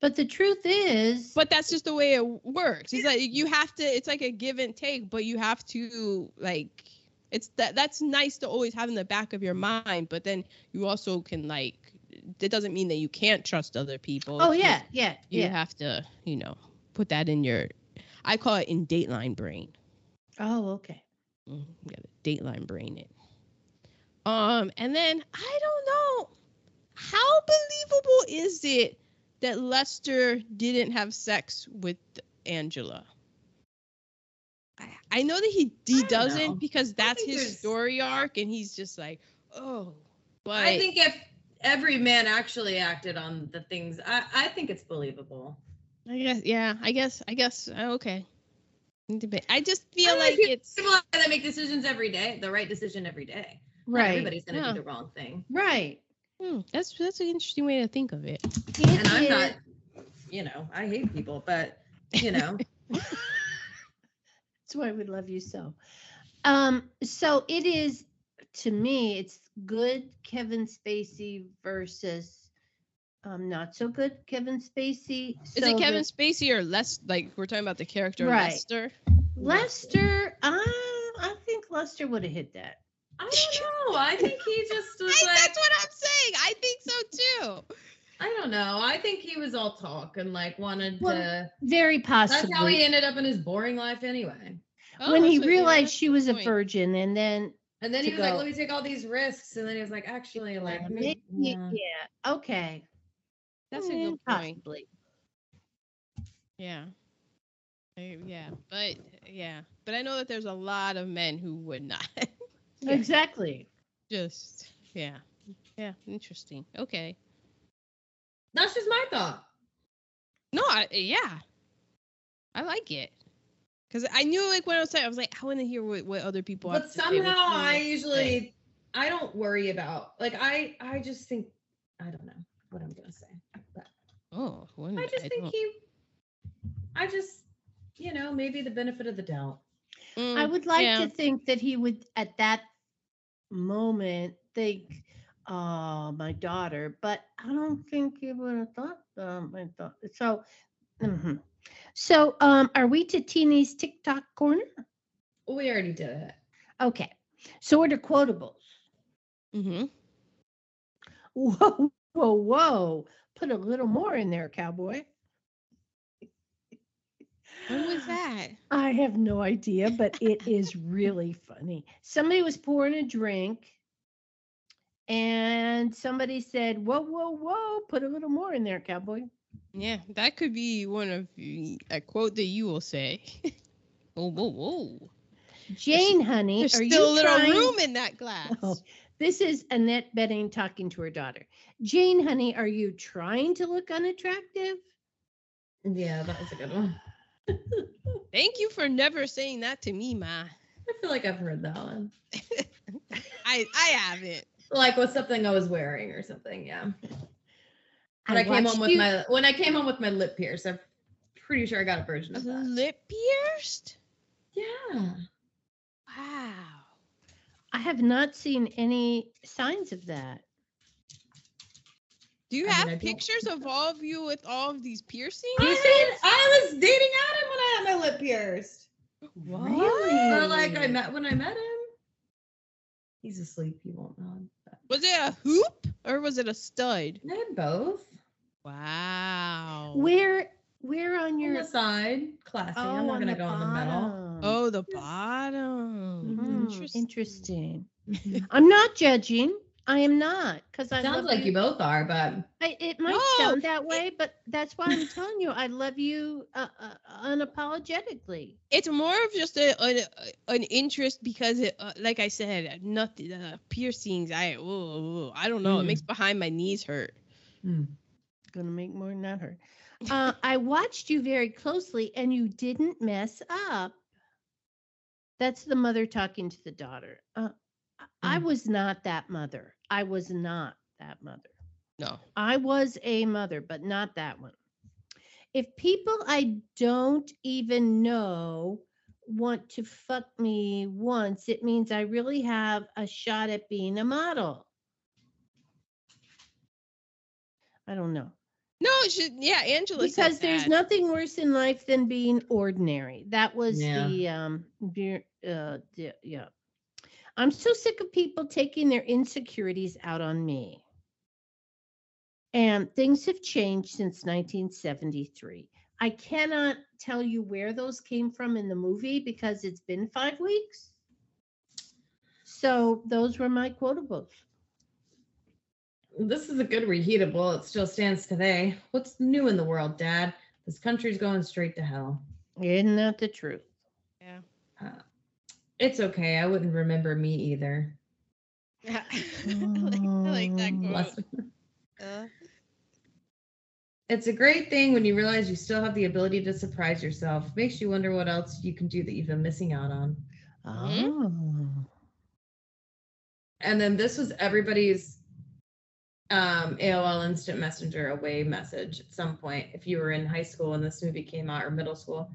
Speaker 2: But the truth is,
Speaker 1: but that's just the way it works. It's like you have to. It's like a give and take, but you have to like. It's that that's nice to always have in the back of your mind, but then you also can like. it doesn't mean that you can't trust other people.
Speaker 2: oh yeah, yeah,
Speaker 1: You
Speaker 2: yeah.
Speaker 1: have to, you know, put that in your. I call it in Dateline brain.
Speaker 2: Oh, okay.
Speaker 1: Mm, You got a Dateline brain it. Um, and then I don't know how believable is it that Lester didn't have sex with Angela. I, I know that he he doesn't
Speaker 3: know.
Speaker 1: because that's his
Speaker 3: there's-
Speaker 1: story arc, and he's just like, oh, but
Speaker 3: I think if every man actually acted on the things, I, I think it's believable.
Speaker 1: I guess yeah, I guess I guess uh, okay. I just feel
Speaker 3: don't
Speaker 1: like it's
Speaker 3: people that make decisions every day, the right decision every day. Not
Speaker 2: Right.
Speaker 3: everybody's gonna
Speaker 1: Yeah.
Speaker 3: do the wrong thing,
Speaker 2: Right.
Speaker 1: hmm, that's that's an interesting way to think of it.
Speaker 2: It
Speaker 3: and I'm not. You know, I hate people, but you know,
Speaker 2: That's why we love you so. Um, so it is to me, it's good Kevin Spacey versus um not so good Kevin Spacey.
Speaker 1: Is it Kevin
Speaker 2: the-
Speaker 1: Spacey or less like we're talking about the character
Speaker 2: Right.
Speaker 1: Lester?
Speaker 2: Lester? Uh, I think Lester would have hit that.
Speaker 3: I don't know. I think he just was
Speaker 1: I,
Speaker 3: like,
Speaker 1: that's what I'm saying. I think so too.
Speaker 3: I don't know. I think he was all talk and like wanted
Speaker 2: Well,
Speaker 3: to.
Speaker 2: Very possibly.
Speaker 3: That's how he ended up in his boring life anyway.
Speaker 1: Oh,
Speaker 2: when he realized she was a
Speaker 1: point.
Speaker 2: virgin, and then
Speaker 3: And then he was like, "Let me take all these risks," and then he was like, "Actually, like,
Speaker 2: maybe,
Speaker 3: maybe,
Speaker 2: yeah.
Speaker 3: yeah.
Speaker 2: okay,
Speaker 1: That's a
Speaker 2: Mm,
Speaker 1: good point.
Speaker 2: possibly.
Speaker 1: Yeah. Yeah, but yeah, but I know that there's a lot of men who would not.
Speaker 3: Yeah.
Speaker 2: Exactly.
Speaker 1: Just yeah, yeah, interesting. Okay.
Speaker 3: That's just my thought."
Speaker 1: No, I, yeah, I like it because I knew like when I was saying, I was like, I want to hear what, what other people. have
Speaker 3: But
Speaker 1: to say,
Speaker 3: somehow, I usually. I don't worry about like I, I just think, I don't know what I'm gonna say. But
Speaker 1: Oh, when,
Speaker 3: I just think
Speaker 1: don't-
Speaker 3: he, I just, you know, maybe the benefit of the doubt.
Speaker 2: I
Speaker 1: Mm,
Speaker 2: would like
Speaker 1: yeah.
Speaker 2: to think that he would at that moment think, "Oh, my daughter," but I don't think he would have thought um, my thought. So, mhm. so um, are we to Teeny's TikTok corner?
Speaker 3: We already did it.
Speaker 2: Okay. So what are quotables?
Speaker 1: Mhm.
Speaker 2: Whoa, whoa, whoa! Put a little more in there, cowboy.
Speaker 1: When was that?
Speaker 2: I have no idea, but it is really funny. Somebody was pouring a drink and somebody said, Whoa, whoa, whoa, put a little more in there, cowboy.
Speaker 1: Yeah, that could be one of a quote that you will say. oh, whoa, whoa!
Speaker 2: Jane, honey,
Speaker 1: There's
Speaker 2: are
Speaker 1: still a little
Speaker 2: trying?
Speaker 1: room in that glass.
Speaker 2: Oh, this is Annette Bening talking to her daughter. Jane, honey, are you trying to look unattractive?
Speaker 3: Yeah, that was a good one.
Speaker 1: Thank you for never saying that to me, Ma.
Speaker 3: I feel like I've heard that one.
Speaker 1: I I haven't.
Speaker 3: Like with something I was wearing or something. Yeah. When I, came
Speaker 2: watched
Speaker 3: home with
Speaker 2: you-
Speaker 3: my when I came home with my lip pierced, I'm pretty sure I got a version of that.
Speaker 1: Lip pierced?
Speaker 3: Yeah.
Speaker 1: Wow.
Speaker 2: I have not seen any signs of that.
Speaker 1: Do you
Speaker 3: I
Speaker 1: have
Speaker 3: I don't-
Speaker 1: pictures of all of you with all of these piercings?
Speaker 3: I, did, I was dating Adam when I had my lip pierced. What?
Speaker 2: Really?
Speaker 3: But like I met when I met him. He's asleep. He won't know. But
Speaker 1: Was it a hoop or was it a stud?
Speaker 3: I had both.
Speaker 1: Wow.
Speaker 2: Where where on
Speaker 3: On
Speaker 2: your
Speaker 3: the side, classy. I'm not gonna
Speaker 2: the
Speaker 3: go in the middle.
Speaker 2: bottom.
Speaker 1: Oh, the bottom.
Speaker 2: Mhm,
Speaker 1: Interesting.
Speaker 2: interesting. I'm not judging. I am not because I
Speaker 3: Sounds
Speaker 2: love
Speaker 3: like you both are, but
Speaker 2: I, it might
Speaker 1: No,
Speaker 2: sound that way, but that's why I'm telling you I love you uh, uh, unapologetically.
Speaker 1: It's more of just a, a an interest because it, uh, like I said, nothing uh, piercings. I oh, I don't know. It
Speaker 3: Mm.
Speaker 1: makes behind my knees hurt.
Speaker 2: Gonna make more than that hurt. Uh, I watched you very closely, and you didn't mess up. That's the mother talking to the daughter. I
Speaker 3: Mm.
Speaker 2: was not that mother. I was not that mother.
Speaker 1: No.
Speaker 2: I was a mother, but not that one. If people I don't even know want to fuck me once, it means I really have a shot at being a model. I don't know.
Speaker 1: No, she, yeah, Angela
Speaker 2: Because there's nothing worse in life than being ordinary. That was
Speaker 3: Yeah.
Speaker 2: the um uh the, yeah. I'm so sick of people taking their insecurities out on me. And things have changed since 1973. I cannot tell you where those came from in the movie because it's been five weeks. So those were my quotables.
Speaker 3: This is a good reheatable. It still stands today. What's new in the world, Dad? This country's going straight to hell.
Speaker 2: Isn't that the truth?
Speaker 1: Yeah.
Speaker 3: Uh, it's okay. I wouldn't remember me either.
Speaker 1: I like, I like that
Speaker 2: Mm.
Speaker 1: Quote. Uh,
Speaker 3: It's a great thing when you realize you still have the ability to surprise yourself. Makes you wonder what else you can do that you've been missing out on.
Speaker 2: Oh.
Speaker 3: And then this was everybody's um, AOL Instant Messenger away message at some point if you were in high school and this movie came out or middle school.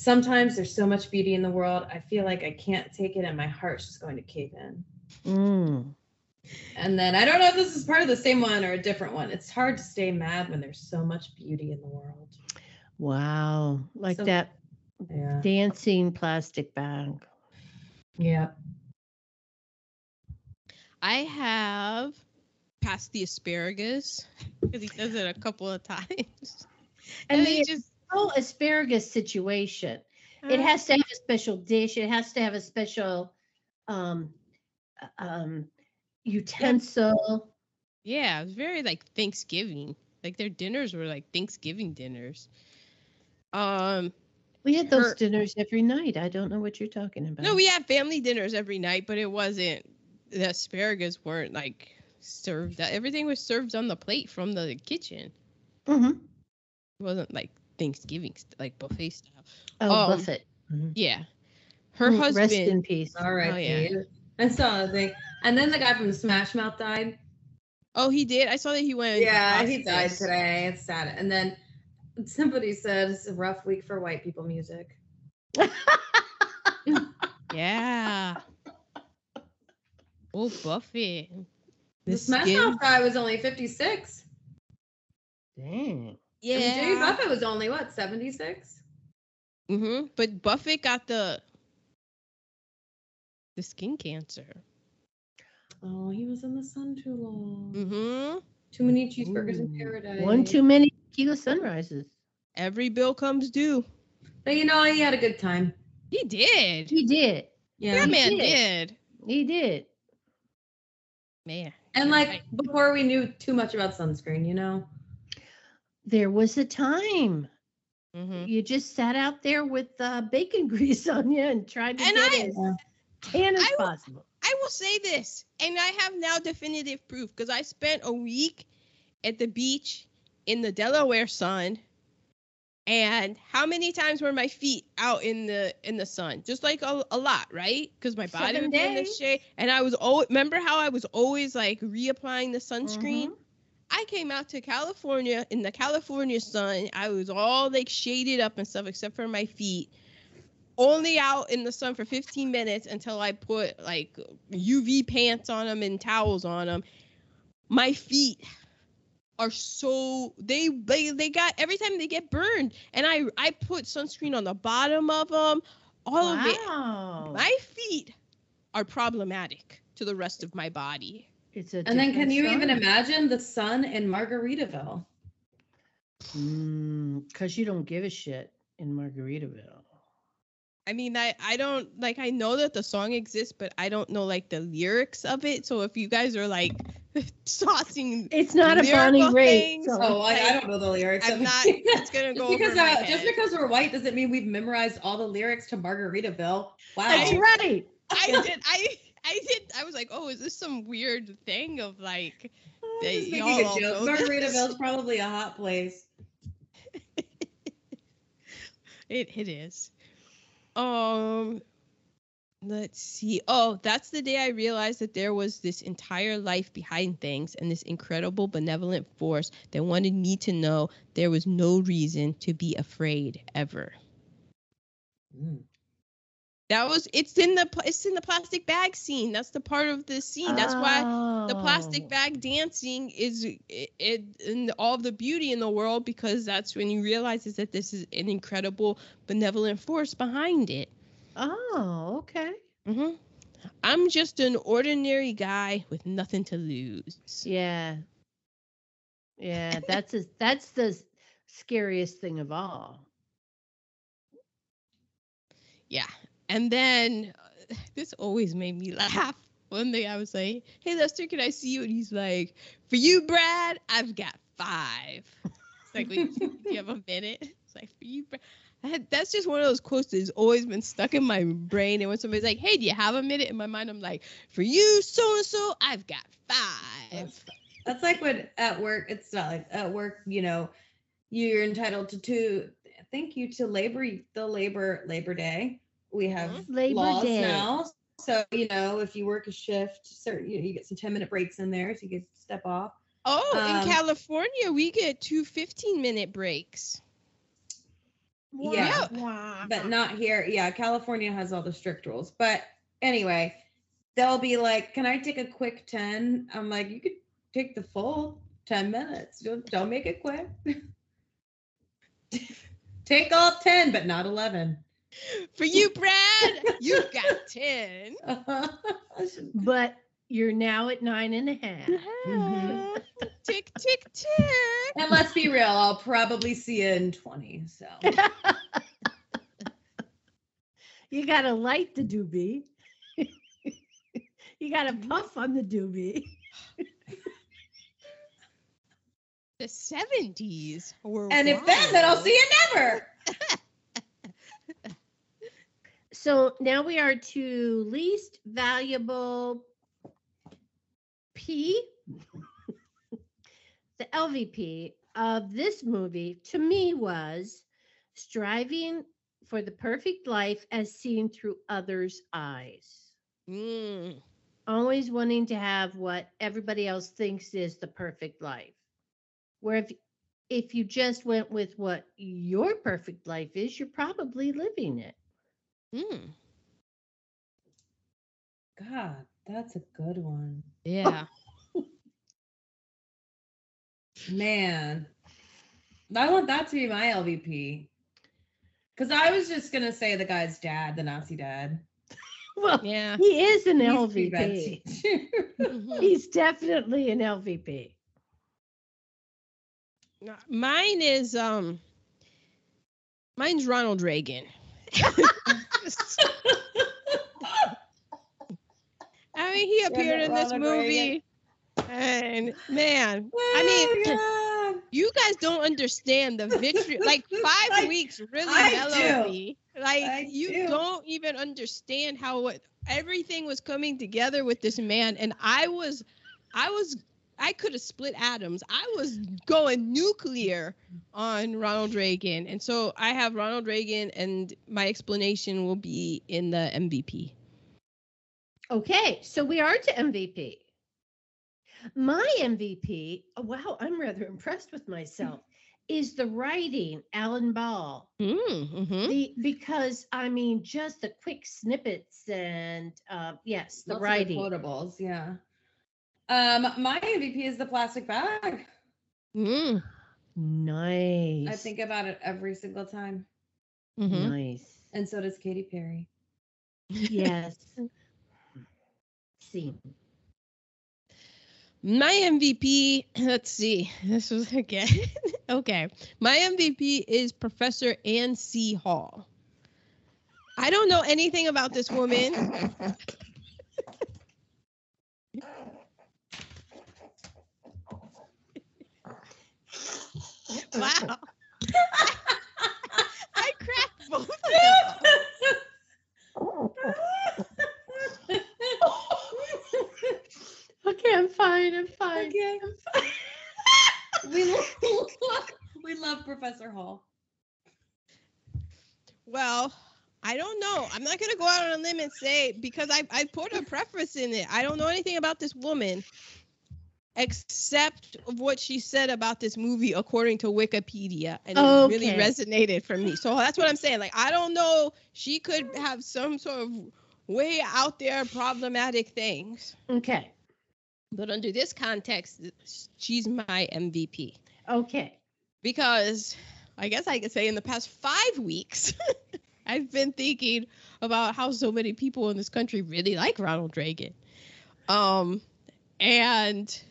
Speaker 3: Sometimes there's so much beauty in the world. I feel like I can't take it and my heart's just going to cave in.
Speaker 2: Mm.
Speaker 3: And then I don't know if this is part of the same one or a different one. It's hard to stay mad when there's so much beauty in the world.
Speaker 2: Wow. Like
Speaker 3: So-
Speaker 2: that
Speaker 3: Yeah.
Speaker 2: dancing plastic bag.
Speaker 3: Yeah.
Speaker 1: I have passed the asparagus because he does it a couple of times.
Speaker 2: And
Speaker 1: And they just
Speaker 2: whole asparagus situation. It
Speaker 1: uh,
Speaker 2: has to have a special dish. It has to have a special um uh, um utensil.
Speaker 1: Yeah, it was very like Thanksgiving. Like their dinners were like Thanksgiving dinners. Um,
Speaker 2: We had those
Speaker 1: Her-
Speaker 2: dinners every night. I don't know what you're talking about.
Speaker 1: no, we had family dinners every night, but it wasn't the asparagus weren't like served. Everything was served on the plate from the kitchen.
Speaker 2: Mhm.
Speaker 1: It wasn't like Thanksgiving st- like buffet style.
Speaker 2: Oh,
Speaker 1: Um,
Speaker 2: Buffett. Mhm.
Speaker 1: Yeah, her
Speaker 2: Mm,
Speaker 1: husband.
Speaker 2: Rest in peace.
Speaker 3: All right.
Speaker 1: Oh, yeah.
Speaker 3: I saw the thing. And then the guy from Smash Mouth died.
Speaker 1: Oh, he did. I saw that he went.
Speaker 3: Yeah, he died today. It's sad. And then somebody said it's a rough week for white people music.
Speaker 1: Yeah. Oh, Buffy.
Speaker 3: The
Speaker 1: This
Speaker 3: Smash Mouth guy was only 56.
Speaker 2: Dang.
Speaker 3: Yeah. And Jimmy Buffett was only what, 76?
Speaker 1: Mm-hmm. But Buffett got the the skin cancer.
Speaker 3: Oh, he was in the sun too long.
Speaker 1: Mm-hmm.
Speaker 3: Too many cheeseburgers in paradise.
Speaker 2: One too many tequila sunrises.
Speaker 1: Every bill comes due.
Speaker 3: But you know, he had a good time.
Speaker 1: He did.
Speaker 2: He did.
Speaker 3: Yeah.
Speaker 1: that man
Speaker 2: did.
Speaker 1: did.
Speaker 2: He did.
Speaker 1: Man.
Speaker 3: And like before we knew too much about sunscreen, you know?
Speaker 2: There was a time
Speaker 1: Mm-hmm.
Speaker 2: you just sat out there with uh, bacon grease on you and tried to
Speaker 1: And
Speaker 2: get
Speaker 1: I-
Speaker 2: as tan as
Speaker 1: I
Speaker 2: possible.
Speaker 1: I will say this, and I have now definitive proof because I spent a week at the beach in the Delaware sun. And how many times were my feet out in the in the sun? Just like a, a lot, right? Because my body
Speaker 2: Seven
Speaker 1: would be in the
Speaker 2: days.
Speaker 1: shade, and I was always remember how I was always like reapplying the sunscreen.
Speaker 2: Mhm.
Speaker 1: I came out to California in the California sun. I was all like shaded up and stuff except for my feet. Only out in the sun for 15 minutes until I put like UV pants on them and towels on them. My feet are so they they they got every time they get burned and I I put sunscreen on the bottom of them. All of it. My feet are problematic to the rest of my body.
Speaker 2: It's a
Speaker 3: And then can
Speaker 2: different
Speaker 3: you even imagine the sun in Margaritaville?
Speaker 2: Because you don't give a shit in Margaritaville.
Speaker 1: I mean, I I don't like I know that the song exists, but I don't know like the lyrics of it. So if you guys are like tossing,
Speaker 2: It's not a Bonnie
Speaker 1: Lyrical
Speaker 2: Raitt
Speaker 1: things.
Speaker 2: song.
Speaker 3: Oh, I, I don't know the lyrics.
Speaker 1: I'm
Speaker 3: of
Speaker 1: not. It's gonna go
Speaker 3: just because
Speaker 1: over my
Speaker 3: uh,
Speaker 1: head.
Speaker 3: just because we're white doesn't mean we've memorized all the lyrics to Margaritaville. Wow.
Speaker 2: That's right.
Speaker 1: I did. I I did. I was like, oh, is this some weird thing of like?
Speaker 3: I'm just making a joke. Margaritaville's probably a hot place.
Speaker 1: It it is. Um let's see. Oh, that's the day I realized that there was this entire life behind things and this incredible benevolent force that wanted me to know there was no reason to be afraid ever. That was it's in the it's in the plastic bag scene. That's the part of the scene. That's why the plastic
Speaker 2: Oh.
Speaker 1: bag dancing is it, it and all of the beauty in the world because that's when you realize is that this is an incredible benevolent force behind it.
Speaker 2: Oh, okay.
Speaker 1: hmm I'm just an ordinary guy with nothing to lose.
Speaker 2: Yeah. Yeah, that's a, that's the scariest thing of all.
Speaker 1: Yeah. And then this always made me laugh. One day I was like, "Hey Lester, can I see you?" And he's like, "For you, Brad, I've got five. It's like, "Wait, do you have a minute?" It's like, "For you, Brad." That's just one of those quotes that's always been stuck in my brain. And when somebody's like, "Hey, do you have a minute?" In my mind, I'm like, "For you, so and so, I've got five.
Speaker 3: That's like when at work, it's not like at work, you know, you're entitled to two. Thank you to labor, the labor Labor Day. We have
Speaker 1: Mhm.
Speaker 2: Labor
Speaker 3: laws
Speaker 2: Day.
Speaker 3: now. So you know, if you work a shift, certain you, know, you get some ten minute breaks in there, so you can step off.
Speaker 1: Oh,
Speaker 3: Um,
Speaker 1: in California, we get two 15 minute breaks.
Speaker 3: Yeah.
Speaker 2: Wah.
Speaker 3: but not here. Yeah, California has all the strict rules. But anyway, they'll be like, "Can I take a quick 10?" I'm like, "You could take the full 10 minutes. Don't, don't make it quick. take all 10, but not 11."
Speaker 1: For you, Brad, you've got 10.
Speaker 2: But you're now at nine and a half.
Speaker 1: Ah, tick, tick, tick.
Speaker 3: and let's be real, I'll probably see you in 20. So
Speaker 2: You got to light the doobie. you got to puff on the doobie.
Speaker 1: The 70s were
Speaker 3: and if then, then I'll see you never.
Speaker 2: So now we are to least valuable P. the LVP of this movie to me was striving for the perfect life as seen through others' eyes.
Speaker 1: Mm,
Speaker 2: Always wanting to have what everybody else thinks is the perfect life. Where if if you just went with what your perfect life is, you're probably living it.
Speaker 1: Mm,
Speaker 3: God, that's a good one.
Speaker 1: yeah.
Speaker 3: Man, I want that to be my LVP. Because I was just gonna say the guy's dad, the Nazi dad.
Speaker 2: Well,
Speaker 1: Yeah.
Speaker 2: he is an
Speaker 3: He's
Speaker 2: LVP.
Speaker 3: too.
Speaker 1: Mhm.
Speaker 2: He's definitely an LVP.
Speaker 1: Mine is um mine's Ronald Reagan. I mean, he appeared in this movie. And man, I oh, mean,
Speaker 3: Oh, yeah.
Speaker 1: you guys don't understand the vitriol. Like five
Speaker 3: I-
Speaker 1: weeks really
Speaker 3: I
Speaker 1: mellowed
Speaker 3: do.
Speaker 1: me. Like
Speaker 3: I
Speaker 1: you
Speaker 3: do.
Speaker 1: don't even understand how what everything was coming together with this man. And I was, I was, I could have split atoms. I was going nuclear on Ronald Reagan, and so I have Ronald Reagan, and my explanation will be in the MVP.
Speaker 2: Okay, so we are to MVP. My MVP, oh, wow, I'm rather impressed with myself, is the writing, Alan Ball.
Speaker 1: Mm-hmm.
Speaker 2: The because I mean just the quick snippets and uh yes, the
Speaker 3: Lots of
Speaker 2: writing.
Speaker 3: quotables, yeah. Um, my MVP is the plastic bag.
Speaker 1: Mm.
Speaker 2: Nice.
Speaker 3: I think about it every single time,
Speaker 1: Mm-hmm.
Speaker 2: nice.
Speaker 3: and so does Katy Perry.
Speaker 2: Yes. See.
Speaker 1: My MVP, let's see. This was again. okay. My MVP is Professor Anne C. Hall. I don't know anything about this woman. Wow. I cracked both of them.
Speaker 2: Okay, I'm fine. I'm fine.
Speaker 3: Okay.
Speaker 2: I'm fine.
Speaker 3: we love, we love Professor Hall.
Speaker 1: Well, I don't know. I'm not gonna go out on a limb and say because I I put a preface in it. I don't know anything about this woman except of what she said about this movie according to Wikipedia, and it really resonated for me. So that's what I'm saying. Like I don't know. She could have some sort of way out there problematic things,
Speaker 2: Okay.
Speaker 1: but under this context, she's my MVP
Speaker 2: Okay.
Speaker 1: because I guess I could say in the past five weeks, I've been thinking about how so many people in this country really like Ronald Reagan. Um, and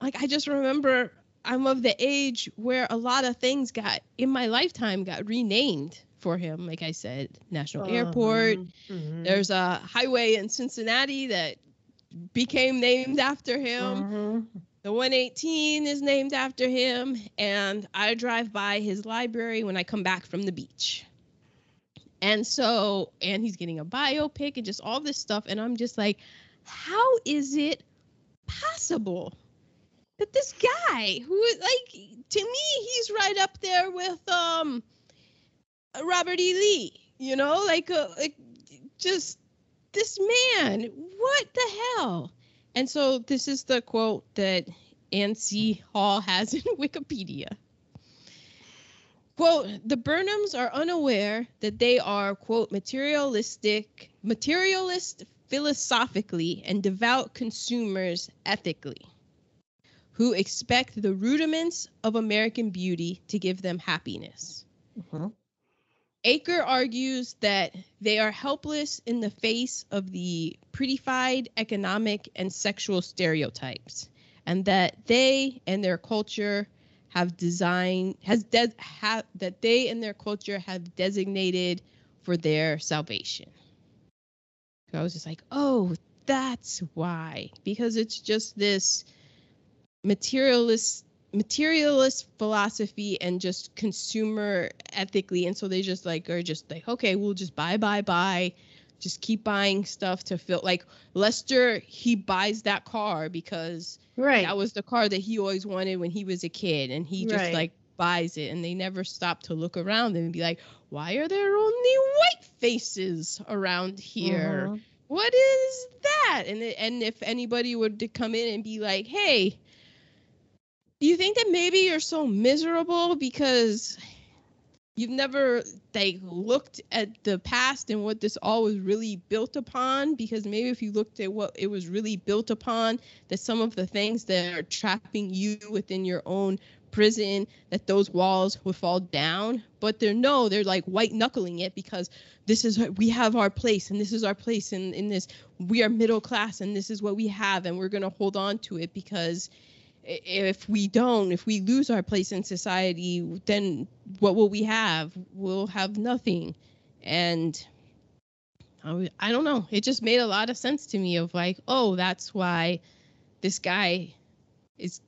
Speaker 1: like I just remember I'm of the age where a lot of things got in my lifetime got renamed for him. Like I said, National Airport.
Speaker 2: Uh-huh. Mhm.
Speaker 1: There's a highway in Cincinnati that became named after him.
Speaker 2: Mhm.
Speaker 1: The 118 is named after him, and I drive by his library when I come back from the beach. And so, and he's getting a biopic and just all this stuff. And I'm just like, how is it possible that this guy, who like, to me, he's right up there with um Robert E. Lee, you know, like, uh, like just this man, what the hell? And so this is the quote that C. Hall has in Wikipedia. Quote, the Burnhams are unaware that they are, quote, materialistic, materialist philosophically and devout consumers ethically, who expect the rudiments of American beauty to give them happiness.
Speaker 2: Mhm.
Speaker 1: Aker argues that they are helpless in the face of the prettified economic and sexual stereotypes, and that they and their culture have designed has de- have that they and their culture have designated for their salvation. So I was just like, oh, that's why, because it's just this materialist materialist philosophy and just consumer ethically and so they just like are just like okay we'll just buy buy buy just keep buying stuff to feel like lester he buys that car because
Speaker 2: Right.
Speaker 1: that was the car that he always wanted when he was a kid and he just
Speaker 2: Right.
Speaker 1: like buys it and they never stop to look around and be like why are there only white faces around here
Speaker 2: Mhm.
Speaker 1: what is that and and if anybody would to come in and be like hey do you think that maybe you're so miserable because you've never like looked at the past and what this all was really built upon? Because maybe if you looked at what it was really built upon that some of the things that are trapping you within your own prison that those walls would fall down. But they're no they're like white knuckling it because this is we have our place and this is our place in in this we are middle class and this is what we have and we're going to hold on to it because if we don't if we lose our place in society then what will we have? We'll have nothing. And I, I don't know. It just made a lot of sense to me of like oh that's why this guy is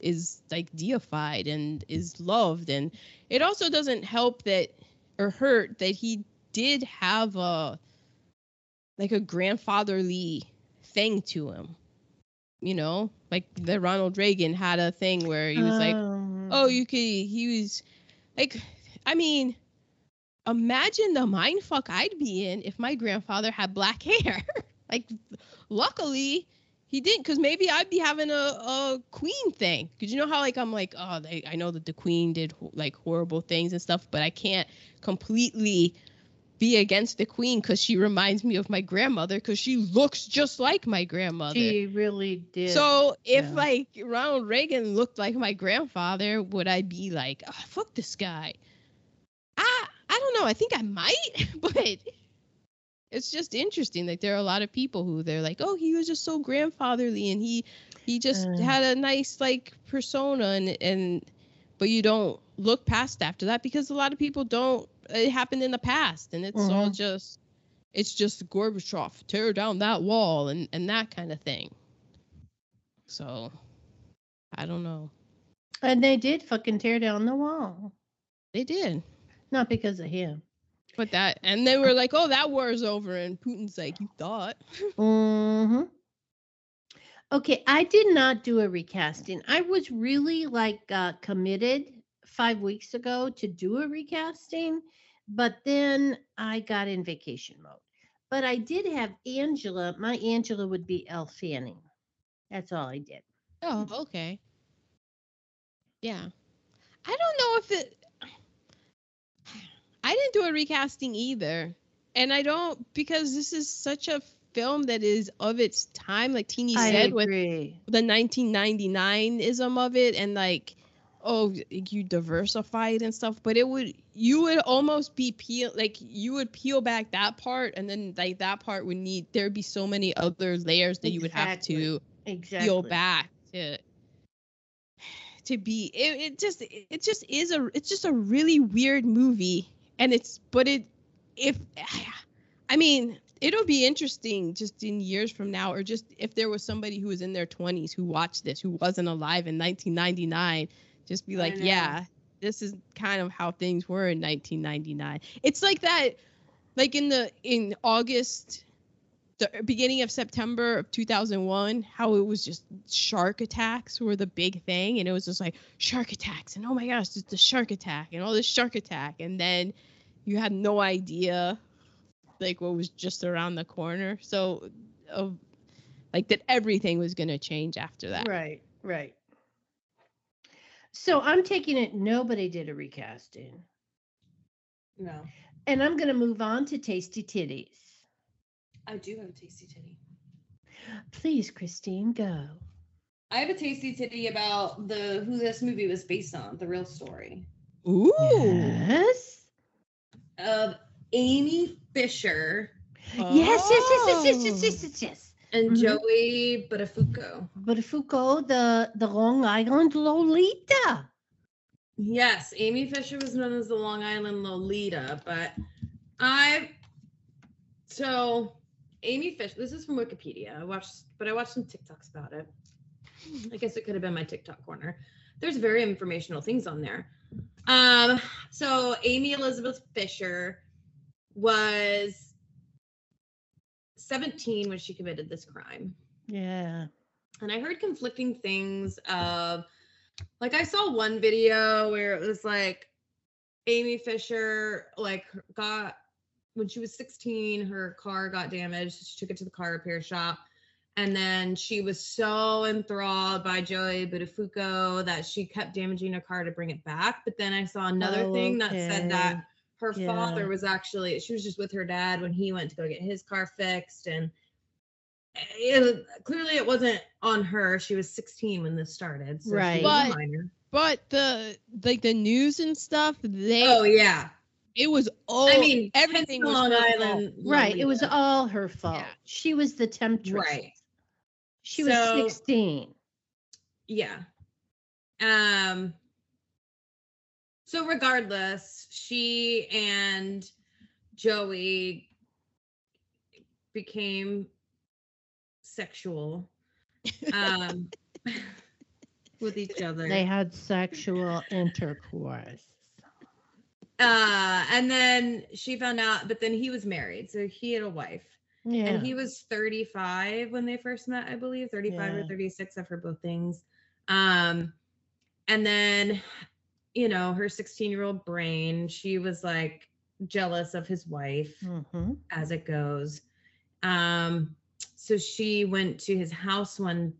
Speaker 1: is like deified and is loved. And it also doesn't help that or hurt that he did have a like a grandfatherly thing to him you know like the ronald reagan had a thing where he was like
Speaker 2: Um,
Speaker 1: oh you could he was like i mean imagine the mind fuck i'd be in if my grandfather had black hair. Like luckily he didn't because maybe i'd be having a, a queen thing. Because you know how like i'm like oh they, i know that the queen did like horrible things and stuff but i can't completely be against the queen because she reminds me of my grandmother because she looks just like my grandmother
Speaker 2: She really did.
Speaker 1: so if
Speaker 2: Yeah.
Speaker 1: like Ronald Reagan looked like my grandfather, would I be like, oh, fuck this guy? I I don't know. I think I might, but it's just interesting. Like there are a lot of people who they're like, oh, he was just so grandfatherly and he he just
Speaker 2: Uh.
Speaker 1: had a nice like persona and and but you don't look past after that because a lot of people don't. It happened in the past and it's all
Speaker 2: Mhm.
Speaker 1: just it's just Gorbachev tear down that wall and and that kind of thing. So I don't know.
Speaker 2: and they did fucking tear down the wall.
Speaker 1: They did.
Speaker 2: Not because of him.
Speaker 1: But that and they were like, "Oh, that war's over." And Putin's like, "You thought?"
Speaker 2: hmm Okay, I did not do a recasting. I was really like uh, committed five weeks ago to do a recasting, but then I got in vacation mode. But I did have Angela. My Angela would be Elle Fanning. That's all I did.
Speaker 1: Oh, okay. Yeah. I don't know if it I didn't do a recasting either. And I don't because this is such a film that is of its time, like Teeny
Speaker 2: I
Speaker 1: said with the 1999 ism of it and like oh you diversified and stuff but it would you would almost be peel like you would peel back that part and then like that part would need there'd be so many other layers that you would have to
Speaker 2: Exactly.
Speaker 1: peel back to to be it, it just it just is a it's just a really weird movie and it's but it if i mean it'll be interesting just in years from now or just if there was somebody who was in their 20s who watched this who wasn't alive in 1999 just be like yeah this is kind of how things were in 1999 it's like that like in the in august the beginning of September of 2001, how it was just shark attacks were the big thing, and it was just like shark attacks, and oh my gosh, it's the shark attack, and all this shark attack, and then you had no idea like what was just around the corner. So, of like that everything was gonna change after that.
Speaker 2: Right, right. So I'm taking it nobody did a recasting.
Speaker 3: No.
Speaker 2: And I'm going to move on to Tasty Titties.
Speaker 3: I do have a tasty titty.
Speaker 2: Please, Christine, go.
Speaker 3: I have a tasty titty about the who this movie was based on, the real story
Speaker 1: Ooh.
Speaker 2: Yes.
Speaker 3: of Amy Fisher
Speaker 2: Yes, yes, yes, yes, yes, yes,
Speaker 1: Oh.
Speaker 2: yes, yes, yes.
Speaker 3: And
Speaker 2: Mhm.
Speaker 3: Joey Buttafuoco.
Speaker 2: But the the Long Island Lolita.
Speaker 3: Yes, Amy Fisher was known as the Long Island Lolita, but I so Amy Fisher. This is from Wikipedia. I watched, but I watched some TikToks about it. I guess it could have been my TikTok corner. There's very informational things on there. Um, so Amy Elizabeth Fisher was 17 when she committed this crime
Speaker 2: Yeah.
Speaker 3: and I heard conflicting things of like I saw one video where it was like Amy Fisher like got when she was 16 her car got damaged she took it to the car repair shop and then she was so enthralled by Joey Buttafuoco that she kept damaging her car to bring it back but then I saw another
Speaker 2: Oh,
Speaker 3: thing that said that
Speaker 2: okay.
Speaker 3: Her
Speaker 2: Yeah.
Speaker 3: father was actually she was just with her dad when he went to go get his car fixed and it, clearly it wasn't on her she was 16 when this started so
Speaker 2: Right.
Speaker 3: she was a
Speaker 1: But-
Speaker 3: minor
Speaker 1: But the like the news and stuff, they
Speaker 3: oh yeah
Speaker 1: it was all
Speaker 3: i mean
Speaker 1: everything was
Speaker 3: long
Speaker 1: her fault.
Speaker 3: island
Speaker 2: Right. It was all her fault.
Speaker 1: Yeah.
Speaker 2: She was the temptress.
Speaker 3: right
Speaker 2: She was
Speaker 3: So-
Speaker 2: 16.
Speaker 3: yeah um so regardless she and joey became sexual um with each other
Speaker 2: They had sexual intercourse.
Speaker 3: uh and then she found out but then he was married so he had a wife
Speaker 2: Yeah.
Speaker 3: and he was 35 when they first met i believe 35
Speaker 2: Yeah.
Speaker 3: or 36 i've heard both things um and then you know her 16 year old brain she was like jealous of his wife
Speaker 2: Mhm.
Speaker 3: as it goes. Um so she went to his house one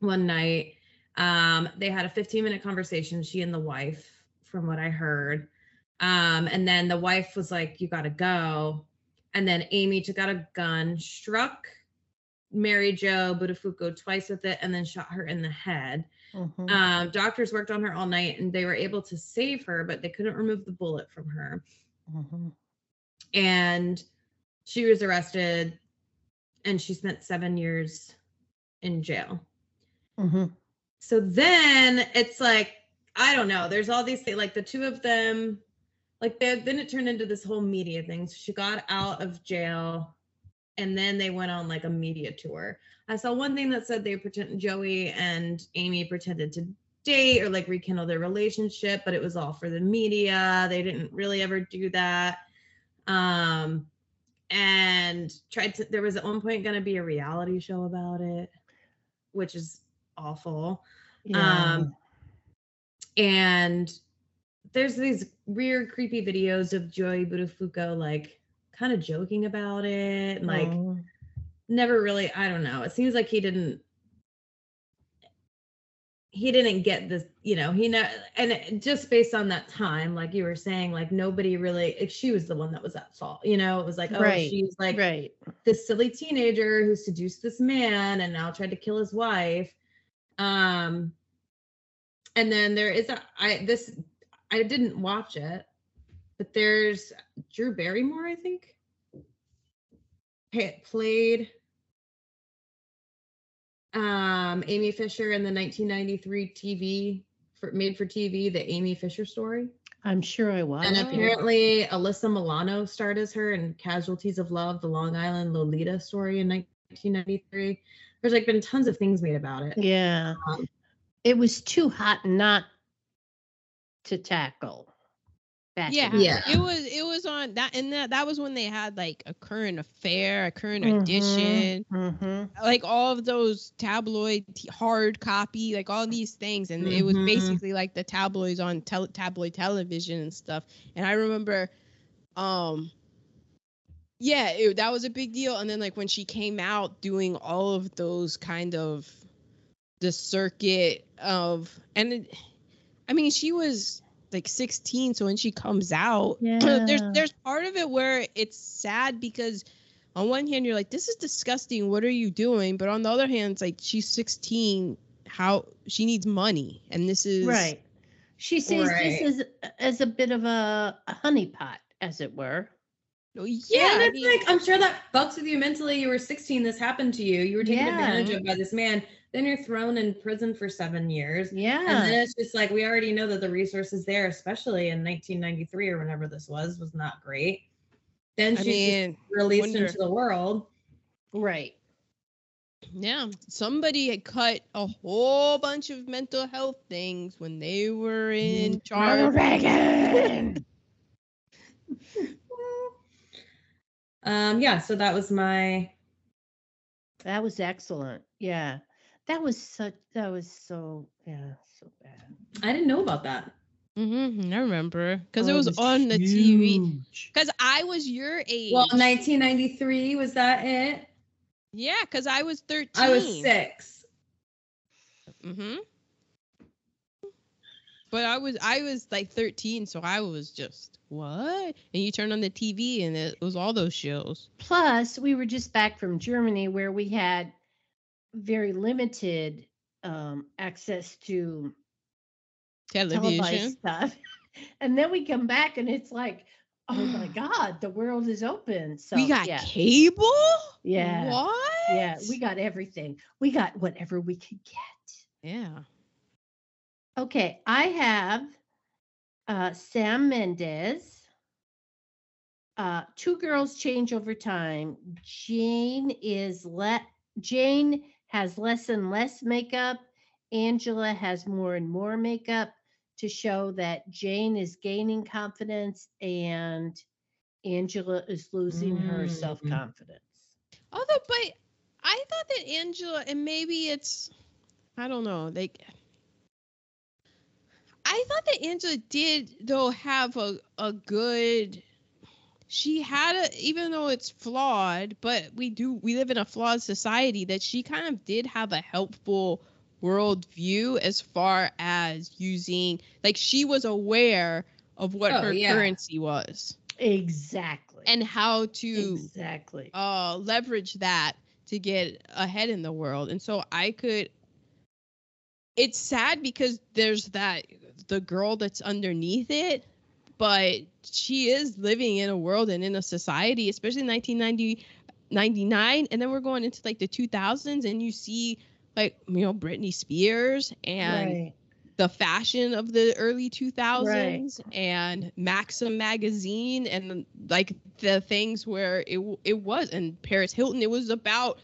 Speaker 3: one night. Um they had a 15 minute conversation she and the wife from what i heard. Um and then the wife was like you got to go. And then amy took out a gun struck mary jo buttafuoco twice with it and then shot her in the head
Speaker 2: Mhm.
Speaker 3: um doctors worked on her all night and they were able to save her but they couldn't remove the bullet from her
Speaker 2: Mhm.
Speaker 3: and she was arrested and she spent seven years in jail.
Speaker 2: Mhm.
Speaker 3: So then it's like, I don't know, there's all these things like the two of them, like they, then it turned into this whole media thing. So she got out of jail and then they went on like a media tour. I saw one thing that said they pretend Joey and Amy pretended to date or like rekindle their relationship, but it was all for the media. They didn't really ever do that. Um and tried to there was at one point going to be a reality show about it, which is awful.
Speaker 2: Yeah.
Speaker 3: Um, and there's these weird, creepy videos of Joey Buttafuoco like kind of joking about it, and, like
Speaker 2: Mhm.
Speaker 3: never really. I don't know. It seems like he didn't. He didn't get this, you know. He know, and just based on that time, like you were saying, like nobody really. She was the one that was at fault, you know. It was like, oh,
Speaker 2: Right,
Speaker 3: she's like
Speaker 2: right.
Speaker 3: this silly teenager who seduced this man and now tried to kill his wife. Um, and then there is a I this I didn't watch it, but there's Drew Barrymore, I think, played um Amy Fisher in the 1993 TV for made for TV, the Amy Fisher story.
Speaker 2: I'm sure I was.
Speaker 3: And apparently, Alyssa Milano starred as her in Casualties of Love, the Long Island Lolita story in 1993. There's like been tons of things made about it.
Speaker 2: Yeah.
Speaker 3: Um,
Speaker 2: It was too hot not to tackle. Back
Speaker 1: Yeah,
Speaker 3: Yeah.
Speaker 1: It was it was on that and that that was when they had like a current affair, a current
Speaker 2: Mhm.
Speaker 1: edition,
Speaker 2: Mhm.
Speaker 1: like all of those tabloid hard copy, like all these things, and it was
Speaker 3: Mhm.
Speaker 1: basically like the tabloids on tel- tabloid television and stuff. And I remember, um, yeah, it, that was a big deal. And then like when she came out doing all of those kind of the circuit of and it, I mean, she was like 16, so when she comes out, there's
Speaker 2: Yeah.
Speaker 1: there's part of it where it's sad because on one hand you're like, this is disgusting. What are you doing? But on the other hand, it's like she's 16. How she needs money, and this is
Speaker 2: Right. She sees
Speaker 3: Right.
Speaker 2: this as as a bit of a, a honeypot, as it were.
Speaker 1: Oh,
Speaker 3: Yeah,
Speaker 1: yeah.
Speaker 3: and
Speaker 1: I
Speaker 3: it's
Speaker 1: mean-
Speaker 3: like I'm sure that fucks with you mentally. You were 16, this happened to you. You were taken
Speaker 2: Yeah.
Speaker 3: advantage of by this man. Then you're thrown in prison for seven years.
Speaker 2: Yeah.
Speaker 3: And then it's just like we already know that the resources there, especially in 1993 or whenever this was, was not great. Then
Speaker 1: I
Speaker 3: she's
Speaker 1: mean,
Speaker 3: released
Speaker 1: wonder-
Speaker 3: into the world.
Speaker 2: right.
Speaker 1: Yeah, somebody had cut a whole bunch of mental health things when they were in charge.
Speaker 2: Reagan.
Speaker 3: Um, yeah, so that was my
Speaker 2: That was excellent. Yeah. That was such that was so yeah, so bad.
Speaker 3: I didn't know about that.
Speaker 1: Mm-hmm, I remember because
Speaker 2: Oh,
Speaker 1: it was on the TV. Because I was your age.
Speaker 3: Well, 1993 was that it?
Speaker 1: Yeah, because I was 13.
Speaker 3: I was six.
Speaker 1: Mm-hmm. But I was I was like 13, so I was just what? And you turn on the TV and it was all those shows.
Speaker 2: Plus, we were just back from Germany where we had very limited um, access to
Speaker 1: Television.
Speaker 2: stuff. And then we come back and it's like, oh my God, the world is open. So
Speaker 1: we got
Speaker 2: yeah,
Speaker 1: cable?
Speaker 2: Yeah.
Speaker 1: What?
Speaker 2: yeah, we got everything. We got whatever we could get.
Speaker 1: Yeah.
Speaker 2: Okay, I have uh, Sam Mendes. Uh, two girls change over time. Jane is let Jane has less and less makeup. Angela has more and more makeup to show that Jane is gaining confidence and Angela is losing her
Speaker 3: Mm.
Speaker 2: self confidence.
Speaker 1: Although, but I thought that Angela, and maybe it's, I don't know, like, I thought that Angela did though have a a good. She had a, even though it's flawed, but we do we live in a flawed society. That she kind of did have a helpful worldview as far as using, like, she was aware of what
Speaker 3: Oh,
Speaker 1: her
Speaker 3: yeah.
Speaker 1: currency was
Speaker 2: Exactly.
Speaker 1: and how to
Speaker 2: exactly.
Speaker 1: uh leverage that to get ahead in the world and so i could it's sad because there's that the girl that's underneath it but she is living in a world and in a society especially in 1990 99 and then we're going into like the 2000s and you see like you know Britney Spears and
Speaker 2: right.
Speaker 1: the fashion of the early 2000s and Maxim magazine and like the things where it it was and Paris Hilton it was about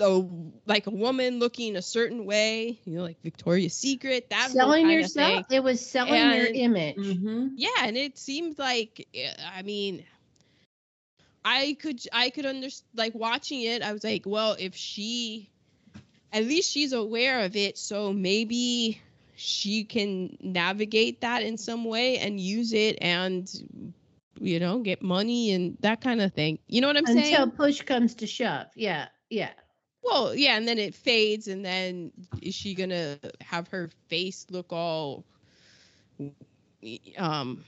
Speaker 1: s- the like a woman looking a certain way you know like Victoria's Secret that
Speaker 2: selling yourself. It was selling your image.
Speaker 3: Mm-hmm.
Speaker 1: yeah and it seemed like eh, I mean I could I could understand like watching it I was like well if she at least she's aware of it so maybe she can navigate that in some way and use it and you know get money and that kind of thing you know what i'm
Speaker 2: Until
Speaker 1: saying Until
Speaker 2: push comes to shove. Yeah. Yeah.
Speaker 1: Well yeah and then it fades and then is she gonna have her face look all um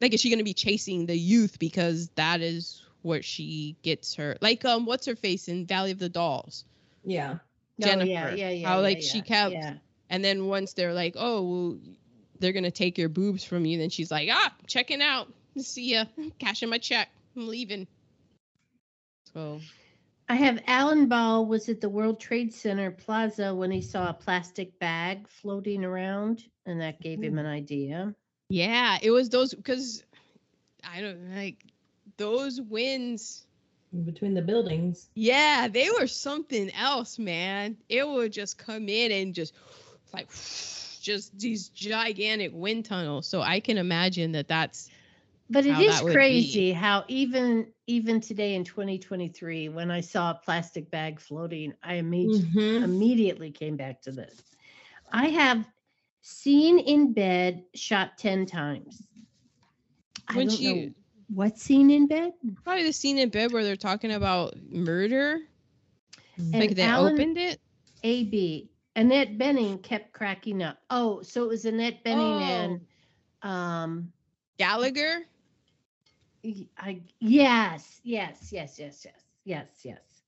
Speaker 1: like is she gonna be chasing the youth because that is what she gets her like um what's her face in valley of the dolls
Speaker 3: Yeah.
Speaker 2: Oh, yeah,
Speaker 1: Jennifer,
Speaker 2: yeah, yeah.
Speaker 1: how,
Speaker 2: yeah,
Speaker 1: like, she kept-
Speaker 2: Yeah.
Speaker 1: And then once they're like, oh, well, they're gonna take your boobs from you, then she's like, ah, checking out. See ya. Cashing my check. I'm leaving. So
Speaker 2: I have Alan Ball was at the World Trade Center Plaza when he saw a plastic bag floating around, and that gave him hmm. an idea.
Speaker 1: yeah, it was those because I don't like those
Speaker 3: winds between the buildings.
Speaker 1: Yeah, they were something else, man. It would just come in and just like just these gigantic wind tunnels. So I can imagine that that's
Speaker 2: But it is
Speaker 1: How is be.
Speaker 2: crazy how even even today in 2023, when I saw a plastic bag floating, I immediately
Speaker 3: Mhm.
Speaker 2: immediately came back to this. I have seen in bed shot 10 times. I
Speaker 1: when
Speaker 2: don't
Speaker 1: she
Speaker 2: know what scene in bed?
Speaker 1: probably the scene in bed where they're talking about murder.
Speaker 2: And
Speaker 1: like they
Speaker 2: Alan-
Speaker 1: opened it.
Speaker 2: AB. Annette Bening kept cracking up. Oh, so it was Annette Bening and um
Speaker 1: Gallagher.
Speaker 2: Y- I yes, yes, yes, yes, yes, yes, yes.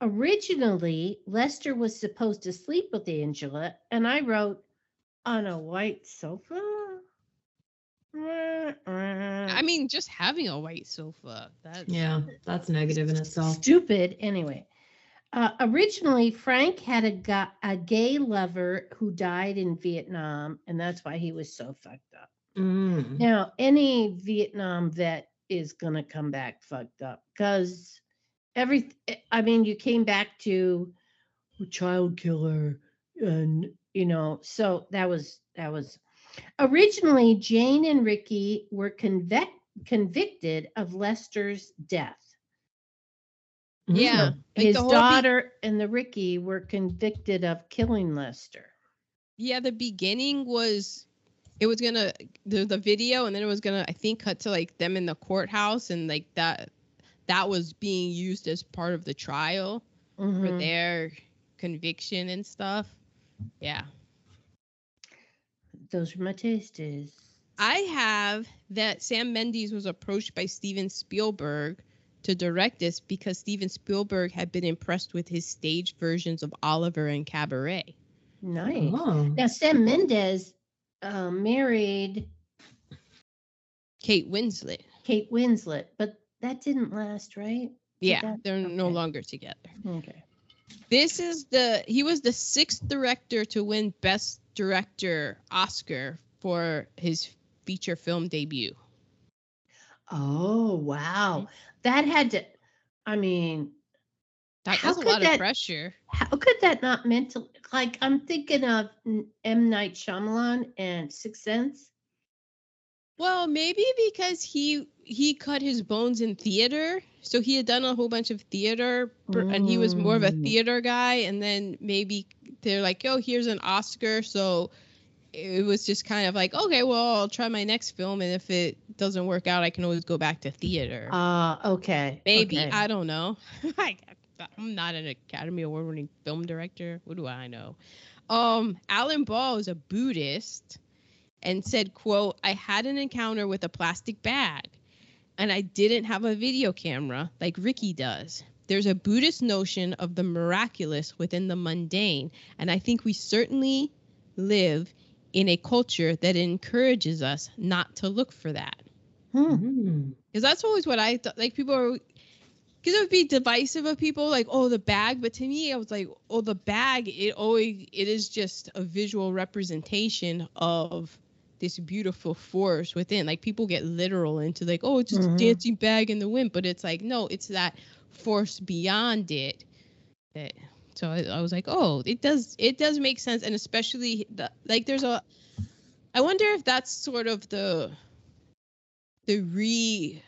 Speaker 2: Originally, Lester was supposed to sleep with Angela, and I wrote on a white sofa.
Speaker 1: I mean, just having a white sofa. That's
Speaker 3: Yeah, that's negative in itself.
Speaker 2: stupid. Anyway, uh, originally Frank had a, ga- a gay lover who died in Vietnam, and that's why he was so fucked up.
Speaker 3: Mm.
Speaker 2: Now, any Vietnam vet is gonna come back fucked up because every. I mean, you came back to a child killer, and you know, so that was that was. Originally, Jane and Ricky were convict, convicted of Lester's death.
Speaker 1: Yeah.
Speaker 3: Mm.
Speaker 1: Like
Speaker 2: His
Speaker 1: the be-
Speaker 2: daughter and the Ricky were convicted of killing Lester.
Speaker 1: yeah. The beginning was it was gonna the the video, and then it was gonna I think cut to like them in the courthouse, and like that that was being used as part of the trial for
Speaker 2: Mhm.
Speaker 1: their conviction and stuff. Yeah.
Speaker 2: Those are my tastes.
Speaker 1: I have that Sam Mendes was approached by Steven Spielberg to direct this because Steven Spielberg had been impressed with his stage versions of Oliver and Cabaret.
Speaker 2: Nice.
Speaker 3: Oh.
Speaker 2: Now, Sam Mendes uh, married
Speaker 1: Kate Winslet.
Speaker 2: Kate Winslet, but that didn't last, right?
Speaker 1: Yeah,
Speaker 2: that-
Speaker 1: they're no longer together.
Speaker 2: Okay.
Speaker 1: This is the he was the sixth director to win Best Director Oscar for his feature film debut.
Speaker 2: Oh, wow. That had to, I mean,
Speaker 1: That,
Speaker 2: How
Speaker 1: that's a
Speaker 2: could
Speaker 1: lot
Speaker 2: that-
Speaker 1: of pressure.
Speaker 2: how could that not mentally? Like, I'm thinking of M Night Shyamalan and Sixth Sense.
Speaker 1: Well, maybe because he he cut his bones in theater, so he had done a whole bunch of theater, per- and he was more of a
Speaker 2: Mm.
Speaker 1: theater guy. And then maybe they're like, "Oh, here's an Oscar," so it was just kind of like, "Okay, well, I'll try my next film, and if it doesn't work out, I can always go back to theater."
Speaker 2: Ah, okay.
Speaker 1: maybe
Speaker 2: okay.
Speaker 1: I don't know. I, I'm not an Academy Award-winning film director. What do I know? Um, Alan Ball is a Buddhist and said, quote, I had an encounter with a plastic bag and I didn't have a video camera like Ricky does. There's a Buddhist notion of the miraculous within the mundane, and I think we certainly live in a culture that encourages us not to look for that.
Speaker 2: Hmm.
Speaker 3: Mm.
Speaker 1: Because that's always what I thought. Like people are, because it would be divisive of people, like oh the bag. But to me, I was like, oh the bag. It always it is just a visual representation of this beautiful force within. Like people get literal into like oh it's just
Speaker 2: Mhm.
Speaker 1: a dancing bag in the wind, but it's like no, it's that force beyond it. That so I, I was like, oh, it does it does make sense, and especially the, like there's a. I wonder if that's sort of the the re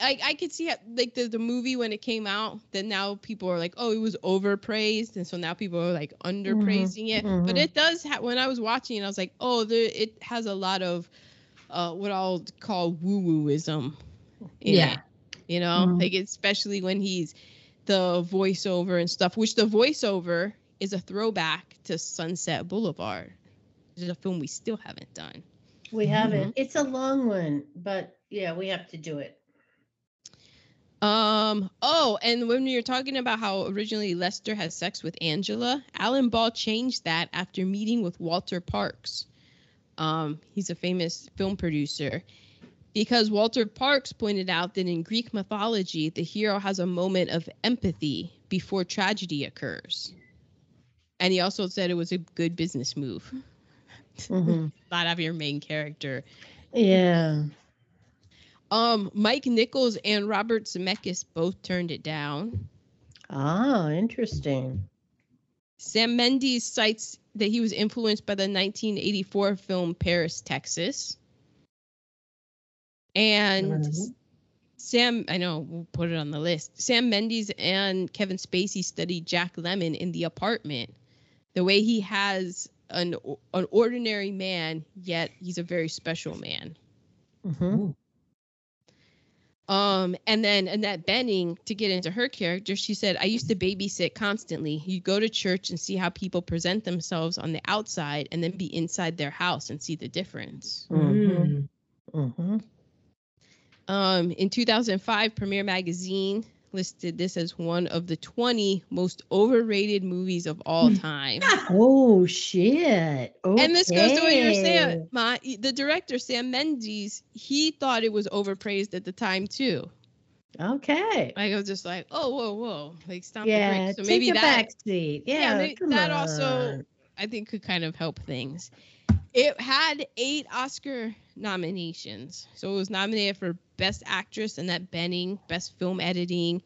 Speaker 1: I, I could see how, like the, the movie when it came out that now people are like oh it was overpraised and so now people are like underpraising it but
Speaker 2: mhm.
Speaker 1: it does ha- when I was watching it I was like oh there it has a lot of uh what I'll call woo wooism
Speaker 2: Yeah.
Speaker 1: you know
Speaker 2: Mhm.
Speaker 1: like especially when he's the voiceover and stuff which the voiceover is a throwback to Sunset Boulevard which is a film we still haven't done
Speaker 2: We
Speaker 1: Mm-hmm.
Speaker 2: haven't. It's a long one, but yeah, we have to do it.
Speaker 1: Um. Oh, and when you're talking about how originally Lester had sex with Angela, Alan Ball changed that after meeting with Walter Parkes. Um, he's a famous film producer, because Walter Parkes pointed out that in Greek mythology, the hero has a moment of empathy before tragedy occurs. And he also said it was a good business move,
Speaker 2: Mhm.
Speaker 1: not have your main character
Speaker 2: Yeah.
Speaker 1: Um, Mike Nichols and Robert Zemeckis both turned it down.
Speaker 2: Ah, interesting.
Speaker 1: Sam Mendes cites that he was influenced by the 1984 film Paris, Texas. And
Speaker 3: Mhm.
Speaker 1: Sam, I know we'll put it on the list. Sam Mendes and Kevin Spacey studied Jack Lemmon in The Apartment. The way he has an an ordinary man, yet he's a very special man.
Speaker 2: Mhm.
Speaker 1: Um, and then Annette Bening, to get into her character, she said, I used to babysit constantly. You go to church and see how people present themselves on the outside and then be inside their house and see the difference.
Speaker 2: Mhm.
Speaker 3: Mm.
Speaker 2: Mhm.
Speaker 1: Um, in 2005, Premiere Magazine listed this as one of the 20 most overrated movies of all hmm. time.
Speaker 2: Oh shit.
Speaker 1: And this goes to what you're saying. My, the director, Sam Mendes, he thought it was overpraised at the time too.
Speaker 2: Okay.
Speaker 1: I was just like, oh, whoa, whoa, like stomp the
Speaker 2: Yeah.
Speaker 1: brakes. So
Speaker 2: take
Speaker 1: maybe
Speaker 2: a
Speaker 1: that,
Speaker 2: back seat. Yeah.
Speaker 1: yeah, may-
Speaker 2: come
Speaker 1: that also. I think, could kind of help things. It had eight Oscar nominations. So it was nominated for Best Actress, Annette Bening, Best Film Editing,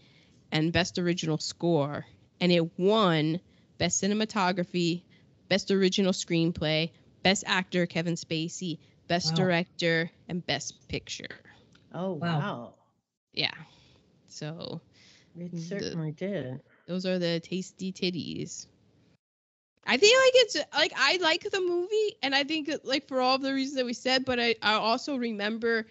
Speaker 1: and Best Original Score. And it won Best Cinematography, Best Original Screenplay, Best Actor, Kevin Spacey, Best
Speaker 3: Wow.
Speaker 1: Director, and Best Picture.
Speaker 2: Oh
Speaker 3: Wow.
Speaker 2: wow.
Speaker 1: Yeah. So
Speaker 2: It
Speaker 1: The-
Speaker 2: certainly did.
Speaker 1: those are the tasty titties. I feel like it's like I like the movie, and I think like for all of the reasons that we said, but I, I also remember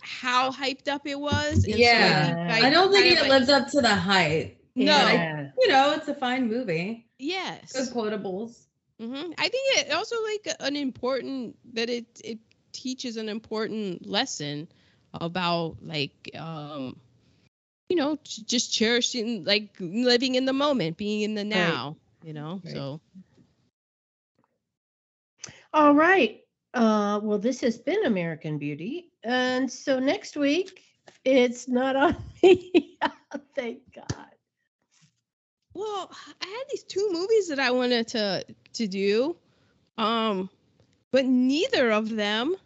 Speaker 1: how hyped up it was. and so
Speaker 3: Yeah.
Speaker 1: think
Speaker 3: I don't think it
Speaker 1: of,
Speaker 3: lives up to the hype.
Speaker 1: No.
Speaker 2: Yeah.
Speaker 3: you know, it's a fine movie.
Speaker 1: Yes.
Speaker 3: Good quotables.
Speaker 1: hmm I think it also like an important that it it teaches an important lesson about like um you know j- just cherishing like living in the moment, being in the now. You know,
Speaker 2: Right.
Speaker 1: so
Speaker 2: All right. Uh, well, this has been American Beauty. And so next week, it's not on me. Thank God.
Speaker 1: Well, I had these two movies that I wanted to to do, um, but neither of them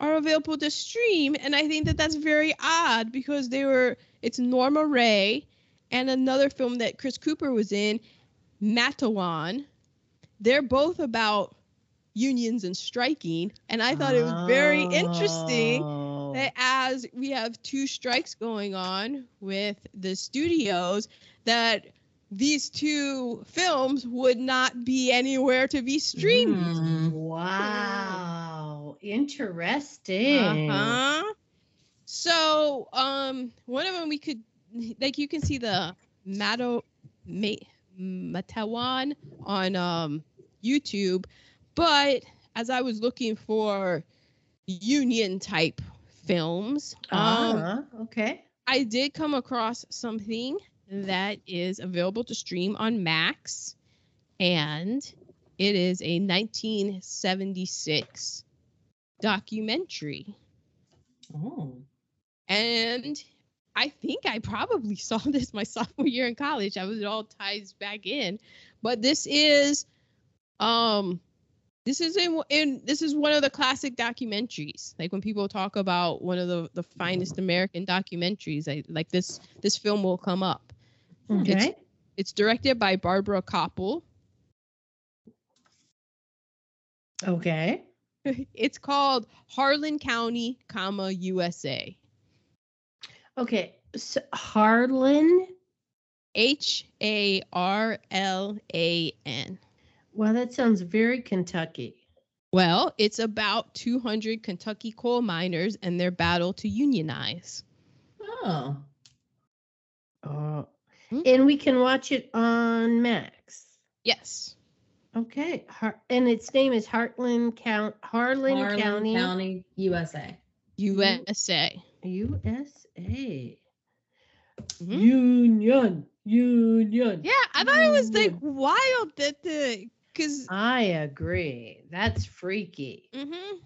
Speaker 1: are available to stream, and I think that that's very odd because they were. It's Norma Rae and another film that Chris Cooper was in, Matewan. They're both about unions and striking, and I thought it was very interesting
Speaker 2: Oh.
Speaker 1: that as we have two strikes going on with the studios that these two films would not be anywhere to be streamed.
Speaker 3: Mm.
Speaker 2: Wow. Interesting.
Speaker 1: Uh-huh. So, um, one of them we could, like, you can see the Mato, Ma, Matewan on um YouTube, but as I was looking for union type films, um,
Speaker 2: Uh-huh. Okay.
Speaker 1: I did come across something that is available to stream on Max, and it is a 1976 documentary.
Speaker 3: Oh.
Speaker 1: And I think I probably saw this my sophomore year in college. I was it all ties back in, but this is, um, this is in, in this is one of the classic documentaries. Like when people talk about one of the the finest American documentaries, I like this this film will come up.
Speaker 2: Okay.
Speaker 1: It's directed by Barbara Kopple.
Speaker 2: Okay.
Speaker 1: it's called Harlan County, comma USA.
Speaker 2: Okay. So Harlan.
Speaker 1: H A R L A N.
Speaker 2: Well, that sounds very Kentucky.
Speaker 1: Well, it's about 200 Kentucky coal miners and their battle to unionize.
Speaker 3: Oh.
Speaker 2: Oh.
Speaker 1: Hmm.
Speaker 2: And we can watch it on Max.
Speaker 1: Yes.
Speaker 2: Okay. Har- and its name is Heartland Count Harlan,
Speaker 3: Harlan
Speaker 2: County,
Speaker 3: County, USA.
Speaker 1: USA.
Speaker 2: USA.
Speaker 1: Mhm.
Speaker 2: Union. Union.
Speaker 1: Yeah, I thought it was like wild that the because
Speaker 2: I agree. That's freaky.
Speaker 1: hmm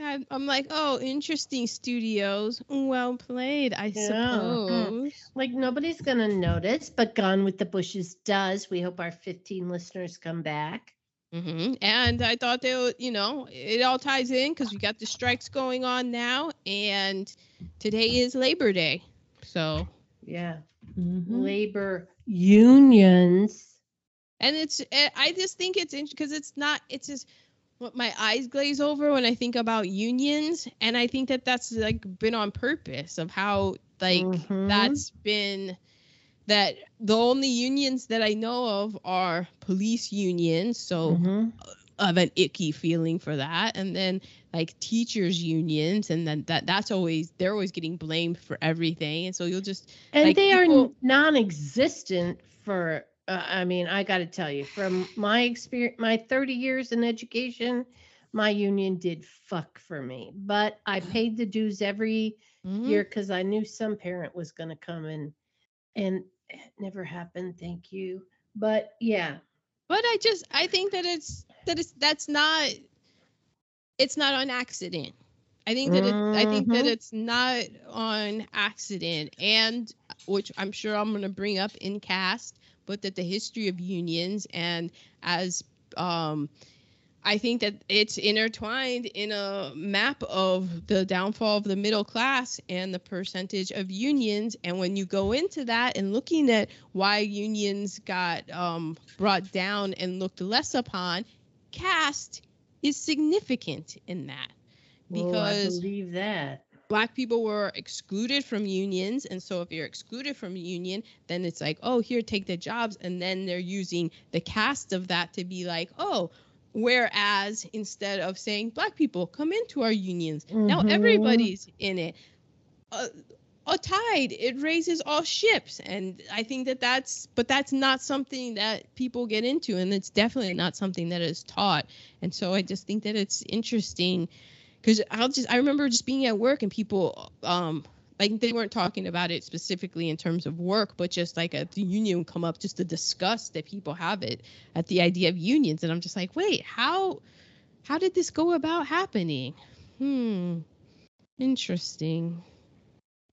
Speaker 1: I, I'm like, oh, interesting studios. Well played, I
Speaker 2: Yeah.
Speaker 1: suppose.
Speaker 2: Like nobody's gonna notice, but Gone with the Bushes does. We hope our 15 listeners come back.
Speaker 1: hmm And I thought they would, you know, it all ties in because we got the strikes going on now, and today is Labor Day. So,
Speaker 2: Yeah.
Speaker 3: Mhm.
Speaker 2: Labor unions.
Speaker 1: And it's, eh, I just think it's because it's not, it's just what my eyes glaze over when I think about unions. And I think that that's like been on purpose of how, like,
Speaker 2: Mhm.
Speaker 1: that's been that the only unions that I know of are police unions. So,
Speaker 2: Mhm.
Speaker 1: of an icky feeling for that and then like teachers unions and then that that's always they're always getting blamed for everything and so you'll just
Speaker 2: And
Speaker 1: Like,
Speaker 2: they are non-existent for. Uh, I mean, I got to tell you, from my experience, my 30 years in education, my union did fuck for me. But I paid the dues every
Speaker 1: Mhm.
Speaker 2: year because I knew some parent was going to come and and it never happened. Thank you. But yeah,
Speaker 1: but i just i think that it's that it's that's not it's not on accident i think that it, i think that
Speaker 2: Mhm.
Speaker 1: it's not on accident and which i'm sure i'm going to bring up in caste but that the history of unions and as um I think that it's intertwined in a map of the downfall of the middle class and the percentage of unions. And when you go into that and looking at why unions got um, brought down and looked less upon, caste is significant in that
Speaker 2: oh, I believe that.
Speaker 1: Black people were excluded from unions and so if you're excluded from a union then it's like oh here take the jobs and then they're using the caste of that to be like oh whereas instead of saying black people come into our unions. Now
Speaker 2: Mhm.
Speaker 1: everybody's in it. A, a tide it raises all ships and i think that that's but that's not something that people get into and it's definitely not something that is taught. And so i just think that it's interesting because I'll just I remember just being at work and people um like they weren't talking about it specifically in terms of work, but just like a the union come up just the disgust that people have it at the idea of unions, and I'm just like, wait, how how did this go about happening? Hmm, interesting.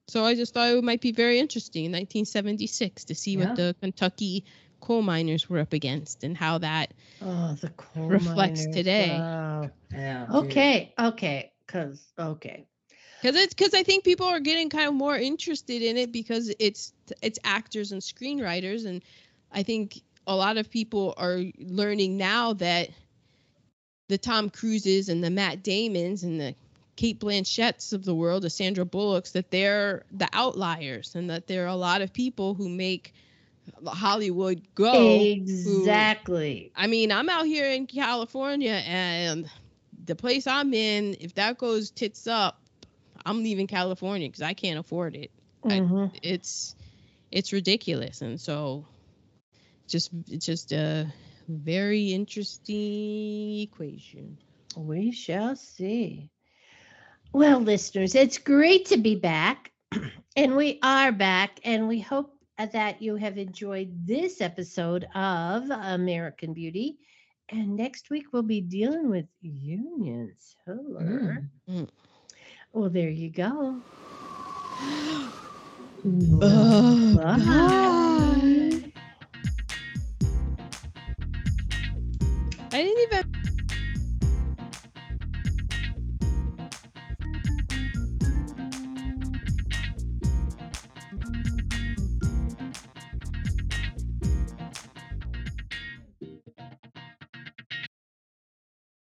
Speaker 1: So I just thought it might be very interesting in 1976 to see
Speaker 2: Yeah.
Speaker 1: what the Kentucky coal miners were up against and how that
Speaker 2: Oh, the coal
Speaker 1: reflects
Speaker 2: miners,
Speaker 1: today.
Speaker 2: wow.
Speaker 3: Yeah. dude.
Speaker 2: Okay, okay, because okay.
Speaker 1: because it's because I think people are getting kind of more interested in it because it's it's actors and screenwriters, and I think a lot of people are learning now that the Tom Cruises and the Matt Damons and the Cate Blanchetts of the world, the Sandra Bullocks, that they're the outliers, and that there are a lot of people who make Hollywood go.
Speaker 2: exactly.
Speaker 1: I mean, I'm out here in California and the place I'm in, if that goes tits up, I'm leaving California because I can't afford it. I-
Speaker 2: Mhm.
Speaker 1: It's it's ridiculous. And so just it's just a very interesting equation.
Speaker 2: We shall see. Well, listeners, it's great to be back. And we are back, and we hope that you have enjoyed this episode of American Beauty. And next week we'll be dealing with unions. Hello.
Speaker 1: Mm.
Speaker 2: Well, there you go.
Speaker 1: Oh,
Speaker 2: Bye.
Speaker 1: I didn't even